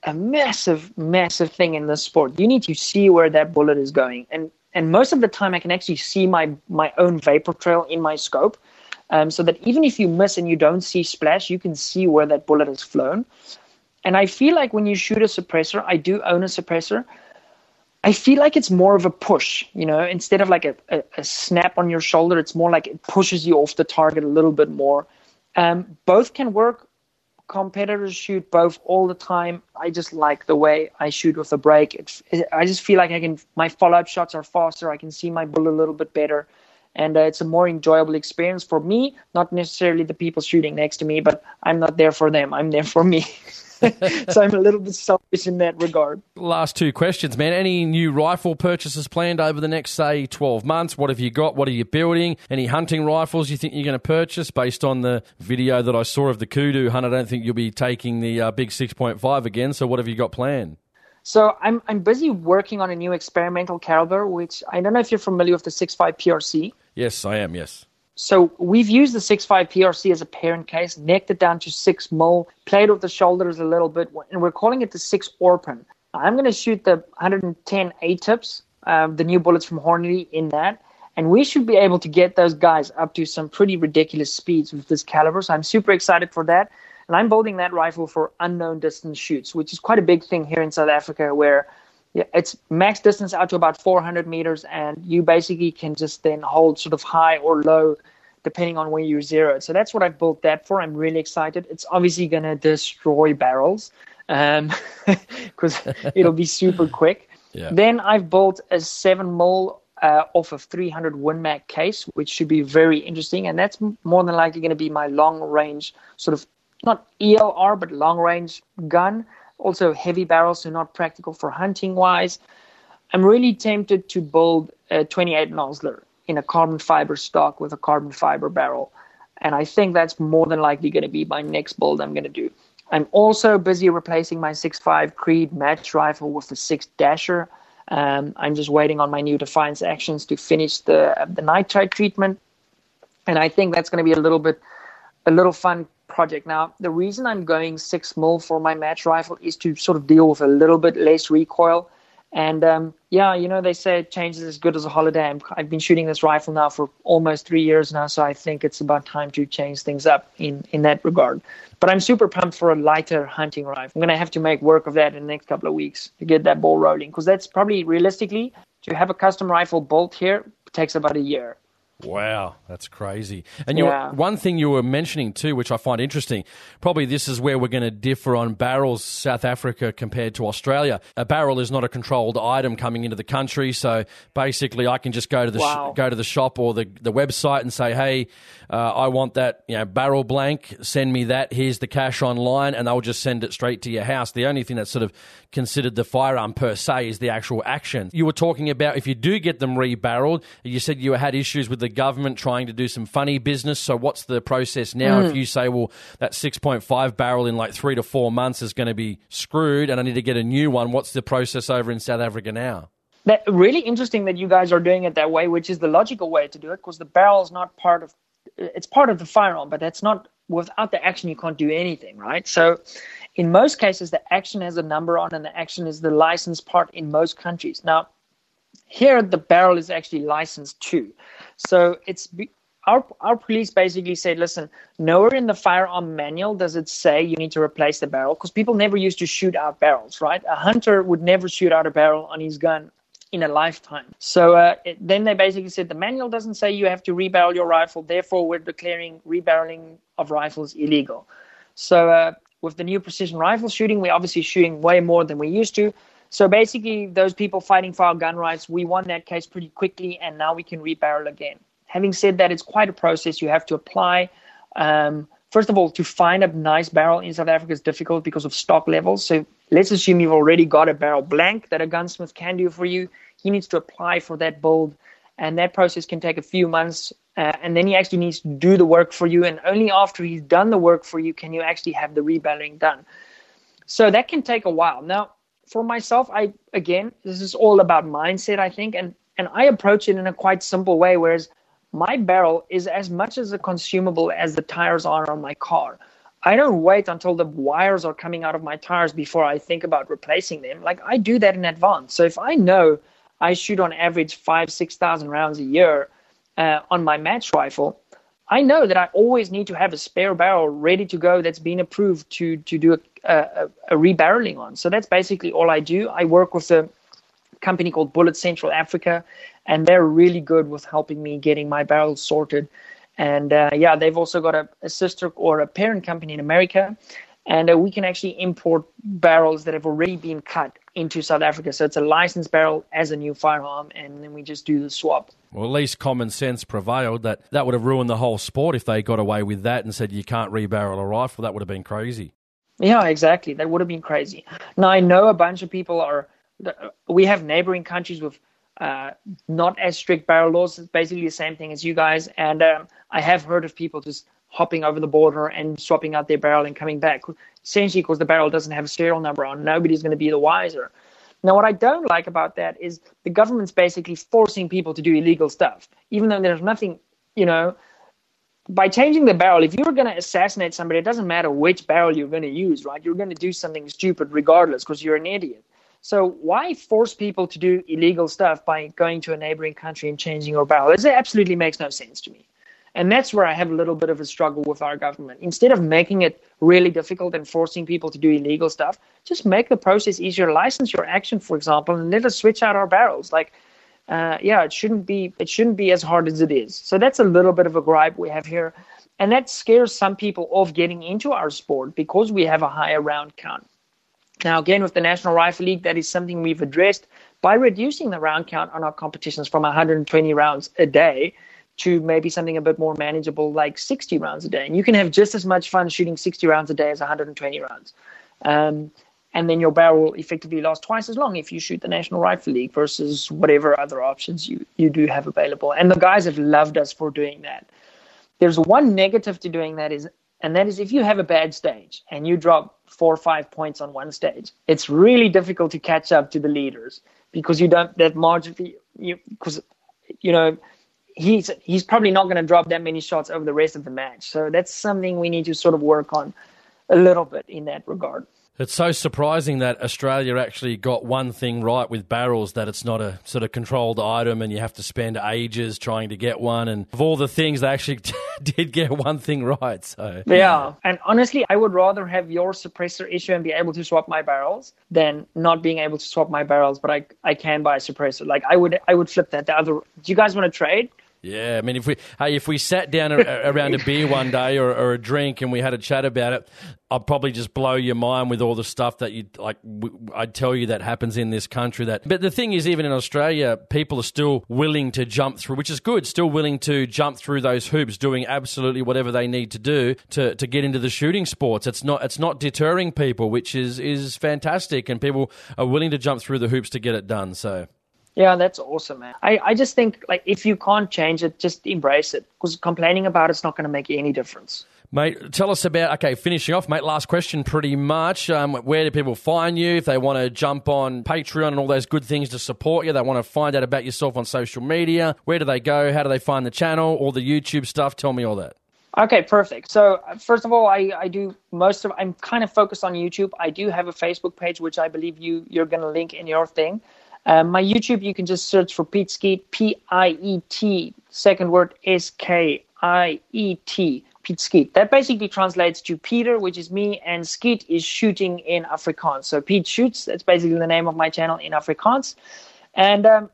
a massive, massive thing in this sport. You need to see where that bullet is going, and and most of the time I can actually see my my own vapor trail in my scope, um, so that even if you miss and you don't see splash, you can see where that bullet has flown. And I feel like when you shoot a suppressor, I do own a suppressor. I feel like it's more of a push, you know, instead of like a, a, a, snap on your shoulder, it's more like it pushes you off the target a little bit more. Um, both can work. Competitors shoot both all the time. I just like the way I shoot with the brake. It, it, I just feel like I can, my follow up shots are faster. I can see my bullet a little bit better. And uh, it's a more enjoyable experience for me, not necessarily the people shooting next to me, but I'm not there for them. I'm there for me. [laughs] so I'm a little bit selfish in that regard. Last two questions, man. Any new rifle purchases planned over the next, say, 12 months? What have you got? What are you building? Any hunting rifles you think you're going to purchase based on the video that I saw of the Kudu hunt? I don't think you'll be taking the uh, big 6.5 again. So what have you got planned? So I'm I'm busy working on a new experimental caliber, which I don't know if you're familiar with the 6.5 PRC. Yes, I am. Yes. So we've used the 6.5 PRC as a parent case, necked it down to 6 mil, played with the shoulders a little bit, and we're calling it the 6 Orpen. I'm going to shoot the 110 A-tips, um, the new bullets from Hornady in that, and we should be able to get those guys up to some pretty ridiculous speeds with this caliber. So I'm super excited for that. And I'm building that rifle for unknown distance shoots, which is quite a big thing here in South Africa where – yeah, it's max distance out to about 400 meters, and you basically can just then hold sort of high or low depending on where you zero it. So that's what I've built that for. I'm really excited. It's obviously going to destroy barrels because um, [laughs] [laughs] it'll be super quick. Yeah. Then I've built a seven mil uh, off of 300 Win Mag case, which should be very interesting. And that's more than likely going to be my long range, sort of not ELR, but long range gun. Also, heavy barrels, so not practical for hunting wise. I'm really tempted to build a 28 Nosler in a carbon fiber stock with a carbon fiber barrel. And I think that's more than likely going to be my next build I'm going to do. I'm also busy replacing my 6.5 Creed match rifle with the 6 Dasher. Um, I'm just waiting on my new Defiance actions to finish the the nitride treatment, and I think that's going to be a little bit a little fun project. Now, the reason I'm going six mil for my match rifle is to sort of deal with a little bit less recoil. And um, yeah, you know, they say change is as good as a holiday. i have been shooting this rifle now for almost three years now, so I think it's about time to change things up in, in that regard. But I'm super pumped for a lighter hunting rifle. I'm going to have to make work of that in the next couple of weeks to get that ball rolling because that's probably realistically to have a custom rifle bolt here takes about a year. Wow, that's crazy. And you yeah. one thing you were mentioning too, which I find interesting, probably this is where we're going to differ on barrels, South Africa compared to Australia. A barrel is not a controlled item coming into the country, so basically I can just go to the wow. sh- go to the shop or the, the website and say, "Hey, uh, I want that you know, barrel blank. Send me that. Here's the cash online," and they'll just send it straight to your house. The only thing that's sort of considered the firearm per se is the actual action. You were talking about if you do get them rebarreled, you said you had issues with the government trying to do some funny business. So what's the process now? Mm. If you say, well, that 6.5 barrel in like three to four months is going to be screwed and I need to get a new one, what's the process over in South Africa now? That really interesting that you guys are doing it that way, which is the logical way to do it, because the barrel is not part of it's part of the firearm, but that's not without the action you can't do anything, right? So in most cases, the action has a number on, and the action is the license part in most countries. Now, here the barrel is actually licensed too, so it's our our police basically said, listen, nowhere in the firearm manual does it say you need to replace the barrel because people never used to shoot out barrels, right? A hunter would never shoot out a barrel on his gun in a lifetime. So uh, it, then they basically said the manual doesn't say you have to rebarrel your rifle, therefore we're declaring rebarreling of rifles illegal. So uh, with the new precision rifle shooting, we're obviously shooting way more than we used to. So basically, those people fighting for our gun rights, we won that case pretty quickly, and now we can rebarrel again. Having said that, it's quite a process. You have to apply. Um, first of all, to find a nice barrel in South Africa is difficult because of stock levels. So let's assume you've already got a barrel blank that a gunsmith can do for you. He needs to apply for that build, and that process can take a few months uh, and then he actually needs to do the work for you and only after he's done the work for you can you actually have the rebarreling done so that can take a while now for myself i again this is all about mindset i think and and i approach it in a quite simple way whereas my barrel is as much as a consumable as the tires are on my car. I don't wait until the wires are coming out of my tires before i think about replacing them. Like i do that in advance. So if i know i shoot on average five six thousand rounds a year uh, on my match rifle, I know that I always need to have a spare barrel ready to go that's been approved to to do a, a, a rebarreling on. So that's basically all I do. I work with a company called Bullet Central Africa, and they're really good with helping me getting my barrels sorted. And uh, yeah, they've also got a, a, sister or a parent company in America, and uh, we can actually import barrels that have already been cut into South Africa. So it's a licensed barrel as a new firearm, and then we just do the swap. Well, at least common sense prevailed that that would have ruined the whole sport if they got away with that and said you can't rebarrel a rifle. That would have been crazy. Yeah, exactly. That would have been crazy. Now I know a bunch of people are. We have neighboring countries with uh, not as strict barrel laws. It's basically the same thing as you guys, and um, I have heard of people just hopping over the border and swapping out their barrel and coming back, essentially because the barrel doesn't have a serial number on. Nobody's going to be the wiser. Now, what I don't like about that is the government's basically forcing people to do illegal stuff, even though there's nothing, you know. By changing the barrel, if you're going to assassinate somebody, it doesn't matter which barrel you're going to use, right? You're going to do something stupid regardless because you're an idiot. So why force people to do illegal stuff by going to a neighboring country and changing your barrel? It absolutely makes no sense to me. And that's where I have a little bit of a struggle with our government. Instead of making it really difficult and forcing people to do illegal stuff, just make the process easier. License your action, for example, and let us switch out our barrels. Like, uh, yeah, it shouldn't be it shouldn't be as hard as it is. So that's a little bit of a gripe we have here, and that scares some people off getting into our sport because we have a higher round count. Now, again, with the National Rifle League, that is something we've addressed by reducing the round count on our competitions from 120 rounds a day to maybe something a bit more manageable like 60 rounds a day. And you can have just as much fun shooting 60 rounds a day as 120 rounds. Um, and then your barrel will effectively last twice as long if you shoot the National Rifle League versus whatever other options you, you do have available. And the guys have loved us for doing that. There's one negative to doing that is, and that is if you have a bad stage and you drop four or five points on one stage, it's really difficult to catch up to the leaders because you don't that margin you because you know he's he's probably not going to drop that many shots over the rest of the match. So that's something we need to sort of work on a little bit in that regard. It's so surprising that Australia actually got one thing right with barrels that it's not a sort of controlled item and you have to spend ages trying to get one. And of all the things, they actually [laughs] did get one thing right. So yeah, and honestly, I would rather have your suppressor issue and be able to swap my barrels than not being able to swap my barrels. But I I can buy a suppressor. Like I would I would flip that. The other. Do you guys want to trade? Yeah, I mean, if we hey, if we sat down around a beer one day or, or, a drink and we had a chat about it, I'd probably just blow your mind with all the stuff that you like. I'd tell you that happens in this country. That, but the thing is, even in Australia, people are still willing to jump through, which is good. Still willing to jump through those hoops, doing absolutely whatever they need to do to, to get into the shooting sports. It's not it's not deterring people, which is is fantastic, and people are willing to jump through the hoops to get it done. So. Yeah, that's awesome, man. I, I just think like if you can't change it, just embrace it because complaining about it's not going to make any difference. Mate, tell us about, okay, finishing off, mate, last question pretty much. Um, where do people find you if they want to jump on Patreon and all those good things to support you? They want to find out about yourself on social media. Where do they go? How do they find the channel? All the YouTube stuff? Tell me all that. Okay, perfect. So uh, first of all, I, I do most of I'm kind of focused on YouTube. I do have a Facebook page, which I believe you you're going to link in your thing. Um, my YouTube, you can just search for Piet Skiet, P I E T, second word S K I E T, Piet Skiet. That basically translates to Peter, which is me, and Skiet is shooting in Afrikaans. So Pete shoots, that's basically the name of my channel in Afrikaans. And um,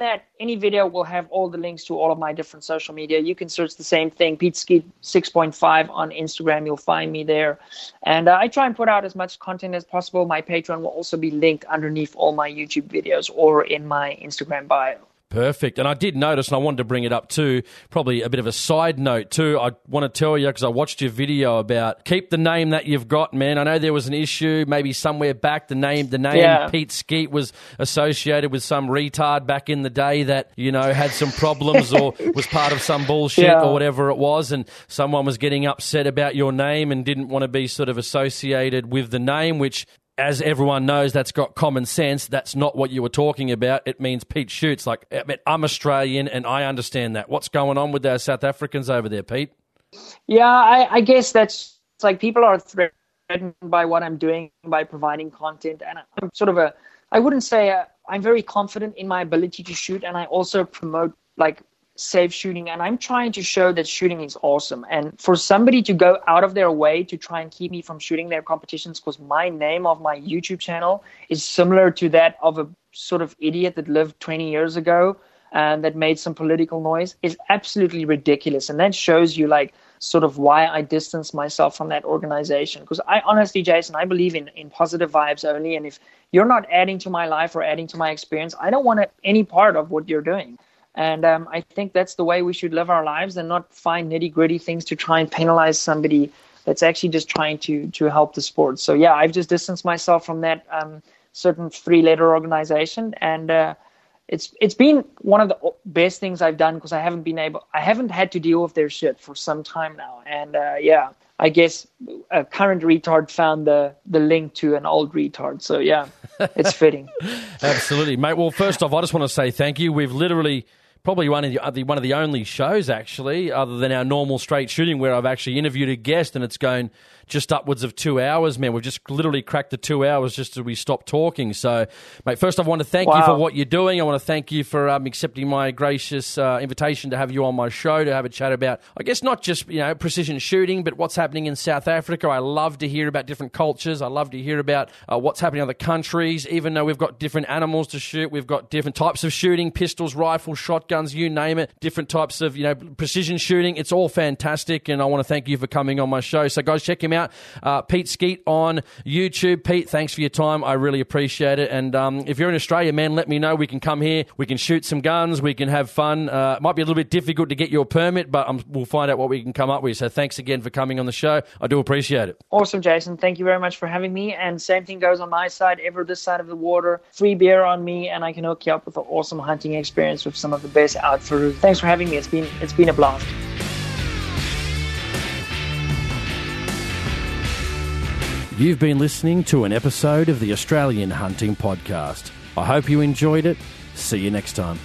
that, any video will have all the links to all of my different social media. You can search the same thing, Skiet 6.5 on Instagram. You'll find me there. And uh, I try and put out as much content as possible. My Patreon will also be linked underneath all my YouTube videos or in my Instagram bio. Perfect. And I did notice, and I wanted to bring it up too, probably a bit of a side note too. I want to tell you, because I watched your video about keep the name that you've got, man. I know there was an issue, maybe somewhere back, the name, the name yeah. Piet Skiet was associated with some retard back in the day that, you know, had some problems or [laughs] was part of some bullshit yeah. or whatever it was. And someone was getting upset about your name and didn't want to be sort of associated with the name, which as everyone knows, that's got common sense. That's not what you were talking about. It means Pete shoots. Like, I'm Australian and I understand that. What's going on with those South Africans over there, Pete? Yeah, I, I guess that's like people are threatened by what I'm doing by providing content. And I'm sort of a, I wouldn't say i I'm very confident in my ability to shoot. And I also promote like safe shooting and i'm trying to show that shooting is awesome. And for somebody to go out of their way to try and keep me from shooting their competitions because my name of my youtube channel is similar to that of a sort of idiot that lived 20 years ago and that made some political noise is absolutely ridiculous. And that shows you like sort of why i distance myself from that organization. Because i honestly jason i believe in in positive vibes only and if you're not adding to my life or adding to my experience i don't want any part of what you're doing and um, I think that's the way we should live our lives and not find nitty gritty things to try and penalize somebody that's actually just trying to to help the sport. So yeah, I've just distanced myself from that um, certain three letter organization, and uh, it's it's been one of the best things I've done because I haven't been able, I haven't had to deal with their shit for some time now, and uh, yeah. I guess a current retard found the, the link to an old retard. So yeah, it's fitting. [laughs] Absolutely, mate. Well, first off, I just want to say thank you. We've literally probably one of uh, the one of the only shows actually, other than our normal straight shooting, where I've actually interviewed a guest and it's going just upwards of two hours, man. We've just literally cracked the two hours just as we stopped talking. So, mate, first I want to thank wow. you for what you're doing. I want to thank you for um, accepting my gracious uh, invitation to have you on my show to have a chat about, I guess, not just you know precision shooting, but what's happening in South Africa. I love to hear about different cultures. I love to hear about uh, what's happening in other countries. Even though we've got different animals to shoot, we've got different types of shooting: pistols, rifles, shotguns you name it, different types of you know precision shooting. It's all fantastic, and I want to thank you for coming on my show. So guys, check him out, uh, Pete Skiet on YouTube. Pete, thanks for your time. I really appreciate it. And um, if you're in Australia, man, let me know. We can come here. We can shoot some guns. We can have fun. Uh, it might be a little bit difficult to get your permit, but um, we'll find out what we can come up with. So thanks again for coming on the show. I do appreciate it. Awesome, Jason. Thank you very much for having me. And same thing goes on my side. Ever this side of the water, free beer on me, and I can hook you up with an awesome hunting experience with some of the best out outfitters. Thanks for having me. It's been it's been a blast. You've been listening to an episode of the Australian Hunting Podcast. I hope you enjoyed it. See you next time.